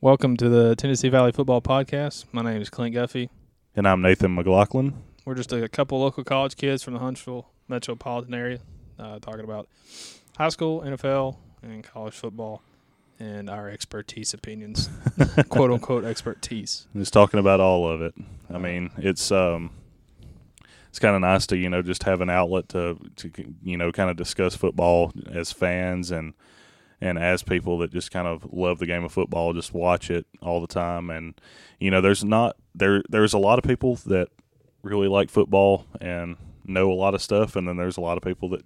Welcome to the Tennessee Valley Football Podcast. My name is Clint Guffey. And I'm Nathan McLaughlin. We're just a couple local college kids from the Huntsville metropolitan area uh, talking about high school, NFL, and college football and our expertise opinions, quote unquote expertise. Just talking about all of it. I mean, it's um, it's kind of nice to you know just have an outlet to to you know kind of discuss football as fans and and as people that just kind of love the game of football, just watch it all the time. And you know, there's not there there's a lot of people that really like football and know a lot of stuff, and then there's a lot of people that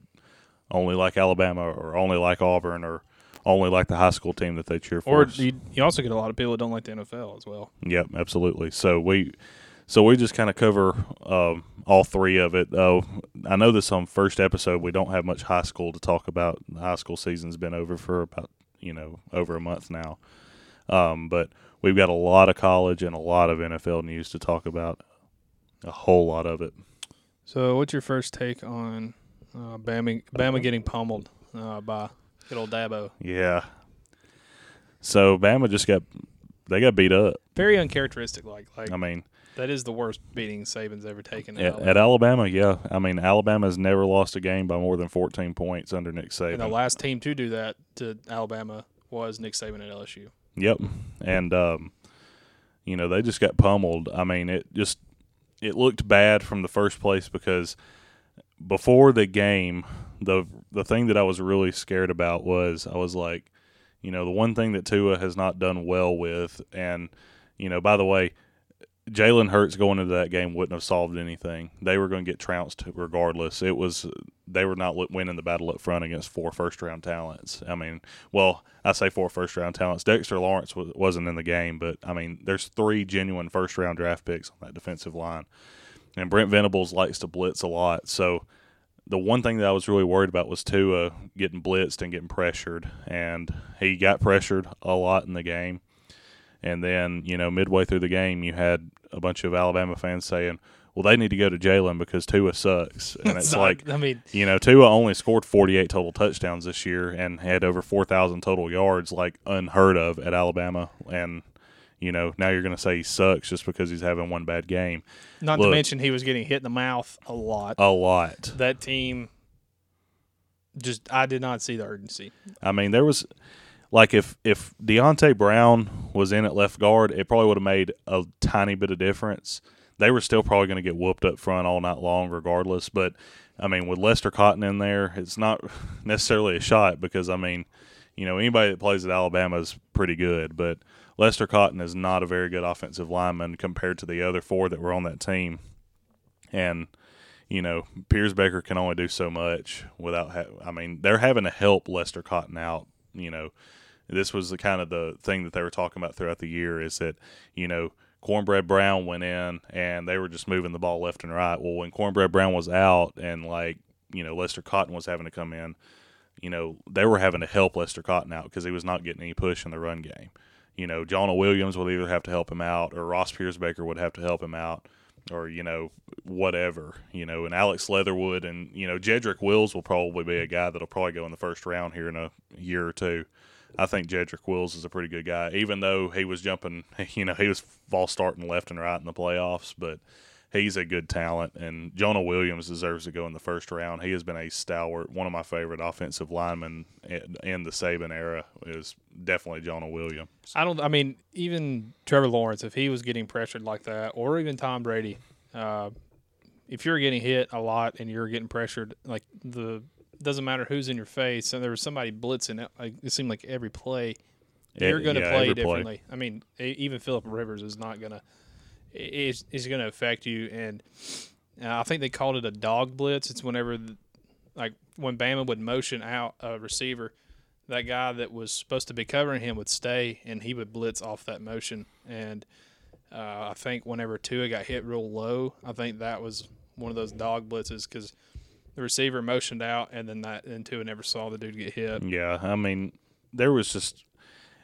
only like Alabama or only like Auburn or only like the high school team that they cheer for. Or you, you also get a lot of people that don't like the NFL as well. Yep, absolutely. So we so we just kind of cover um, all three of it. Oh, I know this on first episode we don't have much high school to talk about. The high school season's been over for about you know over a month now, um, but we've got a lot of college and a lot of NFL news to talk about. A whole lot of it. So, what's your first take on uh, Bama, Bama getting pummeled uh, by good old Dabo? Yeah. So Bama just got they got beat up. Very uncharacteristic. Like, like I mean, that is the worst beating Saban's ever taken. At, at, Alabama, yeah. I mean, Alabama's never lost a game by more than 14 points under Nick Saban. And the last team to do that to Alabama was Nick Saban at LSU. Yep. And, um, you know, they just got pummeled. I mean, it just it looked bad from the first place because before the game, the the thing that I was really scared about was I was like, you know, the one thing that Tua has not done well with, and you know, by the way, Jalen Hurts going into that game wouldn't have solved anything. They were going to get trounced regardless. It was they were not winning the battle up front against four first round talents. I mean, well, I say four first round talents. Dexter Lawrence was, not in the game, but I mean, there's three genuine first round draft picks on that defensive line, and Brent Venables likes to blitz a lot. So the one thing that I was really worried about was Tua getting blitzed and getting pressured, and he got pressured a lot in the game and then, you know, midway through the game, you had a bunch of Alabama fans saying, well, they need to go to Jalen because Tua sucks. And it's, like, I mean, you know, Tua only scored 48 total touchdowns this year and had over 4,000 total yards, like unheard of at Alabama. And, you know, now you're going to say he sucks just because he's having one bad game. Not Look, to mention he was getting hit in the mouth a lot. A lot. That team just, I did not see the urgency. I mean, there was like if if Deonte Brown was in at left guard, it probably would have made a tiny bit of difference. They were still probably going to get whooped up front all night long, regardless. But I mean, with Lester Cotton in there, it's not necessarily a shot because I mean, you know, anybody that plays at Alabama is pretty good, but Lester Cotton is not a very good offensive lineman compared to the other four that were on that team, and you know, Pierschbacher can only do so much without. Ha- I mean, they're having to help Lester Cotton out. You know, this was the kind of the thing that they were talking about throughout the year is that you know Cornbread Brown went in and they were just moving the ball left and right. Well, when Cornbread Brown was out and like you know Lester Cotton was having to come in, you know they were having to help Lester Cotton out because he was not getting any push in the run game. You know, Jonah Williams would either have to help him out or Ross Pierschbacher would have to help him out or you know whatever you know and alex leatherwood and you know jedrick wills will probably be a guy that'll probably go in the first round here in a year or two I think Jedrick Wills is a pretty good guy, even though he was jumping, you know, he was false starting left and right in the playoffs, but he's a good talent. And Jonah Williams deserves to go in the first round. He has been a stalwart, one of my favorite offensive linemen in the Saban era is definitely Jonah Williams. I don't, I mean, even Trevor Lawrence, if he was getting pressured like that, or even Tom Brady, uh, if you're getting hit a lot and you're getting pressured, like the doesn't matter who's in your face. And there was somebody blitzing. Like it seemed like every play, you're going to yeah, play differently. Play. I mean, even Philip Rivers is not going to is is going to affect you. And uh, I think they called it a dog blitz. It's whenever the, like when Bama would motion out a receiver, that guy that was supposed to be covering him would stay, and he would blitz off that motion. And uh, I think whenever Tua got hit real low, I think that was one of those dog blitzes because the receiver motioned out, and then that and Tua never saw the dude get hit. Yeah, I mean, there was just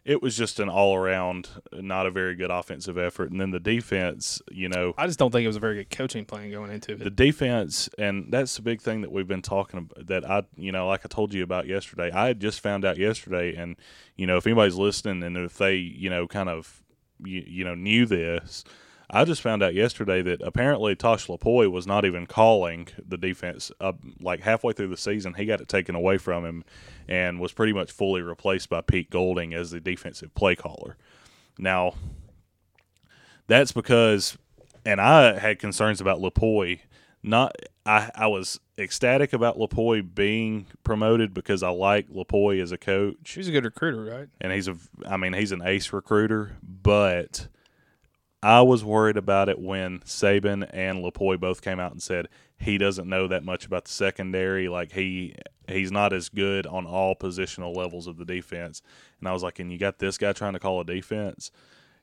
it was just an all around not a very good offensive effort. And then the defense, you know, I just don't think it was a very good coaching plan going into it. the defense, and that's the big thing that we've been talking about. That I, you know, like I told you about yesterday, I had just found out yesterday, and you know, if anybody's listening, and if they, you know, kind of, you, you know, knew this. I just found out yesterday that apparently Tosh Lupoi was not even calling the defense. Uh, like halfway through the season, he got it taken away from him, and was pretty much fully replaced by Pete Golding as the defensive play caller. Now, that's because, and I had concerns about Lupoi. Not, I, I was ecstatic about Lupoi being promoted because I like Lupoi as a coach She's a good recruiter, right? and he's a I mean he's an ace recruiter, but I was worried about it when Saban and Lupoi both came out and said he doesn't know that much about the secondary. Like he he's not as good on all positional levels of the defense. And I was like, and you got this guy trying to call a defense.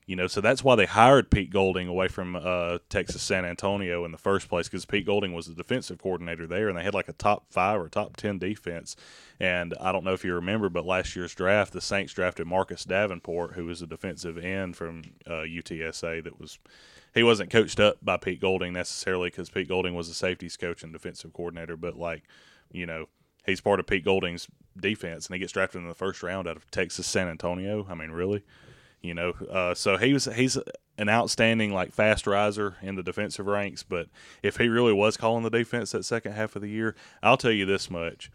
You know, so that's why they hired Pete Golding away from uh, Texas San Antonio in the first place because Pete Golding was the defensive coordinator there, and they had like a top five or top ten defense. And I don't know if you remember, but last year's draft, the Saints drafted Marcus Davenport, who was a defensive end from uh, UTSA. That was he wasn't coached up by Pete Golding necessarily because Pete Golding was a safeties coach and defensive coordinator, but like you know he's part of Pete Golding's defense, and he gets drafted in the first round out of Texas San Antonio. I mean, really, you know. Uh, so he was he's an outstanding like fast riser in the defensive ranks. But if he really was calling the defense that second half of the year, I'll tell you this much.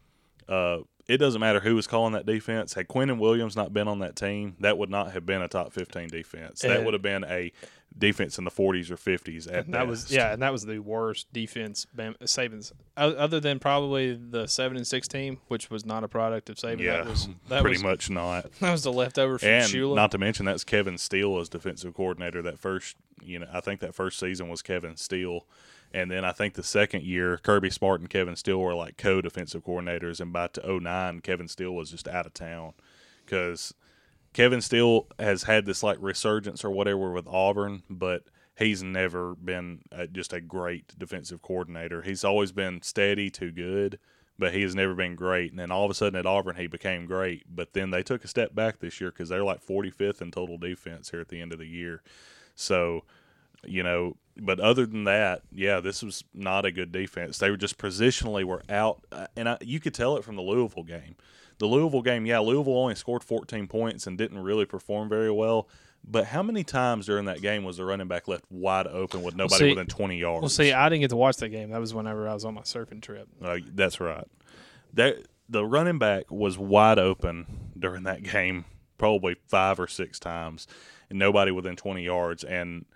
Uh, it doesn't matter who was calling that defense. Had Quinnen Williams not been on that team, that would not have been a top fifteen defense. That would have been a defense in the forties or fifties at And that was yeah, and that was the worst defense Bam, Saban's other than probably the seven and six team, which was not a product of Saban. Yeah, that was that pretty was much not. that was the leftover from and Shula. not to mention that's Kevin Steele as defensive coordinator. That first, you know, I think that first season was Kevin Steele, and then I think the second year Kirby Smart and Kevin Steele were like co-defensive coordinators, and by to 09, Kevin Steele was just out of town because Kevin Steele has had this like resurgence or whatever with Auburn, but he's never been uh just a great defensive coordinator. He's always been steady to good, but he has never been great. And then all of a sudden at Auburn, he became great. But then they took a step back this year because they're like 45th in total defense here at the end of the year. So, you know, but other than that, yeah, this was not a good defense. They were just positionally were out, uh, and I, you could tell it from the Louisville game. The Louisville game, yeah, Louisville only scored 14 points and didn't really perform very well. But how many times during that game was the running back left wide open with nobody see- within 20 yards? well, see, I didn't get to watch that game. That was whenever I was on my surfing trip. Uh, that's right. That the running back was wide open during that game, probably five or six times, and nobody within twenty yards. And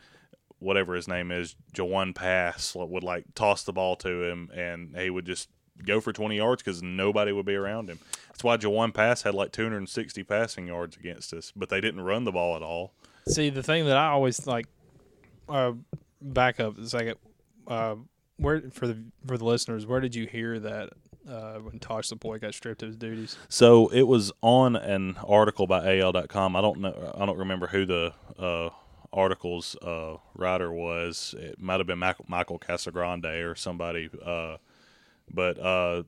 whatever his name is, Jawon Pass would like toss the ball to him, and he would just go for twenty yards because nobody would be around him. That's why Jawon Pass had like two hundred and sixty passing yards against us, but they didn't run the ball at all. See, the thing that I always like, uh, back up a second. Uh, where for the for the listeners, where did you hear that uh, when Tosh Lupoi got stripped of his duties? So it was on an article by AL.com. I don't know. I don't remember who the uh, article's uh, writer was. It might have been Michael, Michael Casagrande or somebody. Uh, but uh,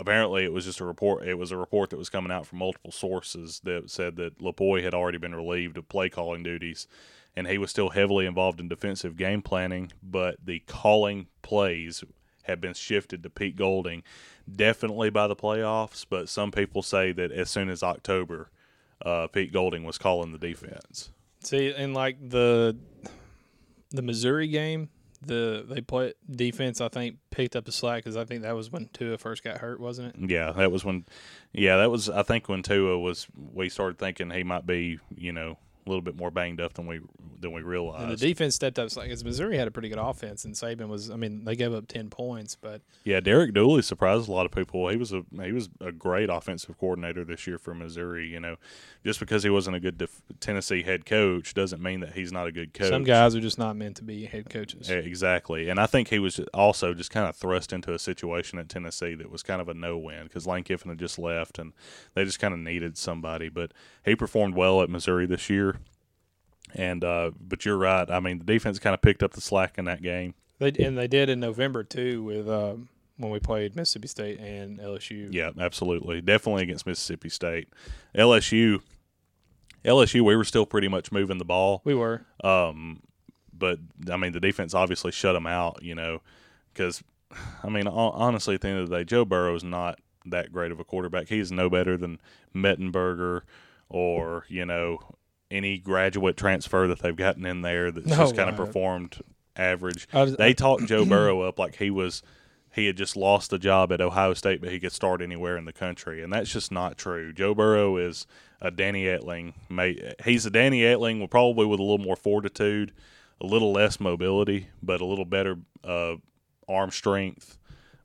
apparently, it was just a report. It was a report that was coming out from multiple sources that said that Lupoi had already been relieved of play calling duties, and he was still heavily involved in defensive game planning. But the calling plays had been shifted to Pete Golding, definitely by the playoffs. But some people say that as soon as October, uh, Pete Golding was calling the defense. See, in like the the Missouri game, the they play defense. I think picked up the slack because I think that was when Tua first got hurt, wasn't it? Yeah, that was when. Yeah, that was. I think when Tua was, we started thinking he might be, you know, a little bit more banged up than we than we And the defense stepped up. Because Missouri had a pretty good offense, and Saban was. I mean, they gave up ten points, but yeah, Derek Dooley surprised a lot of people. He was a he was a great offensive coordinator this year for Missouri. You know, just because he wasn't a good def- Tennessee head coach doesn't mean that he's not a good coach. some guys are just not meant to be head coaches. Exactly. And I think he was also just kind of thrust into a situation at Tennessee that was kind of a no win because Lane Kiffin had just left and they just kind of needed somebody. But he performed well at Missouri this year. And, uh, but you're right. I mean, the defense kind of picked up the slack in that game. They and they did in November too with um, when we played Mississippi State and LSU. Yeah, absolutely. Definitely against Mississippi State. LSU, LSU, we were still pretty much moving the ball. We were. Um, but I mean, the defense obviously shut them out. You know, because I mean, honestly, at the end of the day, Joe Burrow is not that great of a quarterback. He's no better than Mettenberger or you know any graduate transfer that they've gotten in there that's just kind of performed average. Was- They talked Joe Burrow up like he was he had just lost a job at Ohio State, but he could start anywhere in the country, and that's just not true. Joe Burrow is a Danny Etling. He's a Danny Etling, with probably with a little more fortitude, a little less mobility, but a little better uh, arm strength.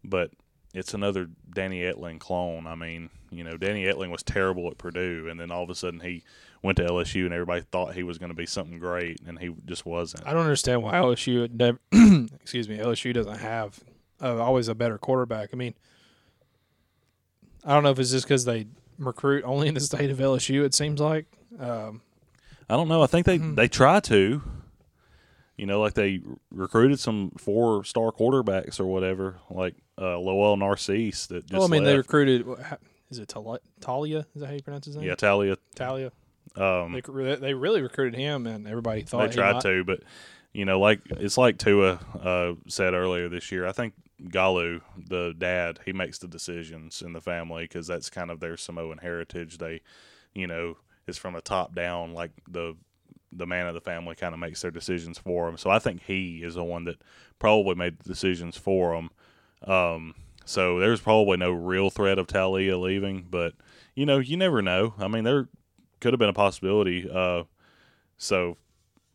But it's another Danny Etling clone. I mean, you know, Danny Etling was terrible at Purdue, and then all of a sudden he went to LSU, and everybody thought he was going to be something great, and he just wasn't. I don't understand why LSU never, excuse me, LSU doesn't have uh, always a better quarterback. I mean, I don't know if it's just because they recruit only in the state of LSU. It seems like. Um, I don't know. I think they Mhm. they try to. You know, like they recruited some four star quarterbacks or whatever, like uh, Lowell Narcisse that just well, I mean, they recruited. Is it Talia? Is that how you pronounce his name? yeah, Talia. Talia. Um, They, they really recruited him, and everybody thought they he tried might- to, but you know, like it's like Tua uh, said earlier this year. I think Galu, the dad, he makes the decisions in the family because that's kind of their Samoan heritage. They, you know, is from a top down. Like the the man of the family kind of makes their decisions for him. So I think he is the one that probably made the decisions for him. Um, so there's probably no real threat of Talia leaving, but you know, you never know. I mean, there could have been a possibility. Uh, so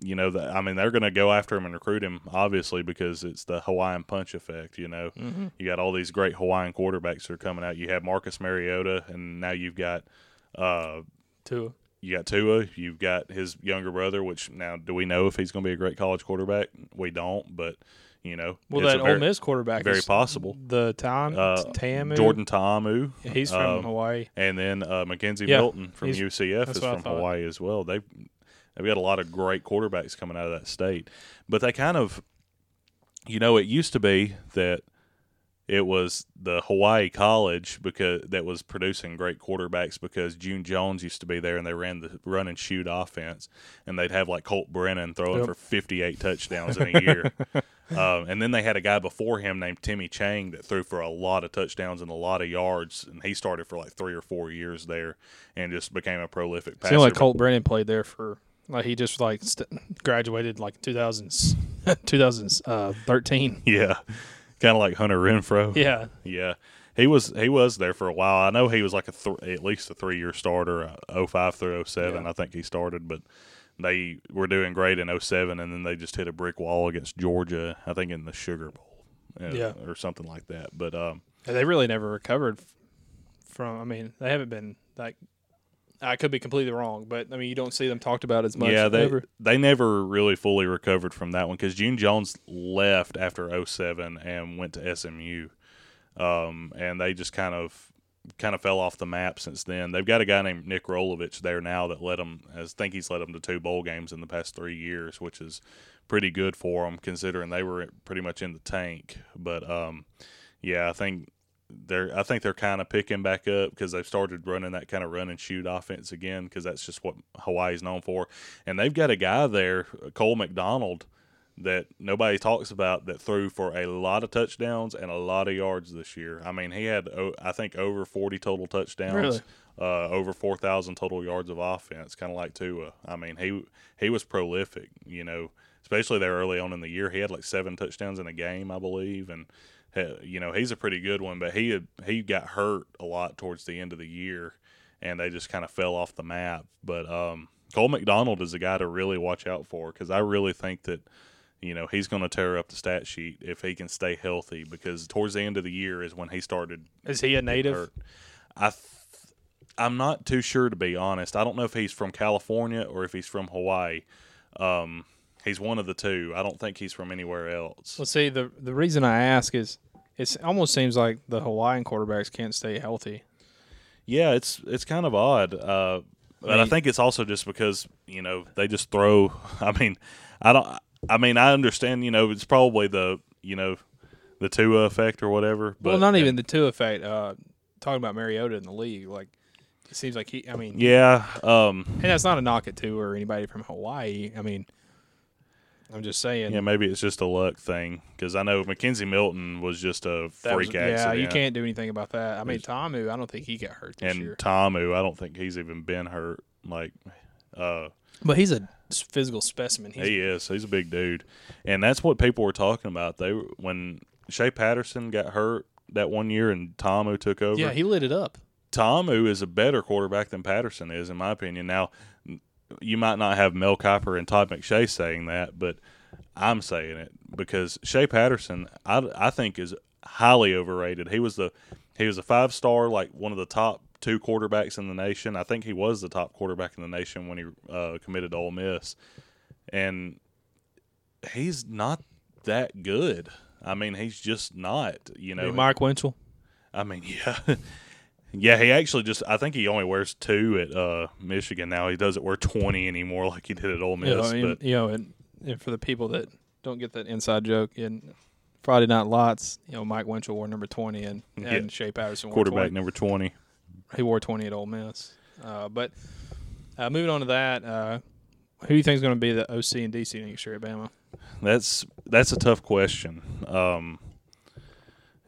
you know that I mean they're going to go after him and recruit him obviously because it's the Hawaiian punch effect. You know, Mhm. you got all these great Hawaiian quarterbacks that are coming out. You have Marcus Mariota, and now you've got uh, Tua. You got Tua. You've got his younger brother. Which now do we know if he's going to be a great college quarterback? We don't, but you know, Well, it's that very, Ole Miss quarterback very is possible. The Tom Uh, Ta'amu. Jordan Ta'amu, He's from um, Hawaii. and then uh, McKenzie Yeah, Milton from UCF is from. Hawaii as well. They've they've got a lot of great quarterbacks coming out of that state, but they kind of, you know, it used to be that it was the Hawaii college because that was producing great quarterbacks because June Jones used to be there and they ran the run and shoot offense and they'd have like Colt Brennan throwing Yep. for 58 touchdowns in a year. um, and then they had a guy before him named Timmy Chang that threw for a lot of touchdowns and a lot of yards and he started for like 3 or 4 years there and just became a prolific passer. Seemed like Colt Brennan played there for like he just like st- graduated like 2000s, 2013. yeah. Kind of like Hunter Renfro. Yeah, Yeah, he was he was there for a while. I know he was like a th- at least a three year starter, uh, 05 through 07. Yeah. I think he started, but they were doing great in 07, and then they just hit a brick wall against Georgia. I think in the Sugar Bowl, uh, Yeah. or something like that. But um, And they really never recovered from. I mean, they haven't been like. I could be completely wrong, but I mean, you don't see them talked about as much. yeah, they ever. they never really fully recovered from that one because June Jones left after 07 and went to SMU, um, and they just kind of kind of fell off the map since then. They've got a guy named Nick Rolovich there now that led them. I think he's led them to two bowl games in the past three years, which is pretty good for them considering they were pretty much in the tank. But um, yeah, I think they're I think they're kind of picking back up because they've started running that kind of run and shoot offense again because that's just what Hawaii's known for. And they've got a guy there, Cole McDonald, that nobody talks about that threw for a lot of touchdowns and a lot of yards this year. I mean, he had I think over 40 total touchdowns. Really? Uh, over 4,000 total yards of offense, kind of like Tua. I mean, he he was prolific, you know, especially there early on in the year. He had like seven touchdowns in a game, I believe, and you know he's a pretty good one. But he had he got hurt a lot towards the end of the year, and they just kind of fell off the map. But um, Cole McDonald is a guy to really watch out for because I really think that you know he's going to tear up the stat sheet if he can stay healthy. Because towards the end of the year is when he started Is he a native? hurt. I th- I'm not too sure to be honest. I don't know if he's from California or if he's from Hawaii. Um, he's one of the two. I don't think he's from anywhere else. Well, see, the the reason I ask is it almost seems like the Hawaiian quarterbacks can't stay healthy. Yeah, it's it's kind of odd. Uh, but I mean- think it's also just because you know they just throw. I mean, I don't. I mean, I understand. You know, it's probably the you know the Tua effect or whatever. But well, not even the two effect. Uh, talking about Mariota in the league, like It seems like he. I mean, Yeah, um, and that's not a knock at Tua or anybody from Hawaii. I mean, I'm just saying. yeah, maybe it's just a luck thing because I know McKenzie Milton was just a that was- freak yeah, accident. Yeah, you can't do anything about that. I mean, He's- Ta'amu, I don't think he got hurt this And year, Ta'amu, I don't think he's even been hurt. Like, uh, but he's a physical specimen. He's, he is. He's a big dude, and that's what people were talking about. They when Shea Patterson got hurt that one year and Ta'amu took over. yeah, he lit it up. Ta'amu is a better quarterback than Patterson is, in my opinion. Now, you might not have Mel Kiper and Todd McShay saying that, but I'm saying it because Shea Patterson, I, I think, is highly overrated. He was the he was a five star, like one of the top two quarterbacks in the nation. I think he was the top quarterback in the nation when he uh, committed to Ole Miss, and he's not that good. I mean, he's just not. You know, Mike Winchell. I mean, yeah. Yeah, he actually just I think he only wears two at uh, Michigan now. He doesn't wear 20 anymore like he did at Ole Miss. You know, and, but you know, and, and for the people that don't get that inside joke, in Friday Night Lights, you know, Mike Winchell wore number twenty, and and Yeah. Shea Patterson wore quarterback 20. number 20. He wore twenty at Ole Miss. Uh, but uh, moving on to that, uh, who do you think is going to be the OC and DC next year at Bama? That's that's a tough question. Um,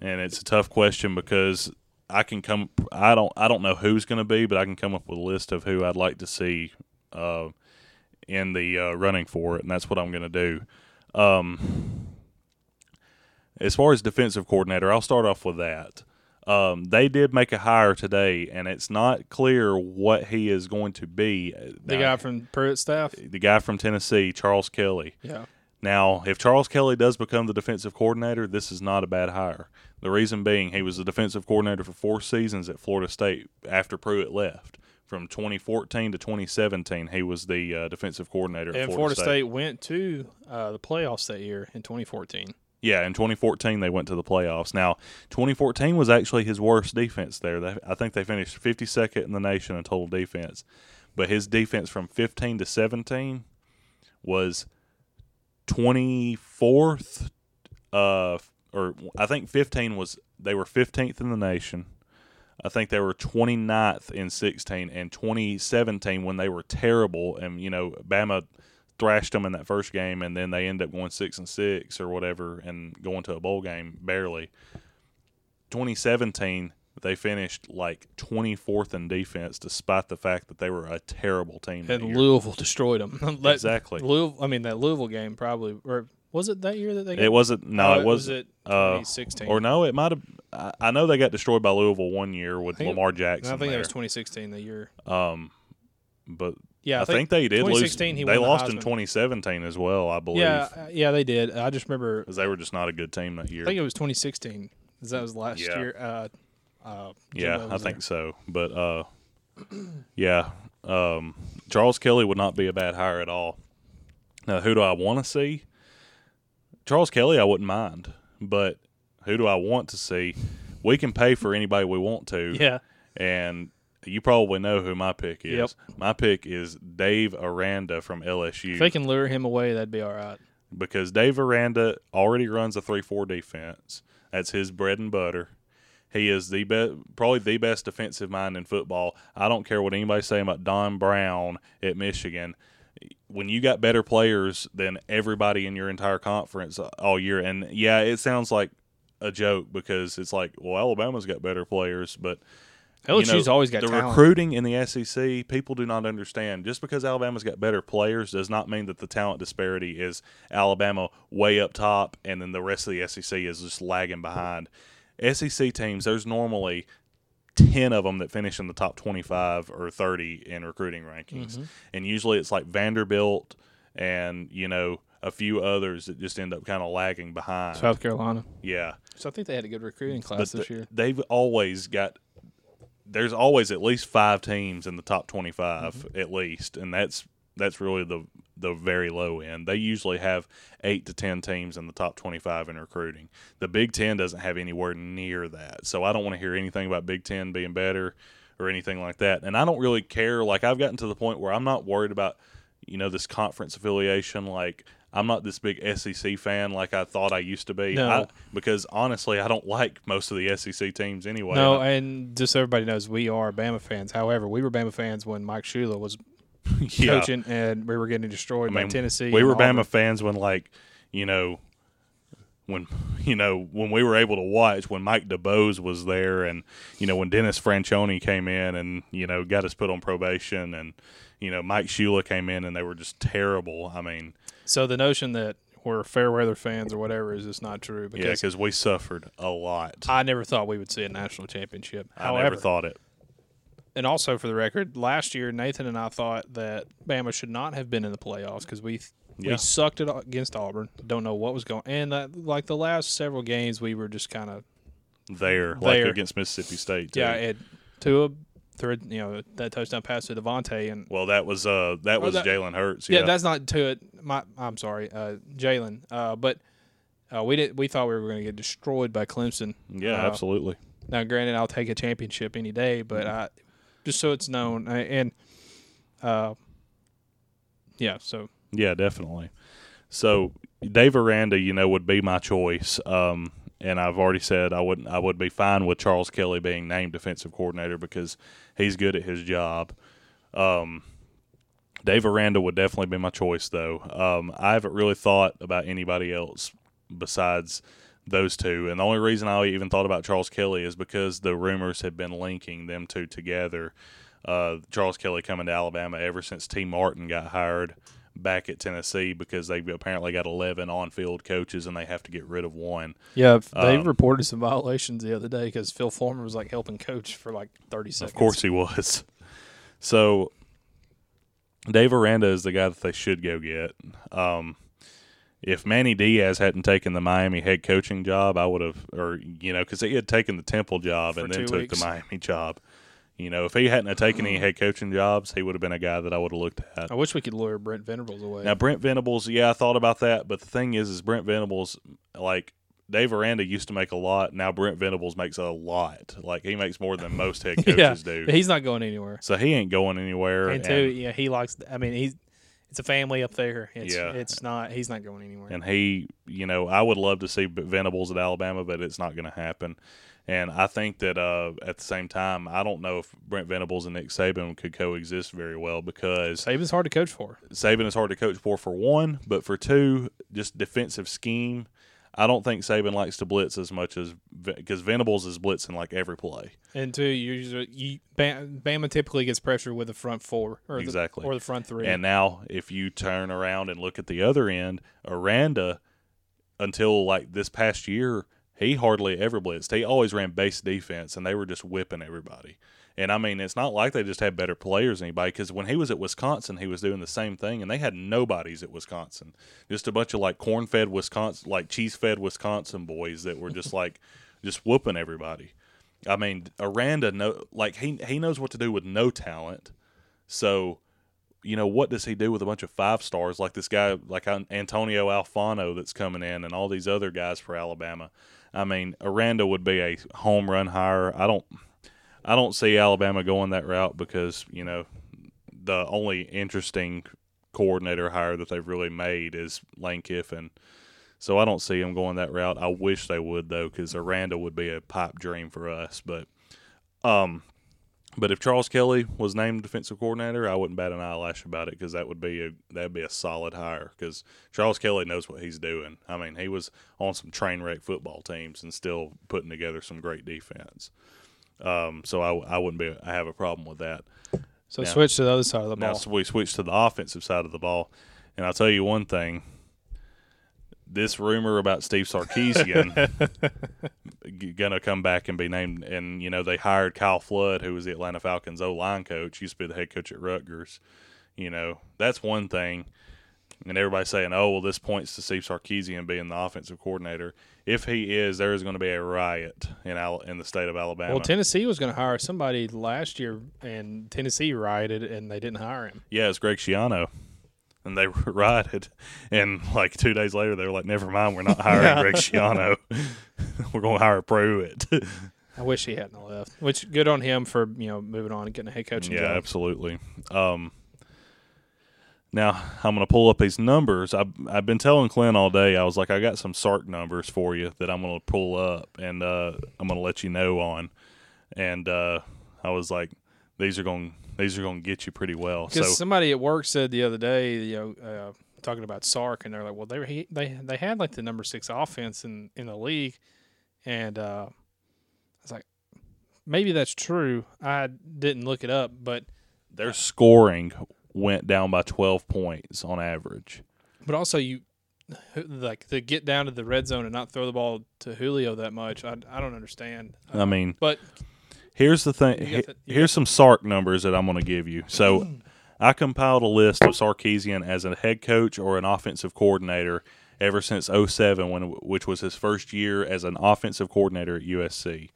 and it's a tough question because I can come I don't I don't know who's going to be, but I can come up with a list of who I'd like to see uh, in the uh, running for it, and that's what I'm going to do. Um, as far as defensive coordinator, I'll start off with that. Um, they did make a hire today, and it's not clear what he is going to be. The Now, guy from Pruitt staff. the guy from Tennessee, Charles Kelly. Yeah. Now, if Charles Kelly does become the defensive coordinator, this is not a bad hire. The reason being, he was the defensive coordinator for four seasons at Florida State after Pruitt left. From 2014 to 2017, he was the uh, defensive coordinator at And Florida, Florida State went to uh, the playoffs that year in 2014. Yeah, in 2014 they went to the playoffs. Now, 2014 was actually his worst defense there. They, I think they finished 52nd in the nation in total defense, but his defense from 15 to 17 was 24th. Uh, or I think 15 was they were 15th in the nation. I think they were 29th in 16 and 2017 when they were terrible and you know Bama thrashed them in that first game and then they end up going 6 and 6 or whatever and going to a bowl game barely. 2017 they finished like 24th in defense despite the fact that they were a terrible team. And. Louisville destroyed them. That- Exactly. Louisville, I mean, that Louisville game probably, or was it that year that they got It wasn't no, it was was it uh, 2016? or no, it might have. I, I know they got destroyed by Louisville one year with think Lamar Jackson. I think there. that was 2016, the year. Um, but Yeah, I, think, they did lose. 2016 he They won the lost in 2017 as well, I believe, Yeah, uh, yeah, they did. I just remember. because they were just not a good team that year. I think it was 2016 because that was last Yeah. year. Uh, uh, yeah, I think there. so. But uh, yeah, um, Charles Kelly would not be a bad hire at all. Now, who do I want to see? Charles Kelly, I wouldn't mind, but who do I want to see? We can pay for anybody we want to. Yeah, and you probably know who my pick is. Yep. My pick is Dave Aranda from LSU if they can lure him away, that'd be all right. because Dave Aranda already runs a three-four defense. That's his bread and butter. He is the best, probably the best defensive mind in football. I don't care what anybody's saying about Don Brown at Michigan. When you got better players than everybody in your entire conference all year, and yeah, it sounds like a joke because it's like, well, Alabama's got better players, but you LSU's know, always got the talent. recruiting in the SEC. People do not understand. Just because Alabama's got better players does not mean that the talent disparity is Alabama way up top, and then the rest of the SEC is just lagging behind. SEC teams, there's normally ten of them that finish in the top twenty-five or thirty in recruiting rankings, Mm-hmm. and usually it's like Vanderbilt and you know a few others that just end up kind of lagging behind. South Carolina. yeah, So I think they had a good recruiting but class this the- year. they've always got there's always at least five teams in the top 25 Mm-hmm. at least and that's that's really the the very low end they usually have 8 to 10 teams in the top 25 in recruiting the big 10 doesn't have anywhere near that so i don't want to hear anything about big 10 being better or anything like that and i don't really care like i've gotten to the point where i'm not worried about you know this conference affiliation like I'm not this big SEC fan like I thought I used to be. No. I, because honestly, I don't like most of the SEC teams anyway. No, And just so everybody knows, we are Bama fans. However, we were Bama fans when Mike Shula was yeah. coaching, and we were getting destroyed I by Tennessee. We were. Bama fans when, like, you know, when you know when we were able to watch when Mike DuBose was there, and you know when Dennis Franchione came in and you know got us put on probation, and you know Mike Shula came in and they were just terrible. I mean, So the notion that we're fair weather fans or whatever is just not true yeah, because because we suffered a lot. I never thought we would see a national championship. I never thought it. And also for the record, last year Nathan and I thought that Bama should not have been in the playoffs because we Yeah. we sucked it against Auburn. Don't know what was going, and that, like the last several games, we were just kind of There, like There. against Mississippi State. Too. yeah. It Tua threw you know that touchdown pass to DeVonta and Well, that was uh that was that- Jalen Hurts. yeah, Yeah, that's not Tua. My I'm sorry, uh, Jalen. Uh, but uh, we did we thought we were going to get destroyed by Clemson. yeah, uh, absolutely. Now, granted, I'll take a championship any day, but Mm-hmm. I, just so it's known, and uh, yeah, so Yeah, definitely. So Dave Aranda, you know, would be my choice. Um, and I've already said I wouldn't. I would be fine with Charles Kelly being named defensive coordinator because he's good at his job. Um, Dave Aranda would definitely be my choice, though. Um, I haven't really thought about anybody else besides those two, and the only reason I even thought about Charles Kelly is because the rumors had been linking them two together. Uh, Charles Kelly coming to Alabama ever since Tee Martin got hired back at Tennessee because they apparently got 11 on-field coaches and they have to get rid of one. yeah, they Um, reported some violations the other day because Phil Fulmer was like helping coach for like thirty seconds. Of course he was. So Dave Aranda is the guy that they should go get. Um, if Manny Diaz hadn't taken the Miami head coaching job, I would have, or you know, because he had taken the Temple job For and then took weeks. the Miami job. You know, if he hadn't taken any mm-hmm. head coaching jobs, he would have been a guy that I would have looked at. I wish we could lure Brent Venables away. Now Brent Venables, yeah, I thought about that, but the thing is, is Brent Venables, like Dave Aranda used to make a lot. Now Brent Venables makes a lot. Like he makes more than most head coaches yeah, do. he's not going anywhere. So he ain't going anywhere. And two, yeah, he likes. I mean, he's it's a family up there. It's, Yeah. it's not. He's not going anywhere. and he, you know, I would love to see Venables at Alabama, but it's not going to happen. And I think that uh, at the same time, I don't know if Brent Venables and Nick Saban could coexist very well because Saban's hard to coach for. Saban is hard to coach for, for one, but for two, just defensive scheme. I don't think Saban likes to blitz as much as because Venables is blitzing like every play. And two, you usually you Bama typically gets pressure with the front four or Exactly. the, or the front three. And now, if you turn around and look at the other end, Aranda, until like this past year, he hardly ever blitzed. He always ran base defense, and they were just whipping everybody. And I mean, it's not like they just had better players than anybody. Because when he was at Wisconsin, he was doing the same thing, and they had nobodies at Wisconsin. Just a bunch of like corn-fed Wisconsin, like cheese-fed Wisconsin boys that were just like just whooping everybody. I mean, Aranda know like he he knows what to do with no talent. So you know, what does he do with a bunch of five stars like this guy, like Antonio Alfano that's coming in, and all these other guys for Alabama? I mean, Aranda would be a home run hire. I don't, I don't see Alabama going that route because you know, the only interesting coordinator hire that they've really made is Lane Kiffin. So I don't see them going that route. I wish they would though, because Aranda would be a pipe dream for us. But, um, but if Charles Kelly was named defensive coordinator, I wouldn't bat an eyelash about it because that would be a that'd be a solid hire because Charles Kelly knows what he's doing. I mean, he was on some train wreck football teams and still putting together some great defense. Um, so I, I wouldn't be I have a problem with that. so now- switch to the other side of the Now ball. so we switch to the offensive side of the ball, and I'll tell you one thing. This rumor about Steve Sarkisian gonna come back and be named, and you know they hired Kyle Flood, who was the Atlanta Falcons O line coach, used to be the head coach at Rutgers. You know that's one thing, and everybody's saying, "Oh, well, this points to Steve Sarkisian being the offensive coordinator." If he is, there is going to be a riot in Al- in the state of Alabama. well, Tennessee was going to hire somebody last year, and Tennessee rioted, and they didn't hire him. Yeah, it's Greg Schiano. And they rioted. And like two days later, they were like, never mind, we're not hiring Greg Schiano. we're going to hire Pruitt. I wish he hadn't left. Which good on him for you know moving on and getting a head coaching yeah, job. Yeah, absolutely. Um, Now I'm going to pull up these numbers. I've I've been telling Clint all day. I was like, I got some Sark numbers for you that I'm going to pull up, and uh, I'm going to let you know on. And uh, I was like, these are going these are to get you pretty well. So Because somebody at work said the other day, you know, uh, talking about Sark, and they're like, well, they were, he, they they had like the number six offense in in the league, and uh, I was like, maybe that's true. I didn't look it up, but their scoring went down by 12 points on average. but also you like to get down to the red zone and not throw the ball to Julio that much. I, I don't understand. I mean, but Here's the thing. You he- got the- here's some Sark numbers that I'm going to give you. So, I compiled a list of Sarkisian as a head coach or an offensive coordinator ever since 07, when which was his first year as an offensive coordinator at USC.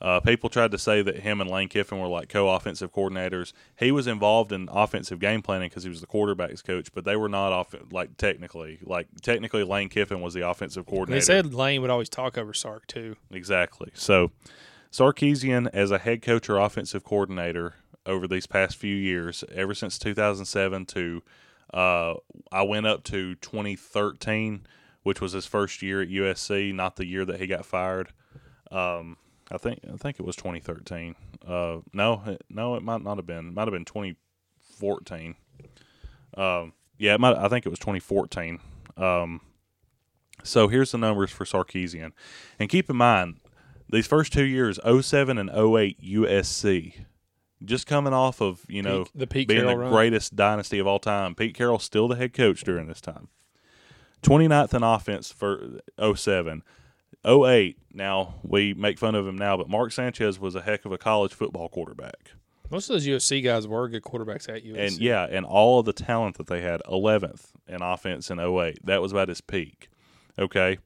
Uh, people tried to say that him and Lane Kiffin were like co-offensive coordinators. He was involved in offensive game planning because he was the quarterbacks coach, but they were not off like technically. Like technically, Lane Kiffin was the offensive coordinator. they said Lane would always talk over Sark too. Exactly. So, Sarkisian as a head coach or offensive coordinator over these past few years, ever since 2007 to uh, I went up to 2013, which was his first year at USC, not the year that he got fired. Um, I think I think it was 2013. Uh, no, it, no, it might not have been. It might have been 2014. Um, yeah, it might, I think it was 2014. Um, so here's the numbers for Sarkisian, and keep in mind these first two years, 07 and 08 USC, just coming off of you know Pete- the Pete being Carroll the run. greatest dynasty of all time. Pete Carroll still the head coach during this time. 29th in offense for 07. 08, now we make fun of him now, but Mark Sanchez was a heck of a college football quarterback. Most of those USC guys were good quarterbacks at USC. And yeah, and all of the talent that they had, 11th in offense in 08. That was about his peak. Okay.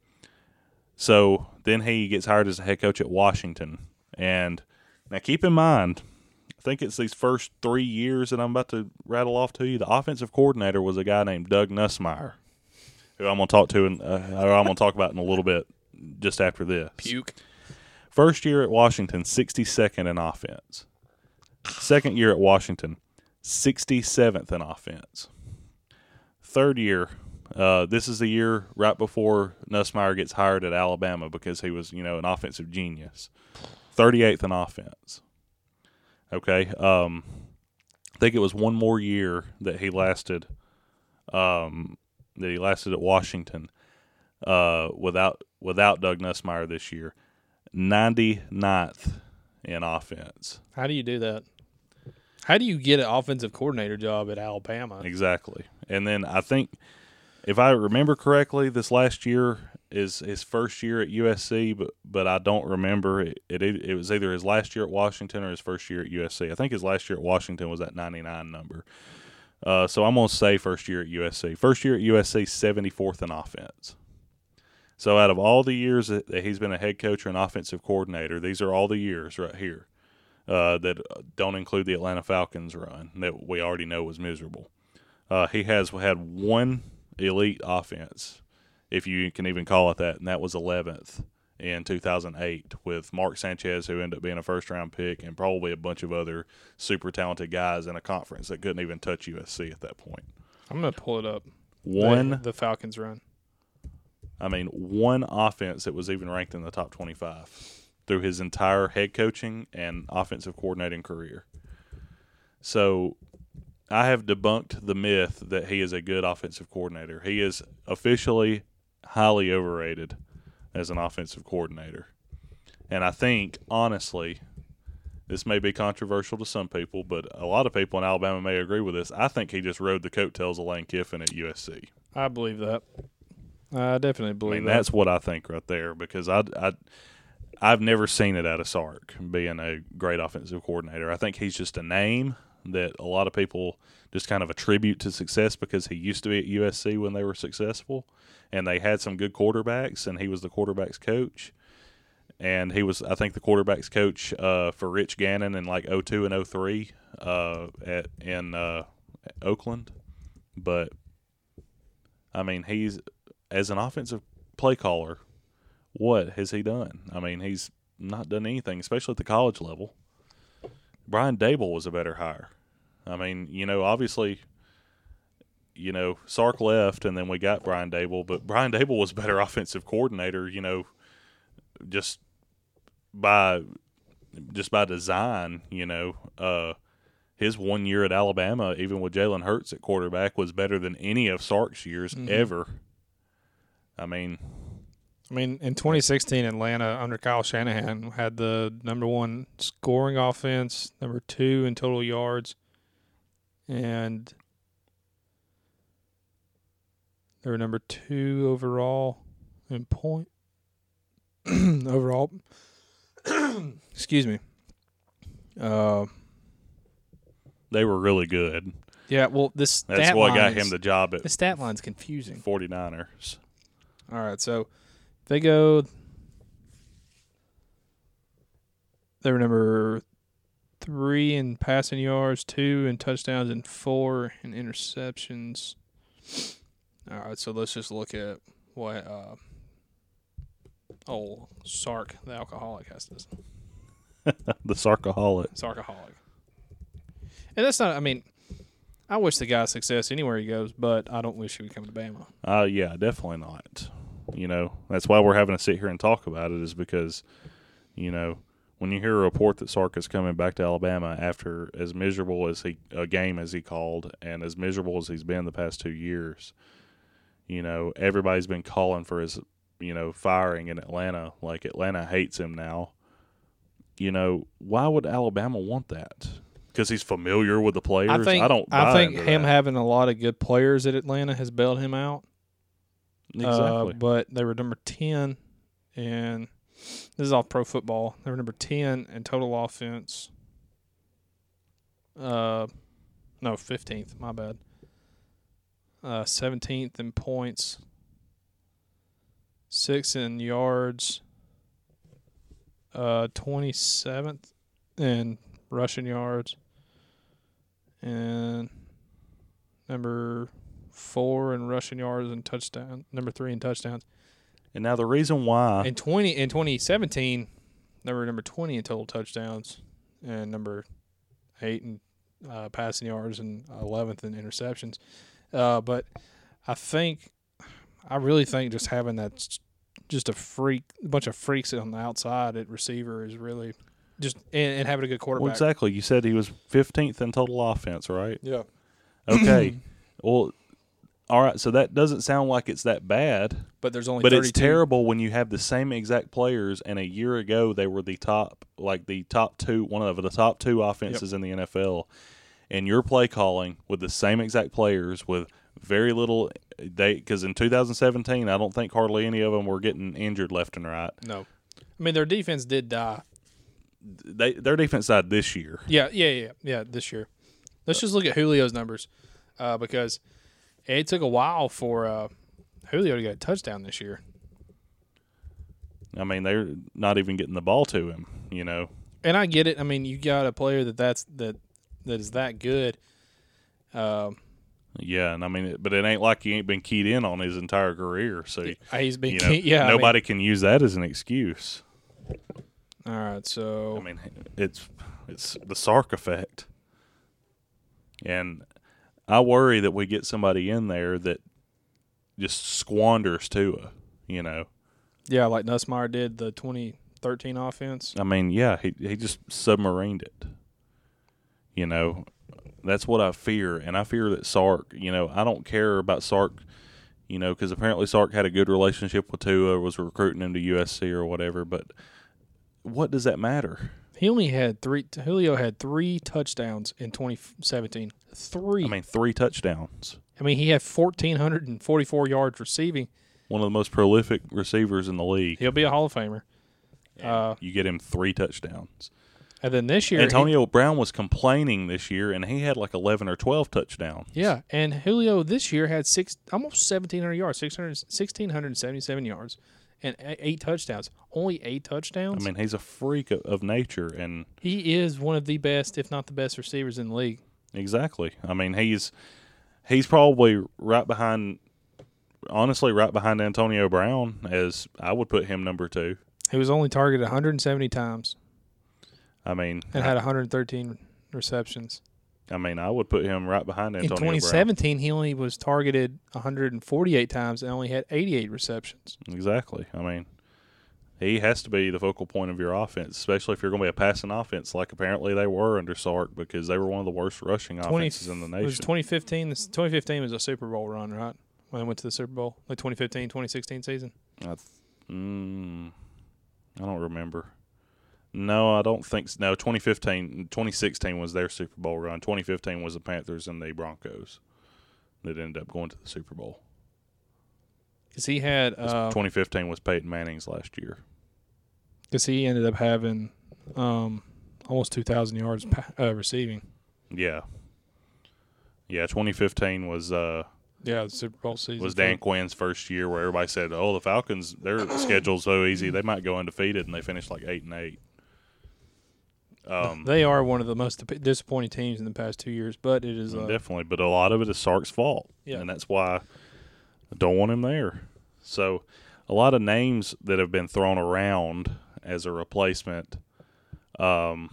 So then he gets hired as a head coach at Washington. And now keep in mind, I think it's these first three years that I'm about to rattle off to you. The offensive coordinator was a guy named Doug Nussmeier, who I'm going to talk to, and uh, I'm going to talk about in a little bit just after this. puke. First year at Washington, 62nd in offense. Second year at Washington, 67th in offense. Third year, uh, this is the year right before Nussmeier gets hired at Alabama because he was, you know, an offensive genius. 38th in offense. Okay. Um, I think it was one more year that he lasted, um, that he lasted at Washington uh, without without Doug Nussmeier this year. 99th in offense. How do you do that? How do you get an offensive coordinator job at Alabama? Exactly. And then I think, if I remember correctly, this last year is his first year at USC, but but I don't remember it. It, it was either his last year at Washington or his first year at USC. I think his last year at Washington was that 99 number. Uh, so I'm going to say first year at USC. First year at USC, 74th in offense. So out of all the years that, that he's been a head coach or an offensive coordinator, these are all the years right here uh, that don't include the Atlanta Falcons run that we already know was miserable. Uh, he has had one elite offense, if you can even call it that, and that was 11th in 2008 with Mark Sanchez, who ended up being a first round pick, and probably a bunch of other super talented guys in a conference that couldn't even touch USC at that point. I'm gonna pull it up. The- One, the, Falcons run. I mean, one offense that was even ranked in the top 25 through his entire head coaching and offensive coordinating career. So I have debunked the myth that he is a good offensive coordinator. He is officially highly overrated as an offensive coordinator. And I think, honestly, this may be controversial to some people, but a lot of people in Alabama may agree with this. I think he just rode the coattails of Lane Kiffin at USC. I believe that. I definitely I believe mean, that. that's what I think right there because I, I, I've never seen it out of Sark being a great offensive coordinator. I think he's just a name that a lot of people just kind of attribute to success because he used to be at USC when they were successful and they had some good quarterbacks and he was the quarterbacks coach. And he was, I think, the quarterbacks coach uh, for Rich Gannon in like 02 and 03 uh, at in uh, Oakland. But I mean, he's as an offensive play caller, what has he done? I mean, he's not done anything, especially at the college level. Brian Daboll was a better hire. I mean, you know, obviously, you know, Sark left, and then we got Brian Daboll, but Brian Daboll was better offensive coordinator, you know, just by just by design, you know. Uh, his one year at Alabama, even with Jalen Hurts at quarterback, was better than any of Sark's years Mhm. ever. I mean, I mean, in 2016, Atlanta under Kyle Shanahan had the number one scoring offense, number two in total yards, and they were number two overall in point overall. Excuse me. Uh, they were really good. yeah. Well, this That's stat what got him is- the job at The stat line's confusing. 49ers. All right, so they go. They were number three in passing yards, two in touchdowns, and four in interceptions. All right, so let's just look at what uh, old Sark, the alcoholic, has to the Sarkaholic. Sarkaholic. And that's not. I mean, I wish the guy success anywhere he goes, but I don't wish he would come to Bama. Uh, yeah, definitely not. You know, that's why we're having to sit here and talk about it, is because, you know, when you hear a report that Sark is coming back to Alabama after as miserable as he a game as he called and as miserable as he's been the past two years, you know, everybody's been calling for his, you know, firing in Atlanta. Like Atlanta hates him now. You know, why would Alabama want that? Because he's familiar with the players. I think don't. I think him that. having a lot of good players at Atlanta has bailed him out. Uh, exactly. but they were number ten, and this is off Pro Football. They were number ten in total offense. Uh, no, fifteenth. My bad. Uh, seventeenth in points. Six in yards. Uh, twenty seventh in rushing yards. And number four in rushing yards and touchdown. Number three in touchdowns. and now the reason why In twenty in twenty seventeen, they were number twenty in total touchdowns, and number eight in uh, passing yards and eleventh in interceptions. Uh, but I think, I really think just having that, just a freak, a bunch of freaks on the outside at receiver is really just and, and having a good quarterback. Well, exactly. You said he was 15th in total offense, right? Yeah. Okay. well, all right. So that doesn't sound like it's that bad, But there's only but 32. it's terrible when you have the same exact players, and a year ago they were the top, like the top two, one of the top two offenses in the NFL, and your play calling with the same exact players with very little. They because in 2017, I don't think hardly any of them were getting injured left and right. No. I mean, their defense did die. They their defense died this year. Yeah, yeah, yeah, yeah. This year, let's just look at Julio's numbers, uh, because it took a while for uh, Julio to get a touchdown this year. I mean, they're not even getting the ball to him. You know. And I get it. I mean, you got a player that that's that that is that good. Um, Yeah, and I mean, but it ain't like he ain't been keyed in on his entire career. So he's been you know, yeah. I mean- nobody can use that as an excuse. all right, so I mean, it's it's the Sark effect, and I worry that we get somebody in there that just squanders Tua. You know, yeah, like Nussmeier did the 2013 offense. I mean, yeah, he he just submarined it. You know, that's what I fear, and I fear that Sark. You know, I don't care about Sark. You know, because apparently Sark had a good relationship with Tua, was recruiting him to USC or whatever. But what does that matter? He only had three. Julio had three touchdowns in 2017. Three. I mean, three touchdowns. I mean, he had 1,444 yards receiving. One of the most prolific receivers in the league. He'll be a Hall of Famer. Uh, you get him three touchdowns. And then this year, he- Antonio Brown was complaining this year, and he had like eleven or twelve touchdowns. Yeah, and Julio this year had six almost 1,700 yards, 600, 1,677 yards, and eight touchdowns. Only eight touchdowns. I mean, he's a freak of, of nature, and he is one of the best, if not the best, receivers in the league. exactly. I mean, he's he's probably right behind, honestly, right behind Antonio Brown. As I would put him number two. He was only targeted 170 times I mean, and had 113 receptions. I mean, I would put him right behind Antonio. In Antonio 2017, he only was targeted 148 times and only had 88 receptions. Exactly. I mean, he has to be the focal point of your offense, especially if you're going to be a passing offense, like apparently they were under Sark, because they were one of the worst rushing 20 offenses in the It was nation. 2015. 2015 was a Super Bowl run, right? When they went to the Super Bowl, like 2015, 2016 season. I, th- mm, I don't remember. No, I don't think. s- No, 2015, 2016 was their Super Bowl run. 2015 was the Panthers and the Broncos that ended up going to the Super Bowl. Because he had. uh, 2015 was Peyton Manning's last year. because he ended up having um, almost 2,000 yards uh, receiving. Yeah. Yeah, 2015 was uh Yeah, the Super Bowl season was Dan Quinn's first year where everybody said, "Oh, the Falcons, their schedule's so easy, they might go undefeated," and they finished like eight and eight. Um, They are one of the most disappointing teams in the past two years, but it is uh, definitely, but a lot of it is Sark's fault, Yeah. and that's why I don't want him there. So, a lot of names that have been thrown around as a replacement. Um,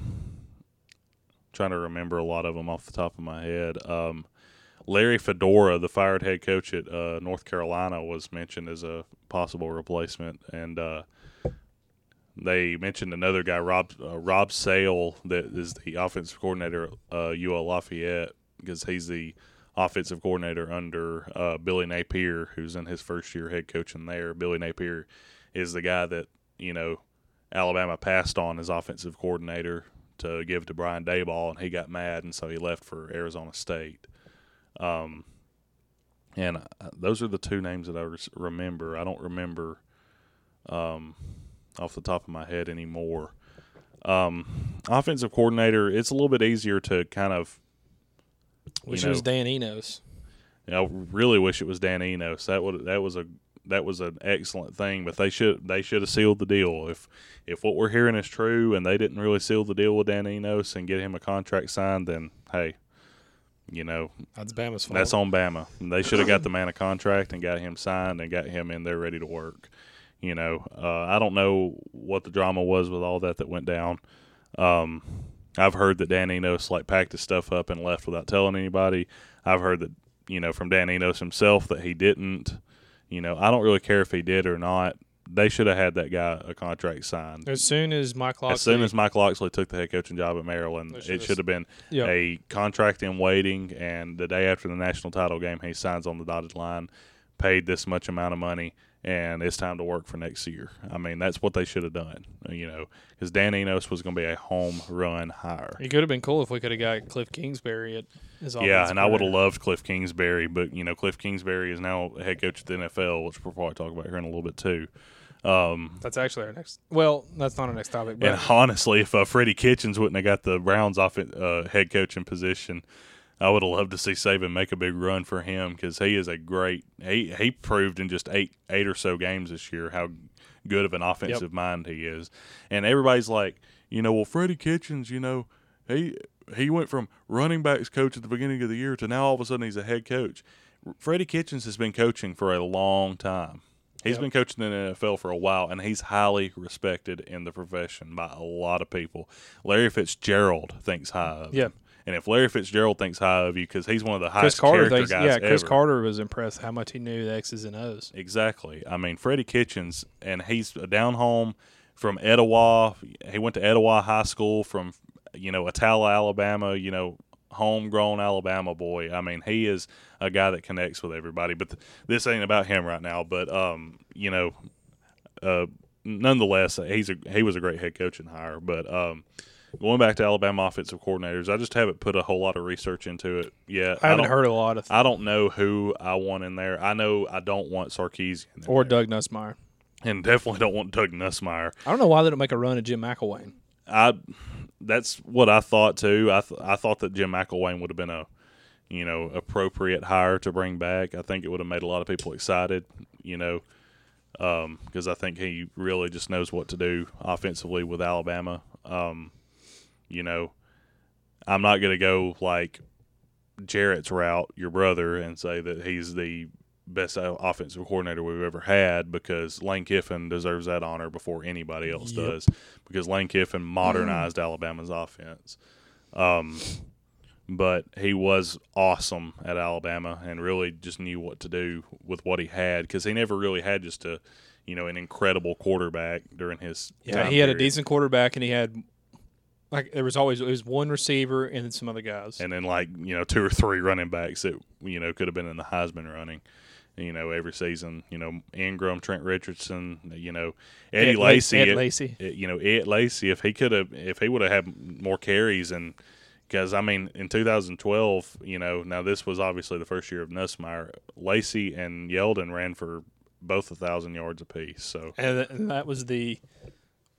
trying to remember a lot of them off the top of my head. Um, Larry Fedora, the fired head coach at uh, North Carolina, was mentioned as a possible replacement, and uh, they mentioned another guy, Rob uh, Rob Sale, that is the offensive coordinator at uh, UL Lafayette, because he's the offensive coordinator under uh, Billy Napier, who's in his first year head coaching there. Billy Napier is the guy that you know Alabama passed on as offensive coordinator to give to Brian Daboll, and he got mad, and so he left for Arizona State. Um, and uh, those are the two names that I remember. I don't remember um, off the top of my head anymore. Um, offensive coordinator, it's a little bit easier to kind of which you is know, Dan Enos. know, really wish it was Dan Enos. That would that was a that was an excellent thing, but they should they should have sealed the deal. If if what we're hearing is true and they didn't really seal the deal with Dan Enos and get him a contract signed, then hey, you know That's Bama's fault. that's on Bama. They should have got the man a contract and got him signed and got him in there ready to work. You know, uh, I don't know what the drama was with all that that went down. Um, I've heard that Dan Enos like packed his stuff up and left without telling anybody. I've heard that you know from Dan Enos himself that he didn't. You know, I don't really care if he did or not. They should have had that guy a contract signed. As soon as Mike Locksley, As soon as Mike Locksley took the head coaching job at Maryland, it should've been yeah, a contract in waiting, and the day after the national title game, he signs on the dotted line, paid this much amount of money, and it's time to work for next year. I mean, that's what they should have done, you know, because Dan Enos was going to be a home run hire. it could have been cool if we could have got Cliff Kingsbury at his Yeah, and I would have loved Cliff Kingsbury, but you know, Cliff Kingsbury is now head coach of the NFL, which we'll probably talk about here in a little bit too. Um, That's actually our next. Well, that's not our next topic, but And honestly, if uh, Freddie Kitchens wouldn't have got the Browns off uh, head coaching position, I would have loved to see Saban make a big run for him because he is a great. He he proved in just eight eight or so games this year how good of an offensive mind he is, and everybody's like, you know, well, Freddie Kitchens, you know, he he went from running backs coach at the beginning of the year to now all of a sudden he's a head coach. Freddie Kitchens has been coaching for a long time. He's Yep. been coaching in the NFL for a while, and he's highly respected in the profession by a lot of people. Larry Fitzgerald thinks high of Yeah. And if Larry Fitzgerald thinks high of you, because he's one of the Chris highest Carter character thinks. guys Yeah, Chris ever. Carter was impressed how much he knew the X's and O's. Exactly. I mean, Freddie Kitchens, and he's down home from Etowah. He went to Etowah High School from, you know, Attalla, Alabama, you know, homegrown Alabama boy. I mean, he is a guy that connects with everybody. But th- this ain't about him right now. But, um, you know, uh, nonetheless, he's a he was a great head coaching hire. But um, going back to Alabama offensive coordinators, I just haven't put a whole lot of research into it yet. I haven't don't- heard a lot of I don't know who I want in there. I know I don't want Sarkisian in or there. Doug Nussmeier. and definitely don't want Doug Nussmeier. I don't know why they don't make a run at Jim McElwain. I that's what I thought too. I th- I thought that Jim McElwain would have been a you know appropriate hire to bring back. I think it would have made a lot of people excited. You know. Because I think he really just knows what to do offensively with Alabama. Um, you know, I'm not going to go like Jarrett's route, your brother, and say that he's the best offensive coordinator we've ever had because Lane Kiffin deserves that honor before anybody else Yep. does because Lane Kiffin modernized Alabama's offense. Um, but he was awesome at Alabama and really just knew what to do with what he had because he never really had just a, you know, an incredible quarterback during his. Yeah, he had a decent quarterback, and he had like there was always it was one receiver and then some other guys. and then like you know two or three running backs that you know could have been in the Heisman running. You know, every season, you know Ingram, Trent Richardson, you know Eddie Ed Lacy, Ed Lacy. it- you know Ed Lacy. If he could have, if he would have had more carries, and because I mean, in 2012, you know, now this was obviously the first year of Nussmeier. Lacy and Yeldon ran for both a thousand yards apiece. So and, and that was the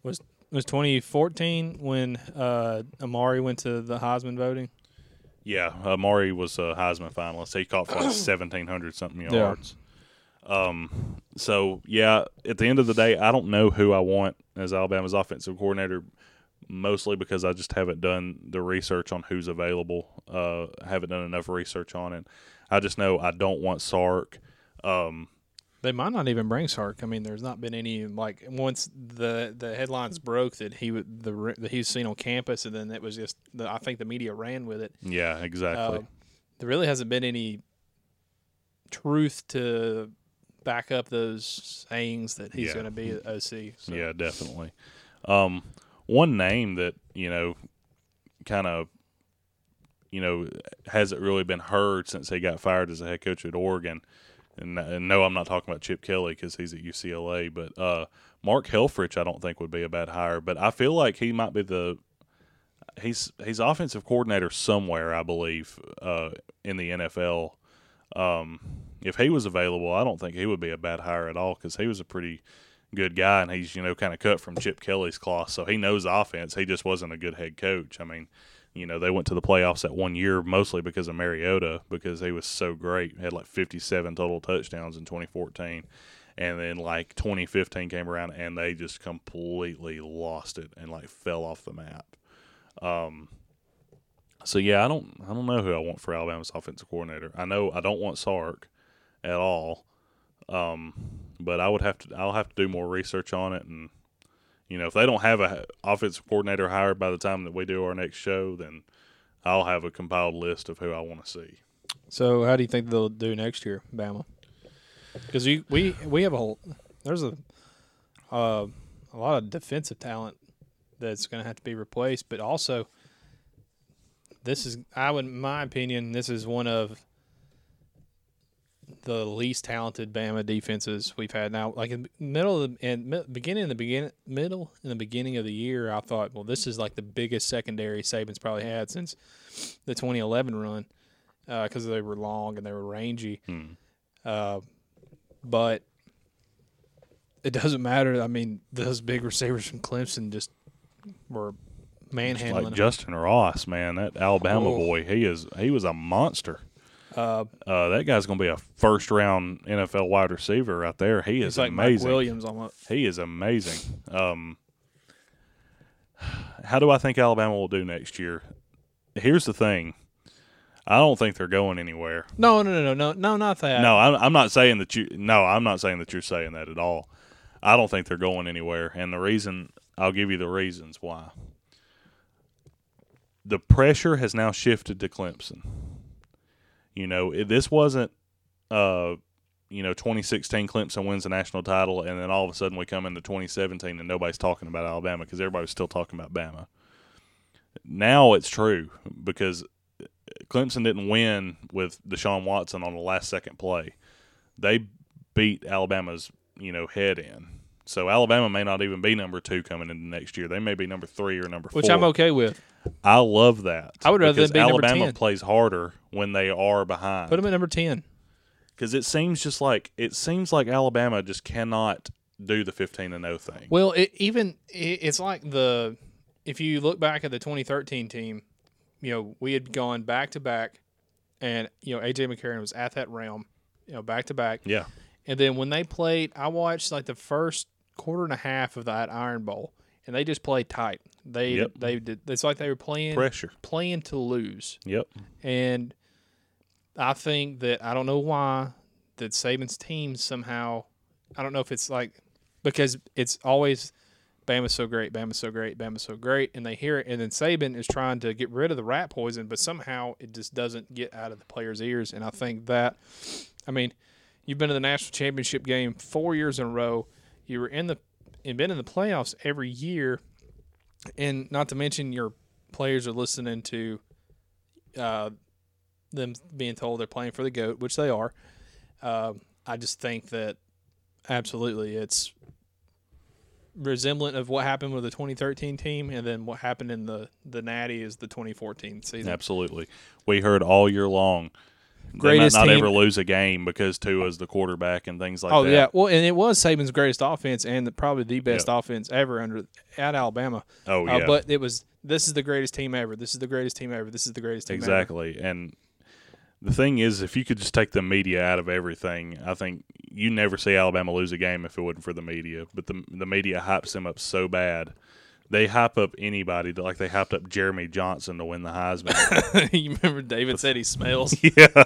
was was 2014 when uh, Amari went to the Heisman voting. Yeah, Amari was a Heisman finalist. He caught for like seventeen hundred something Yeah. yards. Um, so yeah, at the end of the day, I don't know who I want as Alabama's offensive coordinator, mostly because I just haven't done the research on who's available. Uh, haven't done enough research on it. I just know I don't want Sark. Um, They might not even bring Sark. I mean, there's not been any like once the the headlines broke that he would the that he was seen on campus, and then it was just the, I think the media ran with it. yeah, exactly. Uh, there really hasn't been any truth to back up those sayings that he's Yeah. going to be at OC. So. Yeah, definitely. Um, one name that you know, kind of, you know, hasn't really been heard since he got fired as a head coach at Oregon. And, and no, I'm not talking about Chip Kelly because he's at UCLA, but uh, Mark Helfrich, I don't think would be a bad hire. But I feel like he might be the he's he's offensive coordinator somewhere, I believe, uh, in the NFL. Um, if he was available, I don't think he would be a bad hire at all because he was a pretty good guy and he's you know kind of cut from Chip Kelly's cloth, so he knows offense. He just wasn't a good head coach. I mean, you know they went to the playoffs that one year mostly because of Mariota because he was so great. He had like 57 total touchdowns in 2014. And then like 2015 came around and they just completely lost it and like fell off the map. Um, so yeah, I don't I don't know who I want for Alabama's offensive coordinator. I know I don't want Sark at all. Um, but I would have to I'll have to do more research on it and you know, if they don't have a offensive coordinator hired by the time that we do our next show, then I'll have a compiled list of who I want to see. So, how do you think they'll do next year, Bama? Because we, we have a whole there's a uh, a lot of defensive talent that's going to have to be replaced, but also this is I would in my opinion this is one of the least talented Bama defenses we've had now. Like in the middle of the and beginning in the beginning middle in the beginning of the year, I thought, well, this is like the biggest secondary Saban's probably had since the 2011 run because they were long and they were rangy. Hmm. Uh, but it doesn't matter. I mean, those big receivers from Clemson just were manhandling. Like them. Justyn Ross, man, that Alabama Oh. boy, he is he was a monster. Uh, Uh, that guy's going to be a first round NFL wide receiver right there. He is like Mike amazing. Williams almost. He is amazing. Um, how do I think Alabama will do next year? Here's the thing. I don't think they're going anywhere. No, no, no, no, no, no, not that. No, I'm, I'm not saying that you. No, I'm not saying that you're saying that at all. I don't think they're going anywhere, and the reason I'll give you the reasons why. The pressure has now shifted to Clemson. You know, it, this wasn't, uh, you know, 2016 Clemson wins the national title, and then all of a sudden we come into 2017 and nobody's talking about Alabama because everybody's still talking about Bama. Now it's true because Clemson didn't win with Deshaun Watson on the last second play. They beat Alabama's, you know, head in. So Alabama may not even be number two coming into next year. They may be number three or number which four. I'm okay with. I love that. I would rather because them be number Alabama 10. plays harder when they are behind. Put them at number ten. Because it seems just like it seems like Alabama just cannot do the 15 and 0 thing. Well, it even it, it's like the if you look back at the 2013 team, you know we had gone back to back, and you know AJ McCarron was at that realm, you know back to back, Yeah, and then when they played, I watched like the first quarter and a half of that Iron Bowl, and they just played tight. They Yep. they did. It's like they were playing pressure. playing to lose, Yep. and I think that I don't know why that Saban's team somehow I don't know if it's like because it's always Bama's so great, Bama's so great, Bama's so great, and they hear it, and then Saban is trying to get rid of the rat poison, but somehow it just doesn't get out of the players' ears, and I think that, I mean, you've been to the national championship game four years in a row, you were in the and been in the playoffs every year, and not to mention your players are listening to, uh, them being told they're playing for the goat, which they are. Um, I just think that absolutely it's resemblant of what happened with the 2013 team, and then what happened in the the Natty is the 2014 season. Absolutely. We heard all year long. Greatest they might not team- ever lose a game because Tua's the quarterback and things like oh that. Oh yeah, well, and it was Saban's greatest offense and the, probably the best offense ever under at Alabama. Oh Uh, yeah. but it was this is the greatest team ever. This is the greatest team ever. This is the greatest team ever. Exactly. And the thing is, if you could just take the media out of everything, I think you never see Alabama lose a game if it wasn't for the media. But the the media hypes them up so bad. They hype up anybody, like they hyped up Jeremy Johnson to win the Heisman. you remember David said he smells. yeah.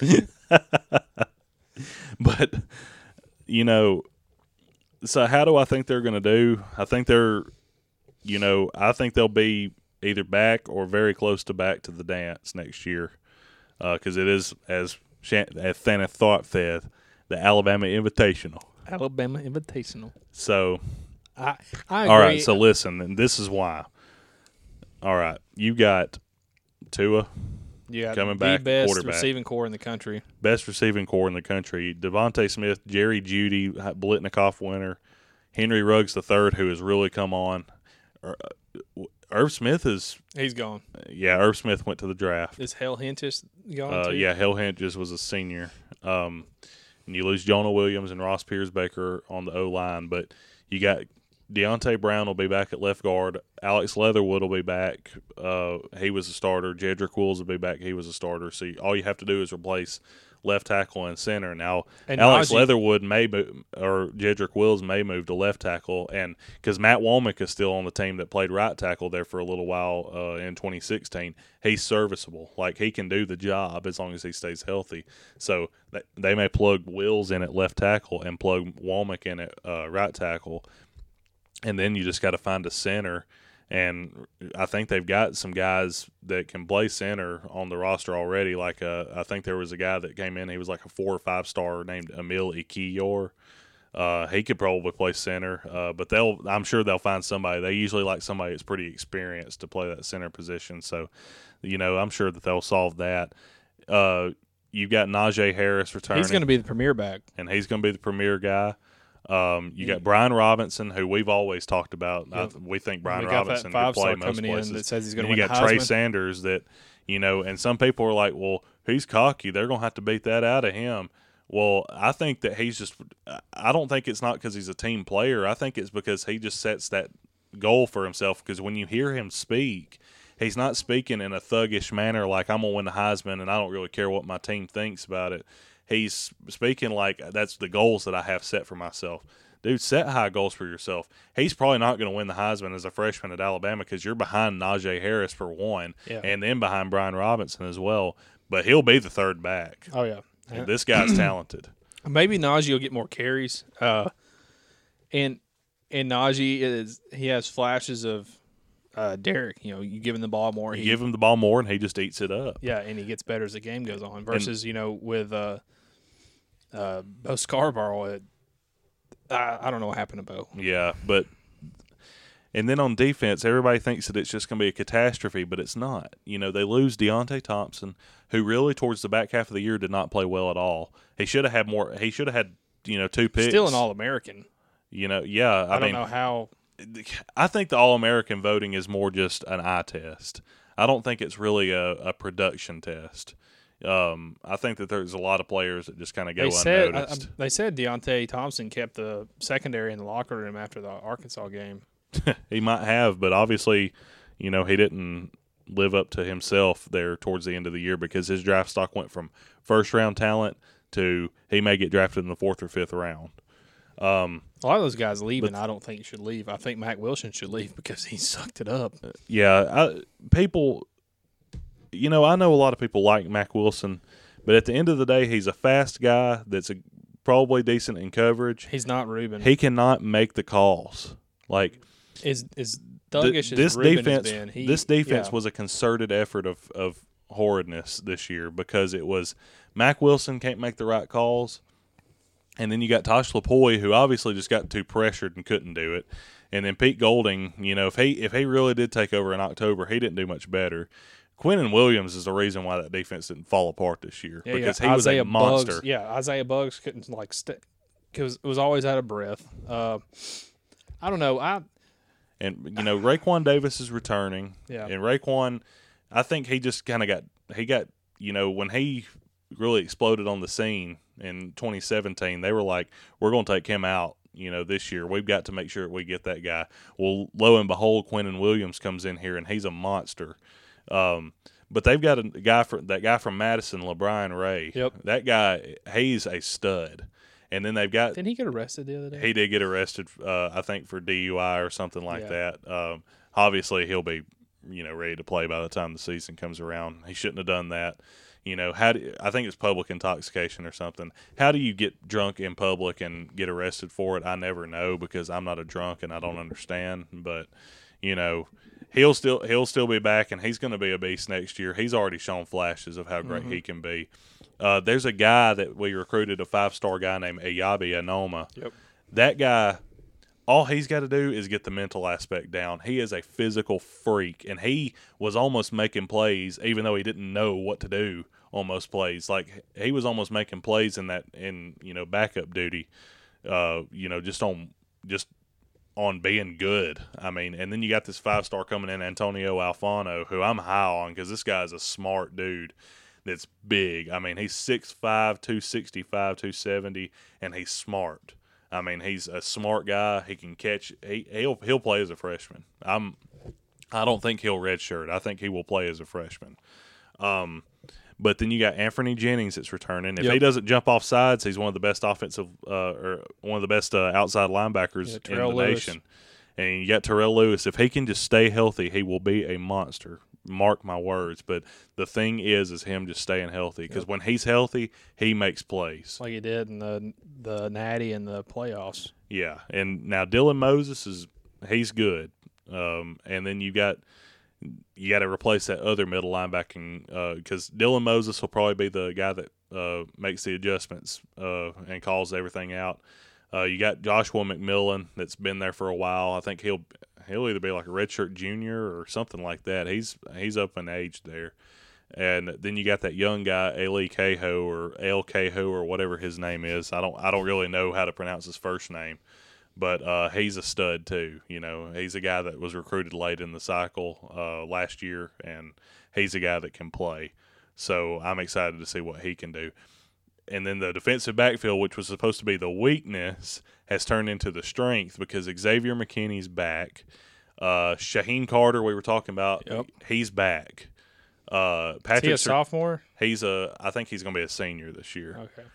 but you know, so how do I think they're going to do? I think they're, you know, I think they'll be either back or very close to back to the dance next year, Uh, because it is as Shan- as Thana thought said, the Alabama Invitational. Alabama Invitational. So I I agree. all right, so listen, and this is why. All right, you got Tua, yeah, coming the back, best receiving corps in the country. best receiving corps in the country. DeVonta Smith, Jerry Jeudy, Biletnikoff winner, Henry Ruggs the third, who has really come on. Er, uh, Ir- Irv Smith is He's gone. yeah. Irv Smith went to the draft. Is Hale Hentges gone Uh, too? yeah, Hell just was a senior. Um, and you lose Jonah Williams and Ross Pierschbacher on the O line, but you got Deonte Brown will be back at left guard. Alex Leatherwood will be back. Uh, he was a starter. Jedrick Wills will be back. He was a starter. So you, all you have to do is replace left tackle and center. Now And Alex Najee- Leatherwood may move, or Jedrick Wills may move to left tackle, and because Matt Womack is still on the team that played right tackle there for a little while uh, in 2016, he's serviceable. Like he can do the job as long as he stays healthy. So th- they may plug Wills in at left tackle and plug Womack in at uh, right tackle, and then you just got to find a center. And I think they've got some guys that can play center on the roster already. Like uh, I think there was a guy that came in. He was like a four or five star named Emil Ekiyor. Uh, he could probably play center, uh, but they'll. I'm sure they'll find somebody. They usually like somebody that's pretty experienced to play that center position. So, you know, I'm sure that they'll solve that. Uh, you've got Najee Harris returning He's going to be the premier back. and he's going to be the premier guy. Um, you got Brian Robinson, who we've always talked about. I, Yep. we think Brian we Robinson could play most places. that says he's going to you got Trey Sanders that you know, and some people are like, "Well, he's cocky. They're going to have to beat that out of him." Well, I think that he's just. I don't think it's not because he's a team player. I think it's because he just sets that goal for himself. Because when you hear him speak, he's not speaking in a thuggish manner like I'm gonna win the Heisman and I don't really care what my team thinks about it. He's speaking like that's the goals that I have set for myself. Dude, set high goals for yourself. He's probably not going to win the Heisman as a freshman at Alabama because you're behind Najee Harris for one, Yeah. and then behind Brian Robinson as well. But he'll be the third back. Oh yeah, And this guy's talented. maybe Najee will get more carries. Uh, and and Najee is he has flashes of uh, Derrick. You know, you give him the ball more. You He, give him the ball more, and he just eats it up. yeah, and he gets better as the game goes on. Versus you know with uh, uh, Bo Scarborough. It, I, I don't know what happened to Bo. Yeah, but and then on defense, everybody thinks that it's just going to be a catastrophe, but it's not. You know, they lose Deionte Thompson, who really towards the back half of the year did not play well at all. He should have had more. He should have had you know two picks. Still an All American. You know, yeah. I, I, don't mean, know how. I think the All American voting is more just an eye test. I don't think it's really a, a production test. Um, I think that there's a lot of players that just kind of go They said unnoticed. I- they said Deionte Thompson kept the secondary in the locker room after the Arkansas game. he might have, but obviously, you know, he didn't live up to himself there towards the end of the year because his draft stock went from first round talent to he may get drafted in the fourth or fifth round. Um, A lot of those guys leaving, I don't think should leave. I think Mac Wilson should leave because he sucked it up. yeah, I, people, you know, I know a lot of people like Mac Wilson, but at the end of the day, he's a fast guy that's a, probably decent in coverage. He's not Reuben. He cannot make the calls. Like Is is th- this defense, has been? He, this defense yeah. was a concerted effort of of horridness this year because it was Mac Wilson can't make the right calls, and then you got Tosh Lupoi who obviously just got too pressured and couldn't do it, and then Pete Golding, you know, if he if he really did take over in October, he didn't do much better. Quinnen Williams is the reason why that defense didn't fall apart this year Yeah, because yeah. he was a monster. Buggs, yeah, Isaiah Buggs couldn't like st- cause it was always out of breath. Uh, I don't know. I And you know, Raekwon Davis is returning. Yeah. And Raekwon, I think he just kind of got he got you know when he really exploded on the scene in 2017, they were like, "We're going to take him out." You know, this year we've got to make sure we get that guy. Well, lo and behold, Quinnen Williams comes in here and he's a monster. Um, but they've got a guy for that guy from Madison, LaBryan Ray. Yep. That guy, he's a stud. And then they've got didn't he get arrested the other day? he did get arrested, uh, I think, for DUI or something like Yeah. that. Um, obviously, he'll be, you know, ready to play by the time the season comes around. He shouldn't have done that. You know, how do I think it's public intoxication or something? How do you get drunk in public and get arrested for it? I never know because I'm not a drunk and I don't understand. But you know, he'll still he'll still be back and he's going to be a beast next year. He's already shown flashes of how great he can be. Uh, there's a guy that we recruited, a five star guy named Eyabi Anoma Yep. that guy all he's got to do is get the mental aspect down. He is a physical freak, and he was almost making plays, even though he didn't know what to do on most plays. Like he was almost making plays in that in you know backup duty, uh, you know, just on just on being good. I mean, and then you got this five star coming in, Antonio Alfano, who I'm high on because this guy's a smart dude that's big. I mean, he's 6'5", 265, 270, and he's smart. I mean, he's a smart guy. He can catch. He he'll he'll play as a freshman. I'm. I don't think he'll redshirt. I think he will play as a freshman. Um, but then you got Anthony Jennings that's returning. If Yep. he doesn't jump off sides, he's one of the best offensive uh, or one of the best uh, outside linebackers Yeah, in the Lewis. nation. And you got Terrell Lewis. If he can just stay healthy, he will be a monster. Mark my words. But the thing is, is him just staying healthy because when he's healthy, he makes plays. like he did in the the Natty and the playoffs. Yeah, and now Dylan Moses is he's good, um, and then you got you got to replace that other middle linebacking because Dylan Moses will probably be the guy that uh, makes the adjustments uh, and calls everything out. Uh, you got Joshua McMillan that's been there for a while. I think he'll he'll either be like a redshirt junior or something like that. He's he's up in age there. And then you got that young guy, Ale Kaho or L Kaho or whatever his name is. I don't I don't really know how to pronounce his first name, but uh, he's a stud too. You know, he's a guy that was recruited late in the cycle uh, last year, and he's a guy that can play. So I'm excited to see what he can do. And then the defensive backfield, which was supposed to be the weakness, has turned into the strength because Xavier McKinney's back. Uh, Shyheim Carter, we were talking about, Yep. he's back. Uh, Is he a sophomore? he's a, I think he's going to be a senior this year. Okay.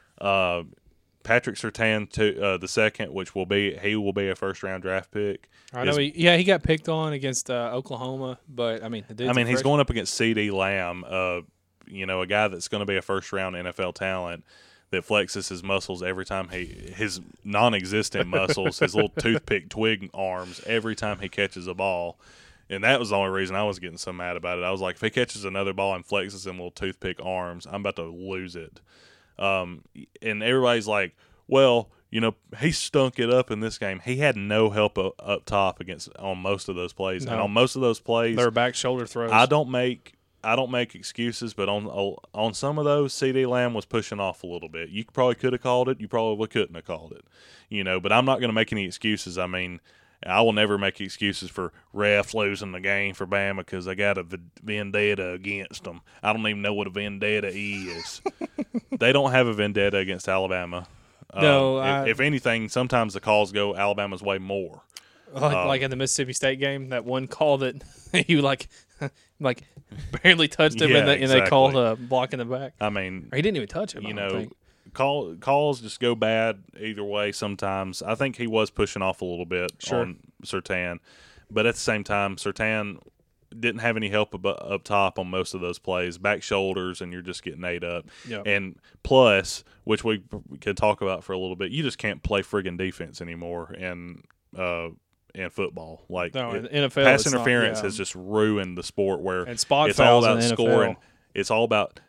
Patrick Surtain to uh, the second, which will be he will be a first round draft pick. I know. Is- He, yeah, he got picked on against uh, Oklahoma, but I mean, I mean, he's going up against CeeDee Lamb, uh, you know, a guy that's going to be a first round NFL talent that flexes his muscles every time he his non-existent muscles, his little toothpick twig arms every time he catches a ball. And that was the only reason I was getting so mad about it. I was like, if he catches another ball and flexes them little toothpick arms, I'm about to lose it. Um, and everybody's like, well, you know, he stunk it up in this game. He had no help up, up top against on most of those plays, and on most of those plays, Their back shoulder throws. I don't make I don't make excuses, but on on some of those, CeeDee Lamb was pushing off a little bit. You probably could have called it. You probably couldn't have called it. You know, but I'm not going to make any excuses. I mean, I will never make excuses for ref losing the game for Bama because they got a vendetta against them. I don't even know what a vendetta is. they don't have a vendetta against Alabama. No, Um, I- if, if anything, sometimes the calls go Alabama's way more. like, um, like in the Mississippi State game, that one call that you like, like barely touched him, Yeah, and, they, and they called a block in the back. I mean, Or he didn't even touch him. You know, think. Call calls just go bad either way. Sometimes I think he was pushing off a little bit Sure. on Surtain, but at the same time, Surtain didn't have any help ab- up top on most of those plays, back shoulders, and you're just getting ate up. Yep. And plus, which we could talk about for a little bit, you just can't play friggin' defense anymore. And uh, in football. Like No, it- NFL, pass it's not- interference yeah. has just ruined the sport. Where And spot it's all about scoring. NFL. It's all about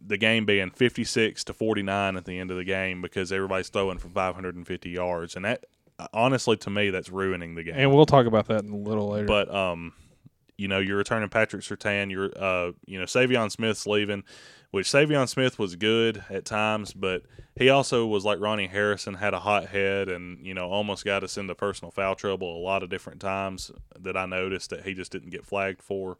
the game being 56 to 49 at the end of the game because everybody's throwing for 550 yards, and that honestly to me that's ruining the game. And we'll talk about that in a little later. But um, you know, you're returning Patrick Surtain. You're uh, you know, Saivion Smith's leaving, which Saivion Smith was good at times, but he also was like Ronnie Harrison, had a hot head, and you know, almost got us into personal foul trouble a lot of different times that I noticed that he just didn't get flagged for.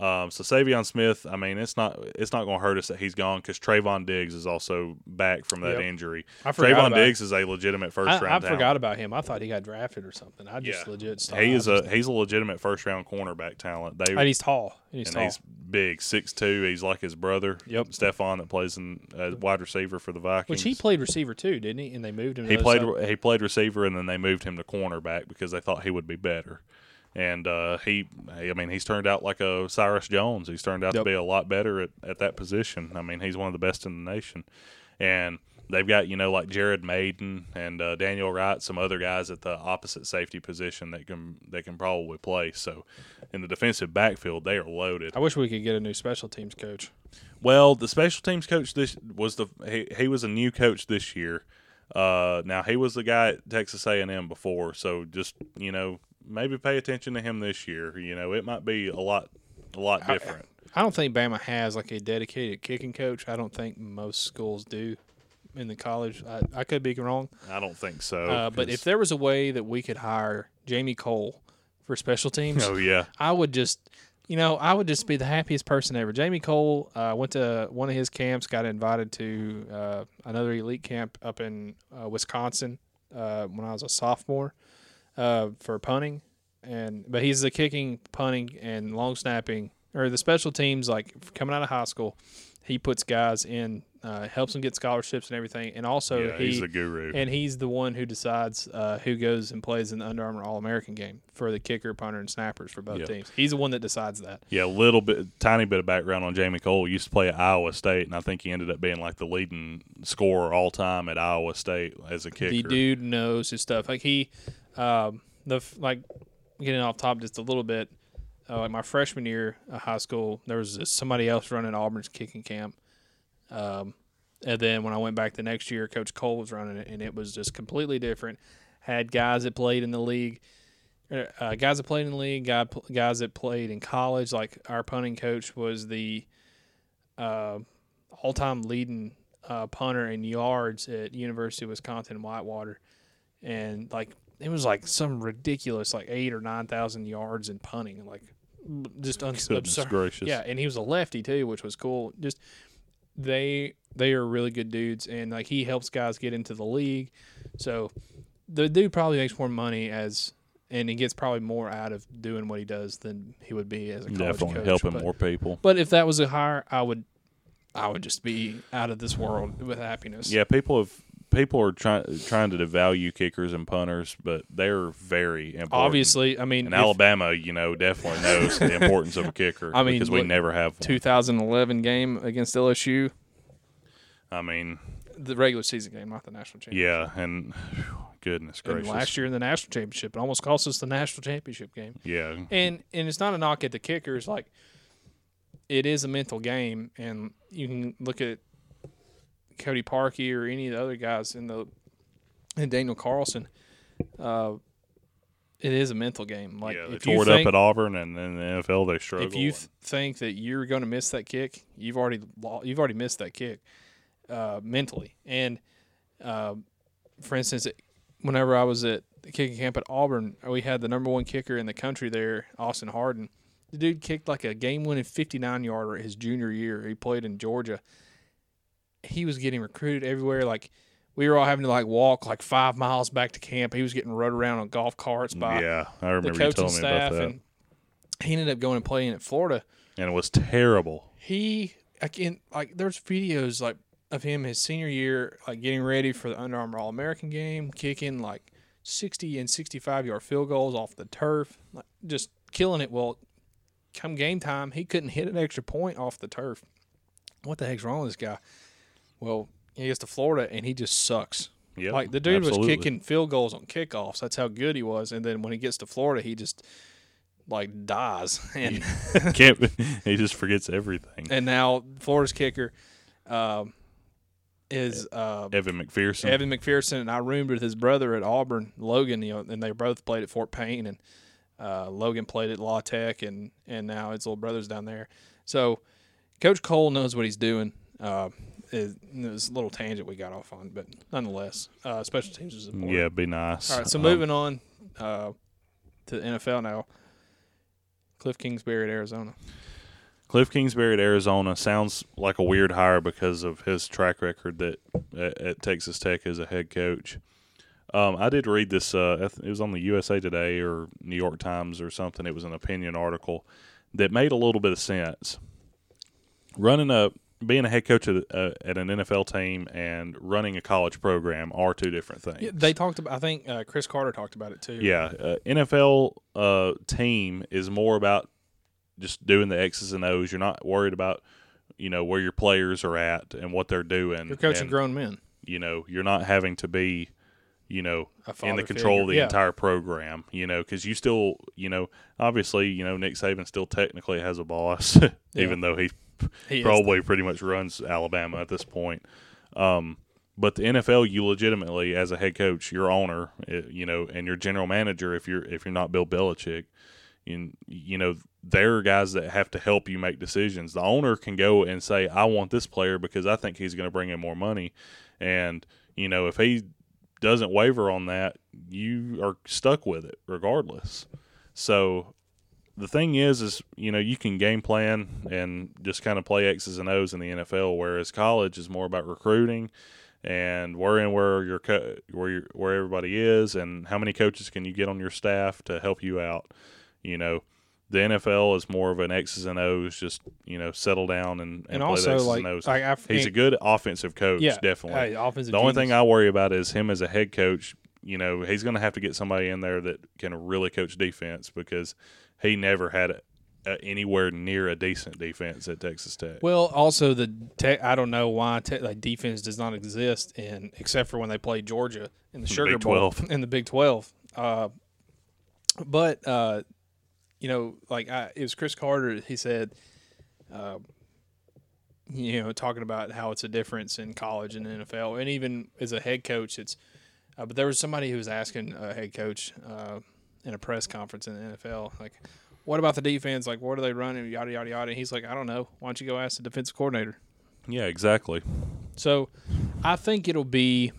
Um, so Saivion Smith, I mean, it's not it's not going to hurt us that he's gone because Trevon Diggs is also back from that Yep. injury. I Trevon Diggs is a legitimate first I, round. I talent. forgot about him. I thought he got drafted or something. I just Yeah. legit stopped. He is a he's a legitimate first round cornerback talent. They and he's tall. And he's and tall. he's big, six two. He's like his brother, Yep. Stefon, that plays in uh, wide receiver for the Vikings. Which he played receiver too, didn't he? And they moved him. to He played side. he played receiver, and then they moved him to cornerback because they thought he would be better. And uh, he, I mean, he's turned out like a Cyrus Jones. He's turned out Yep. to be a lot better at, at that position. I mean, he's one of the best in the nation. And they've got you know like Jared Mayden and uh, Daniel Wright, some other guys at the opposite safety position that can that can probably play. So in the defensive backfield, they are loaded. I wish we could get a new special teams coach. Well, the special teams coach this was the he, he was a new coach this year. Uh, now he was the guy at Texas A and M before, so just you know maybe pay attention to him this year. You know it might be a lot a lot different. I don't think Bama has like a dedicated kicking coach. I don't think most schools do in the college. I, I could be wrong. I don't think so. Uh, but if there was a way that we could hire Jamie Kohl for special teams, oh yeah, I would just, you know, I would just be the happiest person ever. Jamie Kohl uh, went to one of his camps, got invited to uh, another elite camp up in uh, Wisconsin uh, when I was a sophomore uh, for punting, and but he's the kicking, punting, and long snapping or the special teams like coming out of high school. He puts guys in, uh, helps them get scholarships and everything, and also yeah, he he's the guru. and he's the one who decides uh, who goes and plays in the Under Armour All American game for the kicker, punter, and snappers for both Yeah. teams. He's the one that decides that. yeah, a little bit, tiny bit of background on Jamie Kohl. He used to play at Iowa State, and I think he ended up being like the leading scorer all time at Iowa State as a kicker. The dude knows his stuff. Like he, um, the like getting off top just a little bit. Uh, like my freshman year of high school, there was somebody else running Auburn's kicking camp. Um, and then when I went back the next year, Coach Kohl was running it, and it was just completely different. Had guys that played in the league, uh, guys that played in the league, guy, guys that played in college. Like our punting coach was the uh, all-time leading uh, punter in yards at University of Wisconsin Whitewater, and like it was like some ridiculous like eight or nine thousand yards in punting, like just un- absurd. gracious. Yeah, and he was a lefty too, which was cool. Just they they are really good dudes, and like he helps guys get into the league. So the dude probably makes more money as, and he gets probably more out of doing what he does than he would be as a college Definitely coach. helping but, more people. But if that was a hire, I would, I would just be out of this world with happiness. Yeah, people have people are trying trying to devalue kickers and punters, but they're very important. Obviously, I mean, and if Alabama, you know, definitely knows the importance of a kicker. I mean, because we look, never have one. 2011 game against LSU, I mean, the regular season game, not the national championship. yeah, and goodness And gracious, last year in the national championship, it almost cost us the national championship game. yeah, And and it's not a knock at the kickers. Like it is a mental game, and you can look at Cody Parkey or any of the other guys in the and Daniel Carlson. Uh, it is a mental game. Like yeah, they if you tore it think, up at Auburn, and then the NFL they struggle. if you th- think that you're going to miss that kick, you've already you've already missed that kick uh, mentally. And uh, for instance, whenever I was at the kicking camp at Auburn, we had the number one kicker in the country there, Austin Hardin. The dude kicked like a game-winning 59 yarder his junior year. He played in Georgia. He was getting recruited everywhere. Like we were all having to like walk like five miles back to camp. He was getting rode around on golf carts by yeah, I the remember you coaching telling me about staff, that, and he ended up going and playing at Florida and it was terrible. he I can like there's videos like of him his senior year like getting ready for the Under Armour All American game, kicking like 60 and 65 yard field goals off the turf, like just killing it. Well, come game time, he couldn't hit an extra point off the turf. What the heck's wrong with this guy? Well, he gets to Florida and he just sucks. Yep, Like the dude absolutely. was kicking field goals on kickoffs. That's how good he was. And then when he gets to Florida, he just like dies. And Can't he just forgets everything. and now Florida's kicker um, is uh, Evan McPherson. Evan McPherson. And I roomed with his brother at Auburn, Logan. You know, and they both played at Fort Payne, and uh, Logan played at La Tech, and and now his little brother's down there. So Coach Kohl knows what he's doing. Uh, it, it was a little tangent we got off on, but nonetheless, uh, special teams is important. yeah, be nice. All right, so Um, moving on uh, to the NFL now. Cliff Kingsbury at Arizona. Cliff Kingsbury at Arizona sounds like a weird hire because of his track record that at, at Texas Tech as a head coach. Um, I did read this. Uh, it was on the USA Today or New York Times or something. It was an opinion article that made a little bit of sense. Running a being a head coach at, uh, at an NFL team and running a college program are two different things. Yeah, they talked about. I think uh, Cris Carter talked about it too. Yeah, uh, NFL uh, team is more about just doing the X's and O's. You're not worried about you know where your players are at and what they're doing. you're coaching and, grown men. You know, you're not having to be you know in the control of the Yeah. entire program. You know, because you still you know obviously you know Nick Saban still technically has a boss, even though he He probably pretty much runs Alabama at this point. Um, but the NFL, you legitimately, as a head coach, your owner, eh, you know, and your general manager, if you're if you're not Bill Belichick, you, you know, they're guys that have to help you make decisions. The owner can go and say, "I want this player because I think he's going to bring in more money," and you know, if he doesn't waver on that, you are stuck with it regardless. So the thing is, is you know you can game plan and just kind of play X's and O's in the NFL, whereas college is more about recruiting and worrying where your co- where your, where everybody is and how many coaches can you get on your staff to help you out. You know, the NFL is more of an X's and O's, just you know settle down and, and, and play also X's like, and O's. like I, He's a good offensive coach, yeah, definitely. Hey, offensive. The only thing. I worry about is him as a head coach. You know, he's going to have to get somebody in there that can really coach defense because he never had a, a, anywhere near a decent defense at Texas Tech. Well, also the te- I don't know why te- like defense does not exist in except for when they play Georgia in the Sugar Big Bowl 12. in the Big Twelve. Uh, but uh, you know, like I, it was Cris Carter. He said, uh, you know, talking about how it's a difference in college and NFL, and even as a head coach, it's. Uh, but there was somebody who was asking a head coach uh, in a press conference in the NFL, like, "What about the defense? Like, what are they running? Yada yada yada." And he's like, "I don't know. Why don't you go ask the defensive coordinator?" Yeah, exactly. So, I think it'll be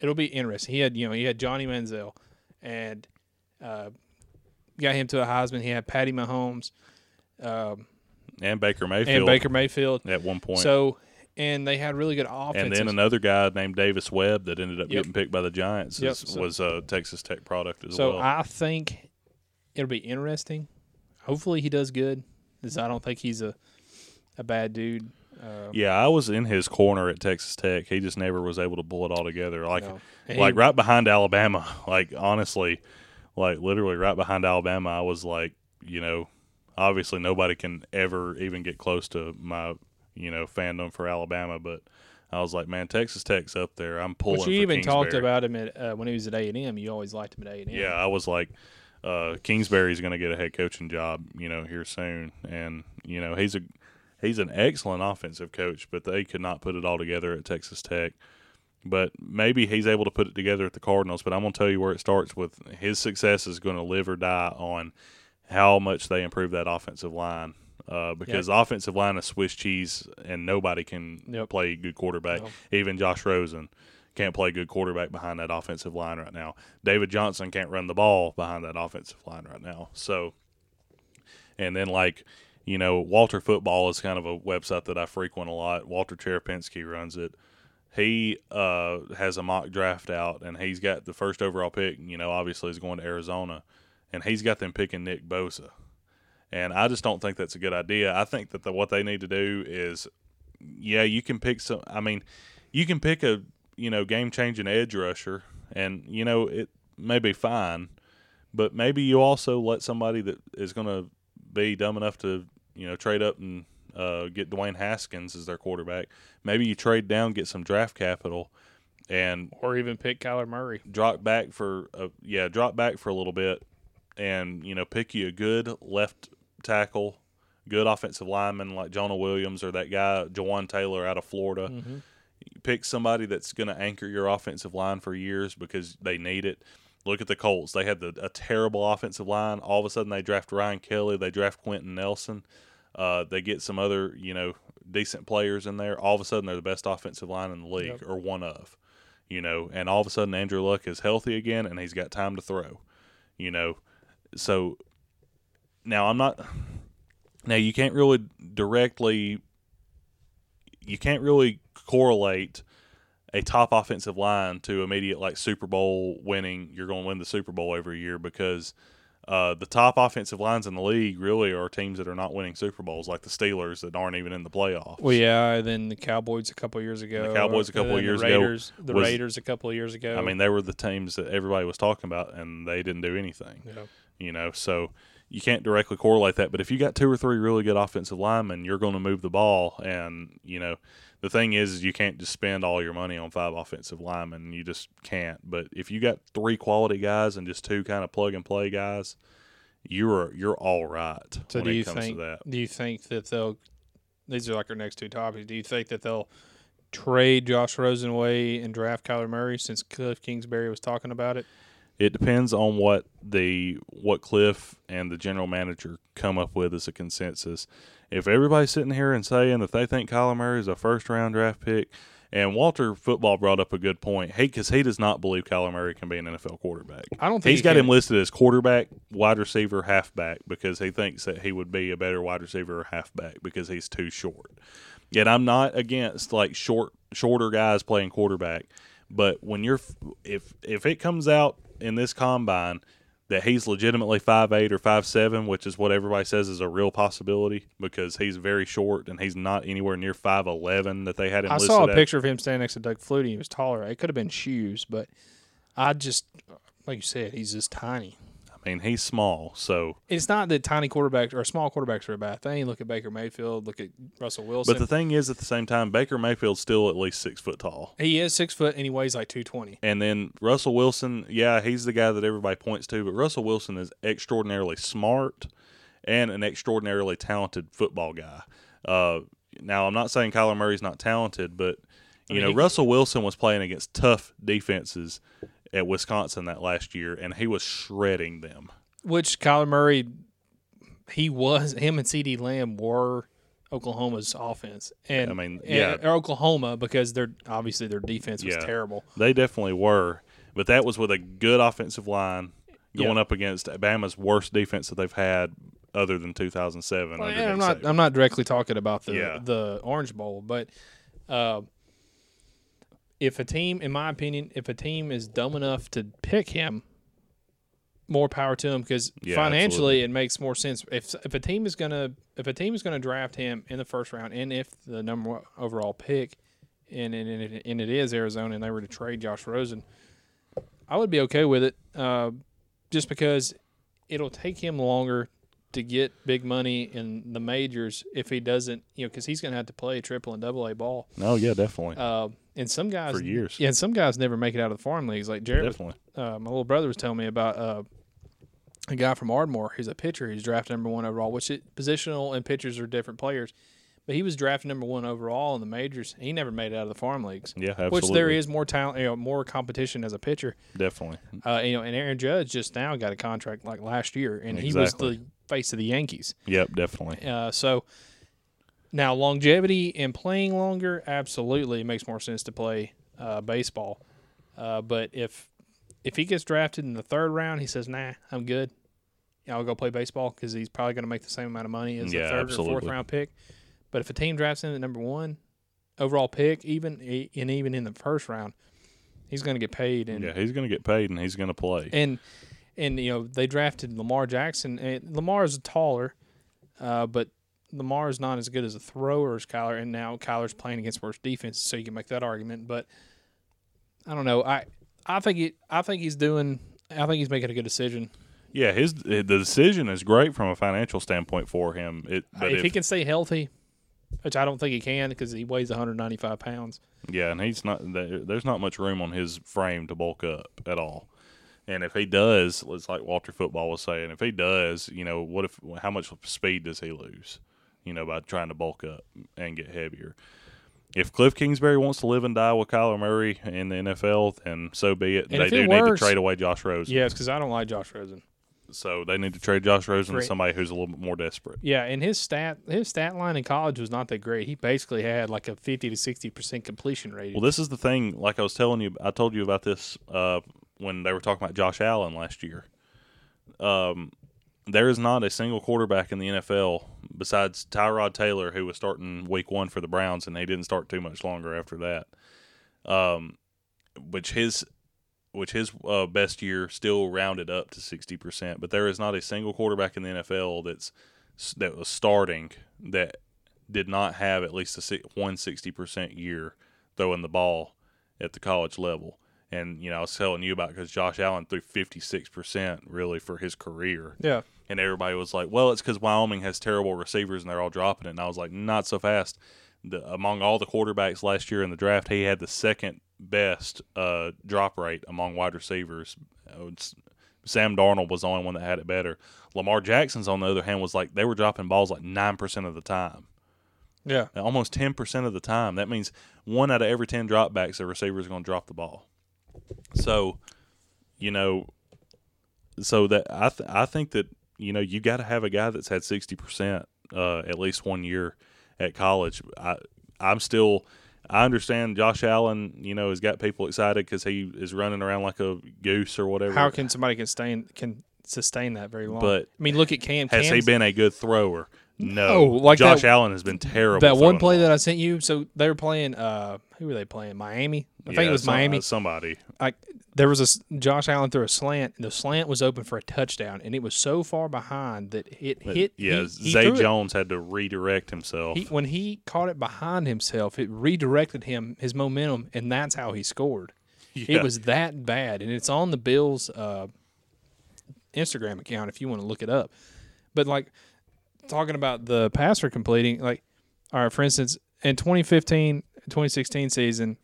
it'll be interesting. He had you know he had Johnny Manziel, and uh, got him to a Heisman. He had Patty Mahomes um, And Baker Mayfield and Baker Mayfield. at one point. So, and they had really good offense. and then another guy named Davis Webb that ended up Yep. getting picked by the Giants Yep, is- so- was a Texas Tech product as so well. I think it'll be interesting. Hopefully, he does good. Because I don't think he's a a bad dude. Uh, yeah, I was in his corner at Texas Tech. He just never was able to pull it all together. Like no. Like he- right behind Alabama. Like honestly, like literally right behind Alabama. I was like, you know, obviously nobody can ever even get close to my, you know, fandom for Alabama, but I was like, man, Texas Tech's up there. I'm pulling. But you even talked about him at, uh, when he was at A and M. You always liked him at A and M. Yeah, I was like, uh, Kingsbury's going to get a head coaching job, you know, here soon, and you know he's a he's an excellent offensive coach, but they could not put it all together at Texas Tech. But maybe he's able to put it together at the Cardinals. But I'm going to tell you where it starts with his success is going to live or die on how much they improve that offensive line. Uh, because offensive line is Swiss cheese, and nobody can Yep. play good quarterback. Even Josh Rosen can't play good quarterback behind that offensive line right now. David Johnson can't run the ball behind that offensive line right now. So, and then like, you know, Walter Football is kind of a website that I frequent a lot. Walter Cherepinsky runs it. He uh, has a mock draft out, and he's got the first overall pick. You know, obviously, is going to Arizona, and he's got them picking Nick Bosa. And I just don't think that's a good idea. I think that the, what they need to do is, yeah, you can pick some. I mean, you can pick a you know game changing edge rusher, and you know it may be fine, but maybe you also let somebody that is going to be dumb enough to you know trade up and uh, get Dwayne Haskins as their quarterback. Maybe you trade down, get some draft capital, and or even pick Kyler Murray. drop back for a, yeah, drop back for a little bit, and you know pick you a good left tackle, good offensive lineman like Jonah Williams or that guy Jawaan Taylor out of Florida. Mm-hmm. Pick somebody that's going to anchor your offensive line for years because they need it. Look at the Colts; they had the, a terrible offensive line. All of a sudden, they draft Ryan Kelly, they draft Quenton Nelson. Uh, they get some other, you know, decent players in there. All of a sudden, they're the best offensive line in the league, Yep. or one of you know, and all of a sudden Andrew Luck is healthy again and he's got time to throw, you know. So now I'm not now you can't really directly you can't really correlate a top offensive line to immediate like Super Bowl winning you're going to win the Super Bowl every year because uh, the top offensive lines in the league really are teams that are not winning Super Bowls, like the Steelers that aren't even in the playoffs. Well, yeah, and then the Cowboys a couple years ago. The Cowboys a couple and of years the ago The was- Raiders a couple of years ago. I mean, they were the teams that everybody was talking about, and they didn't do anything. yeah. you know so you can't directly correlate that but if you got two or three really good offensive linemen you're going to move the ball and you know the thing is, is you can't just spend all your money on five offensive linemen you just can't but if you got three quality guys and just two kind of plug and play guys you're you're all right So when do it you comes think? that Do you think that they'll? These are like our next two topics. Do you think that they'll trade Josh Rosen away and draft Kyler Murray since Cliff Kingsbury was talking about it? It depends on what the what Cliff and the general manager come up with as a consensus. If everybody's sitting here and saying that they think Kyler Murray is a first round draft pick, and Walter Football brought up a good point, hey, because he does not believe Kyler Murray can be an NFL quarterback. I don't think He's he got can. him listed as quarterback, wide receiver, halfback because he thinks that he would be a better wide receiver or halfback because he's too short. Yet I'm not against like short shorter guys playing quarterback, but when you're if if it comes out in this combine that he's legitimately five eight or five seven, which is what everybody says is a real possibility because he's very short and he's not anywhere near five eleven that they had him I saw a at. picture of him standing next to Doug Flutie. He was taller. It could have been shoes, but I just, like you said, he's just tiny. I mean, he's small, so It's not that tiny quarterbacks or small quarterbacks are a bad thing. Look at Baker Mayfield. Look at Russell Wilson. but the thing is at the same time, Baker Mayfield's still at least six foot tall. he is six foot and he weighs like two twenty. And then Russell Wilson, yeah, he's the guy that everybody points to, but Russell Wilson is extraordinarily smart and an extraordinarily talented football guy. Uh, now, I'm not saying Kyler Murray's not talented, but you mean, know, Russell Wilson was playing against tough defenses at Wisconsin that last year, and he was shredding them. Which Kyler Murray, he was him and CeeDee Lamb were Oklahoma's offense, and I mean, and- yeah. or Oklahoma because they're obviously their defense was Yeah. terrible. They definitely were, but that was with a good offensive line going Yeah. up against Alabama's worst defense that they've had other than 2007. Well, I'm not. I'm not directly talking about the Yeah. the Orange Bowl, but uh, if a team, in my opinion, if a team is dumb enough to pick him, more power to him because Yeah, financially it makes more sense. If if a team is gonna if a team is gonna draft him in the first round, and if the number one overall pick, and and, and, it, and it is Arizona, and they were to trade Josh Rosen, I would be okay with it, uh, just because it'll take him longer to get big money in the majors if he doesn't, you know, because he's going to have to play triple and double A ball. No, yeah, definitely. Uh, and some guys For years. yeah, and some guys never make it out of the farm leagues. Like Jared, definitely. uh, my little brother was telling me about uh, a guy from Ardmore. He's a pitcher. He's drafted number one overall. Which it, positional and pitchers are different players, but he was drafted number one overall in the majors. He never made it out of the farm leagues. Yeah, absolutely. Which there is more talent, you know, more competition as a pitcher. Definitely. Uh, you know, and Aaron Judge just now got a contract like last year, and he was the face of the Yankees. Yep, definitely. Uh, so now longevity and playing longer, absolutely, it makes more sense to play uh, baseball. Uh, but if if he gets drafted in the third round, he says, "Nah, I'm good. I'll go play baseball because he's probably going to make the same amount of money as Yeah, the third or fourth round pick." But if a team drafts him at number one overall pick, even and even in the first round, he's going to get paid. And Yeah, he's going to get paid and he's going to play. and and you know they drafted Lamar Jackson. And Lamar is taller, uh, but Lamar is not as good as a thrower as Kyler. And now Kyler's playing against worse defense, so you can make that argument. But I don't know. I I think it. I think he's doing. I think he's making a good decision. Yeah, his the decision is great from a financial standpoint for him. It, uh, but if, if, he can stay healthy, which I don't think he can because he weighs 195 pounds. Yeah, and he's not. There's not much room on his frame to bulk up at all. And if he does, it's like Walter Football was saying. If he does, you know, what if? How much speed does he lose? You know, by trying to bulk up and get heavier. If Cliff Kingsbury wants to live and die with Kyler Murray in the NFL, then so be it. And they do it need to trade away Josh Rosen. Yes, because I don't like Josh Rosen. So they need to trade Josh Rosen to somebody who's a little bit more desperate. Yeah, and his stat his stat line in college was not that great. He basically had like a 50 to 60 percent completion rate. Well, this is the thing. Like I was telling you, I told you about this uh, when they were talking about Josh Allen last year. Um, there is not a single quarterback in the NFL besides Tyrod Taylor who was starting Week One for the Browns, and he didn't start too much longer after that. Um, which his which his uh, best year still rounded up to sixty percent, but there is not a single quarterback in the NFL that's that was starting that did not have at least a one sixty percent year throwing the ball at the college level. And you know, I was telling you about because Josh Allen threw fifty six percent really for his career, yeah, and everybody was like, "Well, it's because Wyoming has terrible receivers and they're all dropping it." And I was like, "Not so fast." The, among all the quarterbacks last year in the draft, he had the second best uh, drop rate among wide receivers. Uh, it's- Sam Darnold was the only one that had it better. Lamar Jackson's on the other hand was like they were dropping balls like nine percent of the time yeah. almost ten percent of the time. That means one out of every ten dropbacks, the receiver is going to drop the ball. So, you know, so that I th- I think that you know you got to have a guy that's had sixty percent uh, at least one year at college. I I'm still. I understand Josh Allen, you know, has got people excited because he is running around like a goose or whatever. How can somebody can sustain can sustain that very long? But I mean, look at Cam. has he been a good thrower? No. No, like Josh that- Allen has been terrible. that one play that. I sent you? So they were playing. uh Who were they playing? Miami. I think it was some- Miami. Somebody. like there was a Josh Allen threw a slant, and the slant was open for a touchdown, and it was so far behind that it hit. yeah, he, he Zay threw it- Jones had to redirect himself. He, when he caught it behind himself, it redirected him his momentum, and that's how he scored. Yeah. It was that bad, and it's on the Bills' uh, Instagram account if you want to look it up. But like talking about the passer completing, like all right, for instance, in 2015, 2016 season,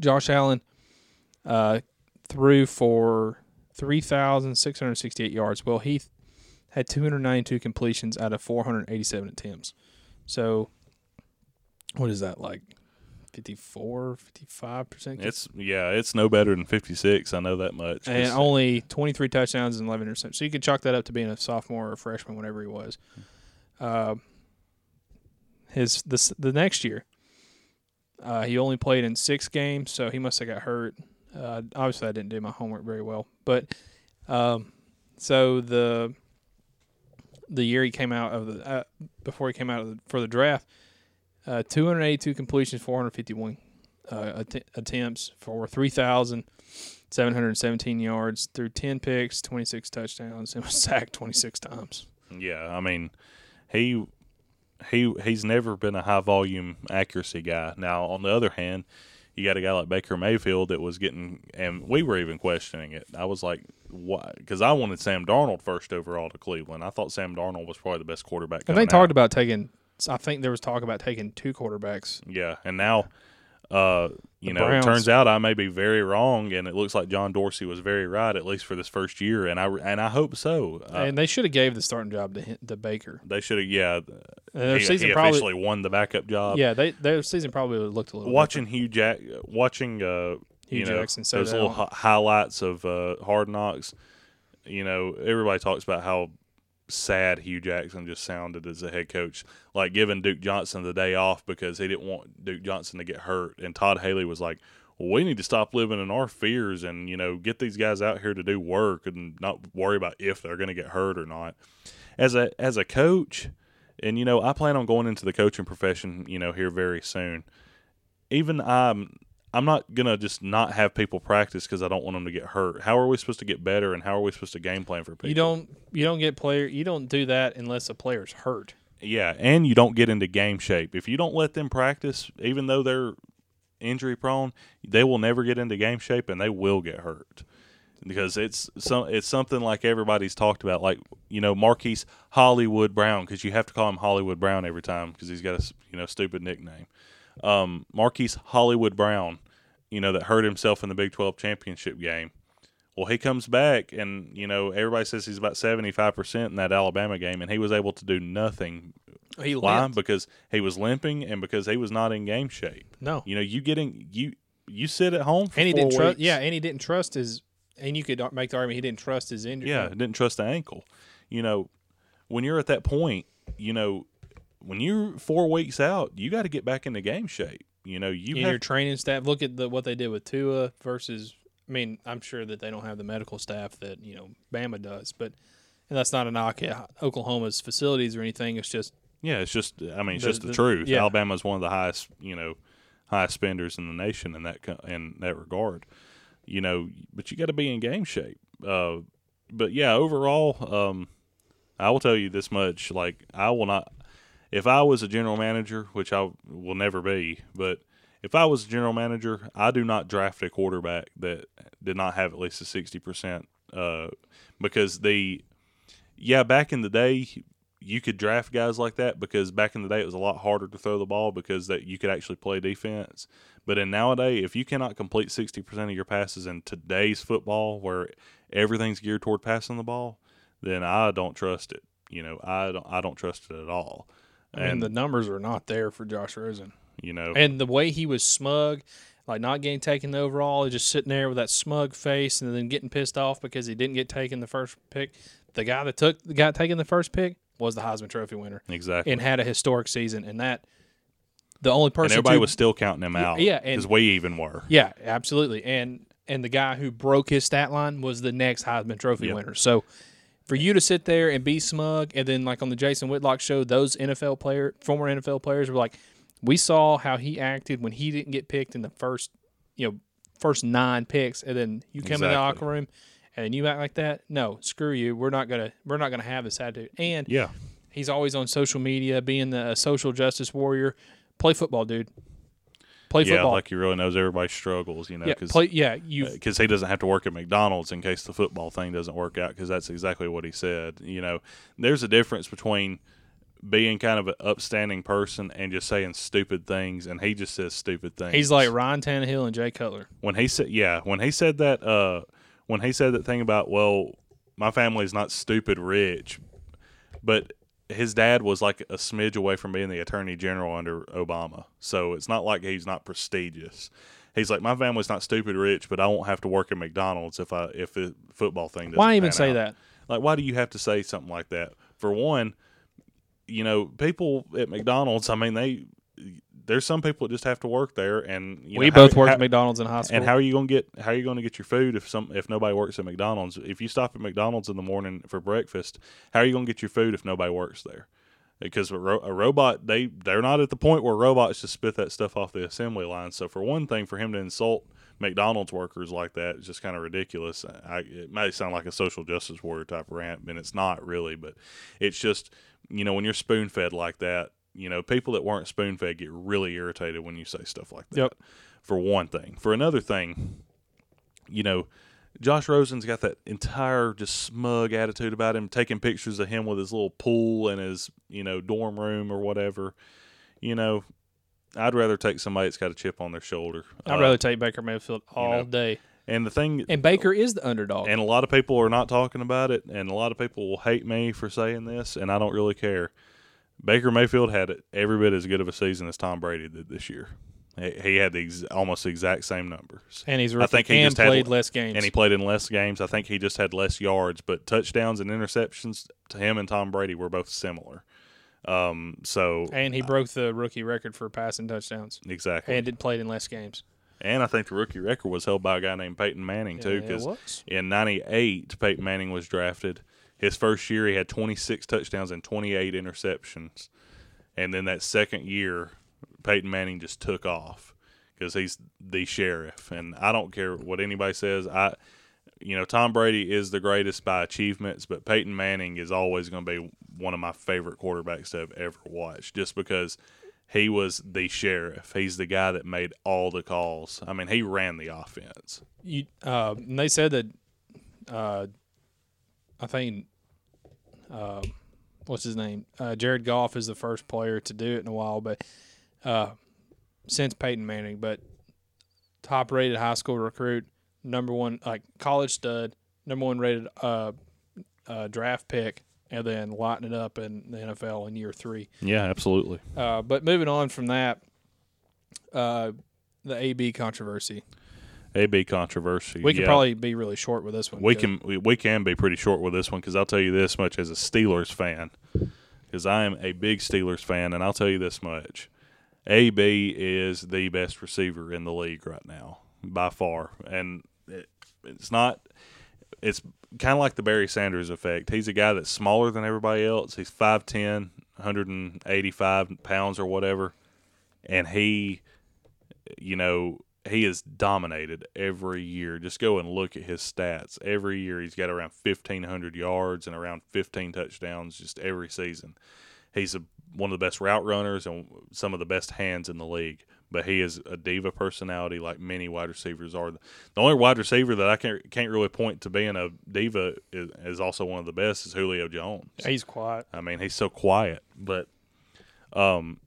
Josh Allen uh, threw for 3,668 yards. Well, he had 292 completions out of 487 attempts. So, what is that like? 54, 55 percent, It's yeah, it's no better than fifty six. I know that much. and only 23 touchdowns and 11 interceptions. So you could chalk that up to being a sophomore or freshman, whatever he was. Uh, his this the next year, uh, he only played in six games, so he must have got hurt. Uh, obviously, I didn't do my homework very well, but um, so the the year he came out of the uh, before he came out of the, for the draft, uh, 282 completions, 451 uh, att- attempts for 3,717 yards through 10 picks, 26 touchdowns, and was sacked 26 times. yeah, I mean, he he he's never been a high volume accuracy guy. Now, on the other hand, you got a guy like Baker Mayfield that was getting, and we were even questioning it. I was like, why? Because I wanted Sam Darnold first overall to Cleveland. I thought Sam Darnold was probably the best quarterback. And they coming talked out. about taking. I think there was talk about taking two quarterbacks. Yeah, and now, uh, you The know, Browns. it turns out I may be very wrong, and it looks like John Dorsey was very right, at least for this first year, and I and I hope so. Uh, and they should have gave the starting job to Hin- to Baker. they should have, yeah. And their he, season he probably. officially won the backup job. Yeah, they their season probably would have looked a little. watching Hue Jack, watching uh, Hue you know Jackson say those that little on- hi- highlights of uh, Hard Knocks. You know, everybody talks about how sad Hue Jackson just sounded as a head coach, like giving Duke Johnson the day off because he didn't want Duke Johnson to get hurt. And Todd Haley was like, well, we need to stop living in our fears and, you know, get these guys out here to do work and not worry about if they're going to get hurt or not. As a as a coach, and you know, I plan on going into the coaching profession, you know, here very soon. Even I'm I'm not gonna just not have people practice because I don't want them to get hurt. How are we supposed to get better, and how are we supposed to game plan for people? You don't you don't get player you don't do that unless a player's hurt. Yeah, and you don't get into game shape. If you don't let them practice, even though they're injury prone, they will never get into game shape and they will get hurt. because it's some it's something like everybody's talked about, like you know Marquise Hollywood Brown, because you have to call him Hollywood Brown every time because he's got a you know stupid nickname. Um, Marquise Hollywood Brown, you know that hurt himself in the Big Twelve championship game. Well, he comes back, and you know everybody says he's about seventy five percent in that Alabama game, and he was able to do nothing. He Why? limped. Because he was limping, and because he was not in game shape. No, You know, you getting you you sit at home for and he four didn't trust. Yeah, and he didn't trust his. And you could make the argument he didn't trust his injury. Yeah, didn't trust the ankle. You know, when you're at that point, you know, when you're four weeks out, you got to get back into game shape. You know, you and have your training staff. Look at the what they did with Tua versus. I mean, I'm sure that they don't have the medical staff that you know Bama does, but and that's not a knock at Oklahoma's facilities or anything. It's just yeah. It's just, I mean, it's The- just the, the- truth. yeah. Alabama's one of the highest, you know, highest spenders in the nation in that in that regard. You know, but you got to be in game shape. Uh, but yeah, overall, um, I will tell you this much: like, I will not. If I was a general manager, which I will never be, but if I was a general manager, I do not draft a quarterback that did not have at least a sixty percent. Uh, because the yeah, back in the day, you could draft guys like that because back in the day it was a lot harder to throw the ball because that you could actually play defense. But in nowadays, if you cannot complete sixty percent of your passes in today's football, where everything's geared toward passing the ball, then I don't trust it. You know, I don't. I don't trust it at all. I mean And the numbers are not there for Josh Rosen, you know, and the way he was smug, like not getting taken the overall, just sitting there with that smug face, and then getting pissed off because he didn't get taken the first pick. The guy that took the guy taking the first pick was the Heisman Trophy winner exactly. and had a historic season, and that the only person and everybody to- was still counting him out. yeah, because we even were. Yeah, absolutely. And and the guy who broke his stat line was the next Heisman Trophy Yep. winner. So for you to sit there and be smug, and then like on the Jason Whitlock show, those NFL player, former NFL players were like, we saw how he acted when he didn't get picked in the first, you know, first nine picks, and then you come in the locker room and you act like that. No, screw you. We're not gonna we're not gonna have this attitude. And Yeah, he's always on social media, being the social justice warrior. Play football, dude. Play yeah, football. like he really knows everybody's struggles. You know, yeah, because. Yeah, you. because he doesn't have to work at McDonald's in case the football thing doesn't work out. Because that's exactly what he said. You know, there's a difference between being kind of an upstanding person and just saying stupid things, and he just says stupid things. He's like Ryan Tannehill and Jay Cutler. when he said, yeah, when he said that, uh, when he said that thing about, well, my family's not stupid rich, but his dad was like a smidge away from being the attorney general under Obama, so it's not like he's not prestigious. He's like, my family's not stupid rich, but I won't have to work at McDonald's if I if the football thing doesn't. Why even say out. that? Like, why do you have to say something like that? For one, you know, people at McDonald's. I mean, they there's some people that just have to work there, and you we know, how- both worked how- at McDonald's in high school. and how are you going to get how are you to get your food if some if nobody works at McDonald's? If you stop at McDonald's in the morning for breakfast, how are you going to get your food if nobody works there? Because a, ro- a robot they they're not at the point where robots just spit that stuff off the assembly line. So for one thing, for him to insult McDonald's workers like that is just kind of ridiculous. I, it may sound like a social justice warrior type rant, and it's not really. But it's just you know when you're spoon fed like that, you know people that weren't spoon fed get really irritated when you say stuff like that Yep. for one thing. For another thing, you know, Josh Rosen's got that entire just smug attitude about him, taking pictures of him with his little pool in his, you know, dorm room or whatever. You know, I'd rather take somebody that's got a chip on their shoulder. I'd Uh, rather take Baker Mayfield all know, day. and the thing And Baker is the underdog. and a lot of people are not talking about it, and a lot of people will hate me for saying this, and I don't really care. Baker Mayfield had every bit as good of a season as Tom Brady did this year. He had the ex- almost the exact same numbers. and he's I think he and just had- played less games. and he played in less games. I think he just had less yards, but touchdowns and interceptions to him and Tom Brady were both similar. Um, so And he broke the rookie record for passing touchdowns. exactly, And it played in less games. and I think the rookie record was held by a guy named Peyton Manning too, because was. in '98 Peyton Manning was drafted. His first year, he had 26 touchdowns and 28 interceptions, and then that second year, Peyton Manning just took off because he's the sheriff. And I don't care what anybody says. I, you know, Tom Brady is the greatest by achievements, but Peyton Manning is always going to be one of my favorite quarterbacks to have ever watched, just because he was the sheriff. He's the guy that made all the calls. I mean, he ran the offense. You, uh, they said that uh, I think, uh, what's his name? Uh, Jared Goff is the first player to do it in a while, but uh, since Peyton Manning, but top rated high school recruit, number one like college stud, number one rated uh, uh, draft pick, and then lighting it up in the NFL in year three. Yeah, absolutely. Uh, but moving on from that, uh, the AB controversy. AB controversy. We could yeah. probably be really short with this one. we 'cause- can we, we can be pretty short with this one because I'll tell you this much as a Steelers fan, because I am a big Steelers fan, and I'll tell you this much: AB is the best receiver in the league right now by far, and it, it's not. It's kind of like the Barry Sanders effect. He's a guy that's smaller than everybody else. He's 5'10", 185 pounds or whatever, and he, you know, he is dominated every year. Just go and look at his stats. Every year he's got around 1,500 yards and around 15 touchdowns just every season. He's a, one of the best route runners and some of the best hands in the league. But he is a diva personality like many wide receivers are. The only wide receiver that I can't, can't really point to being a diva is, is also one of the best is Julio Jones. He's quiet. I mean, he's so quiet. But um,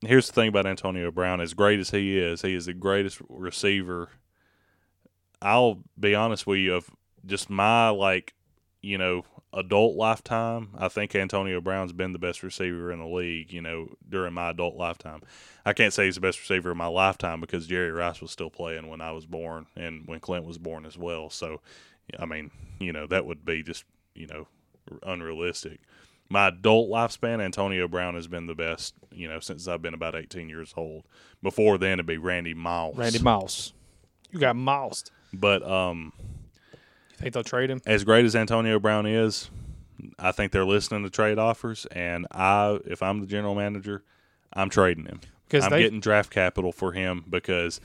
here's the thing about Antonio Brown: as great as he is, he is the greatest receiver. I'll be honest with you, of just my like, you know, adult lifetime, I think Antonio Brown's been the best receiver in the league. You know, during my adult lifetime, I can't say he's the best receiver in my lifetime because Jerry Rice was still playing when I was born and when Clint was born as well. So, I mean, you know, that would be just you know unrealistic my adult lifespan, Antonio Brown has been the best, you know, since I've been about 18 years old. Before then, it'd be Randy Moss. Randy Mouse. You got moused. But um, You think they'll trade him? as great as Antonio Brown is, I think they're listening to trade offers. And I, if I'm the general manager, I'm trading him. Because I'm getting draft capital for him because,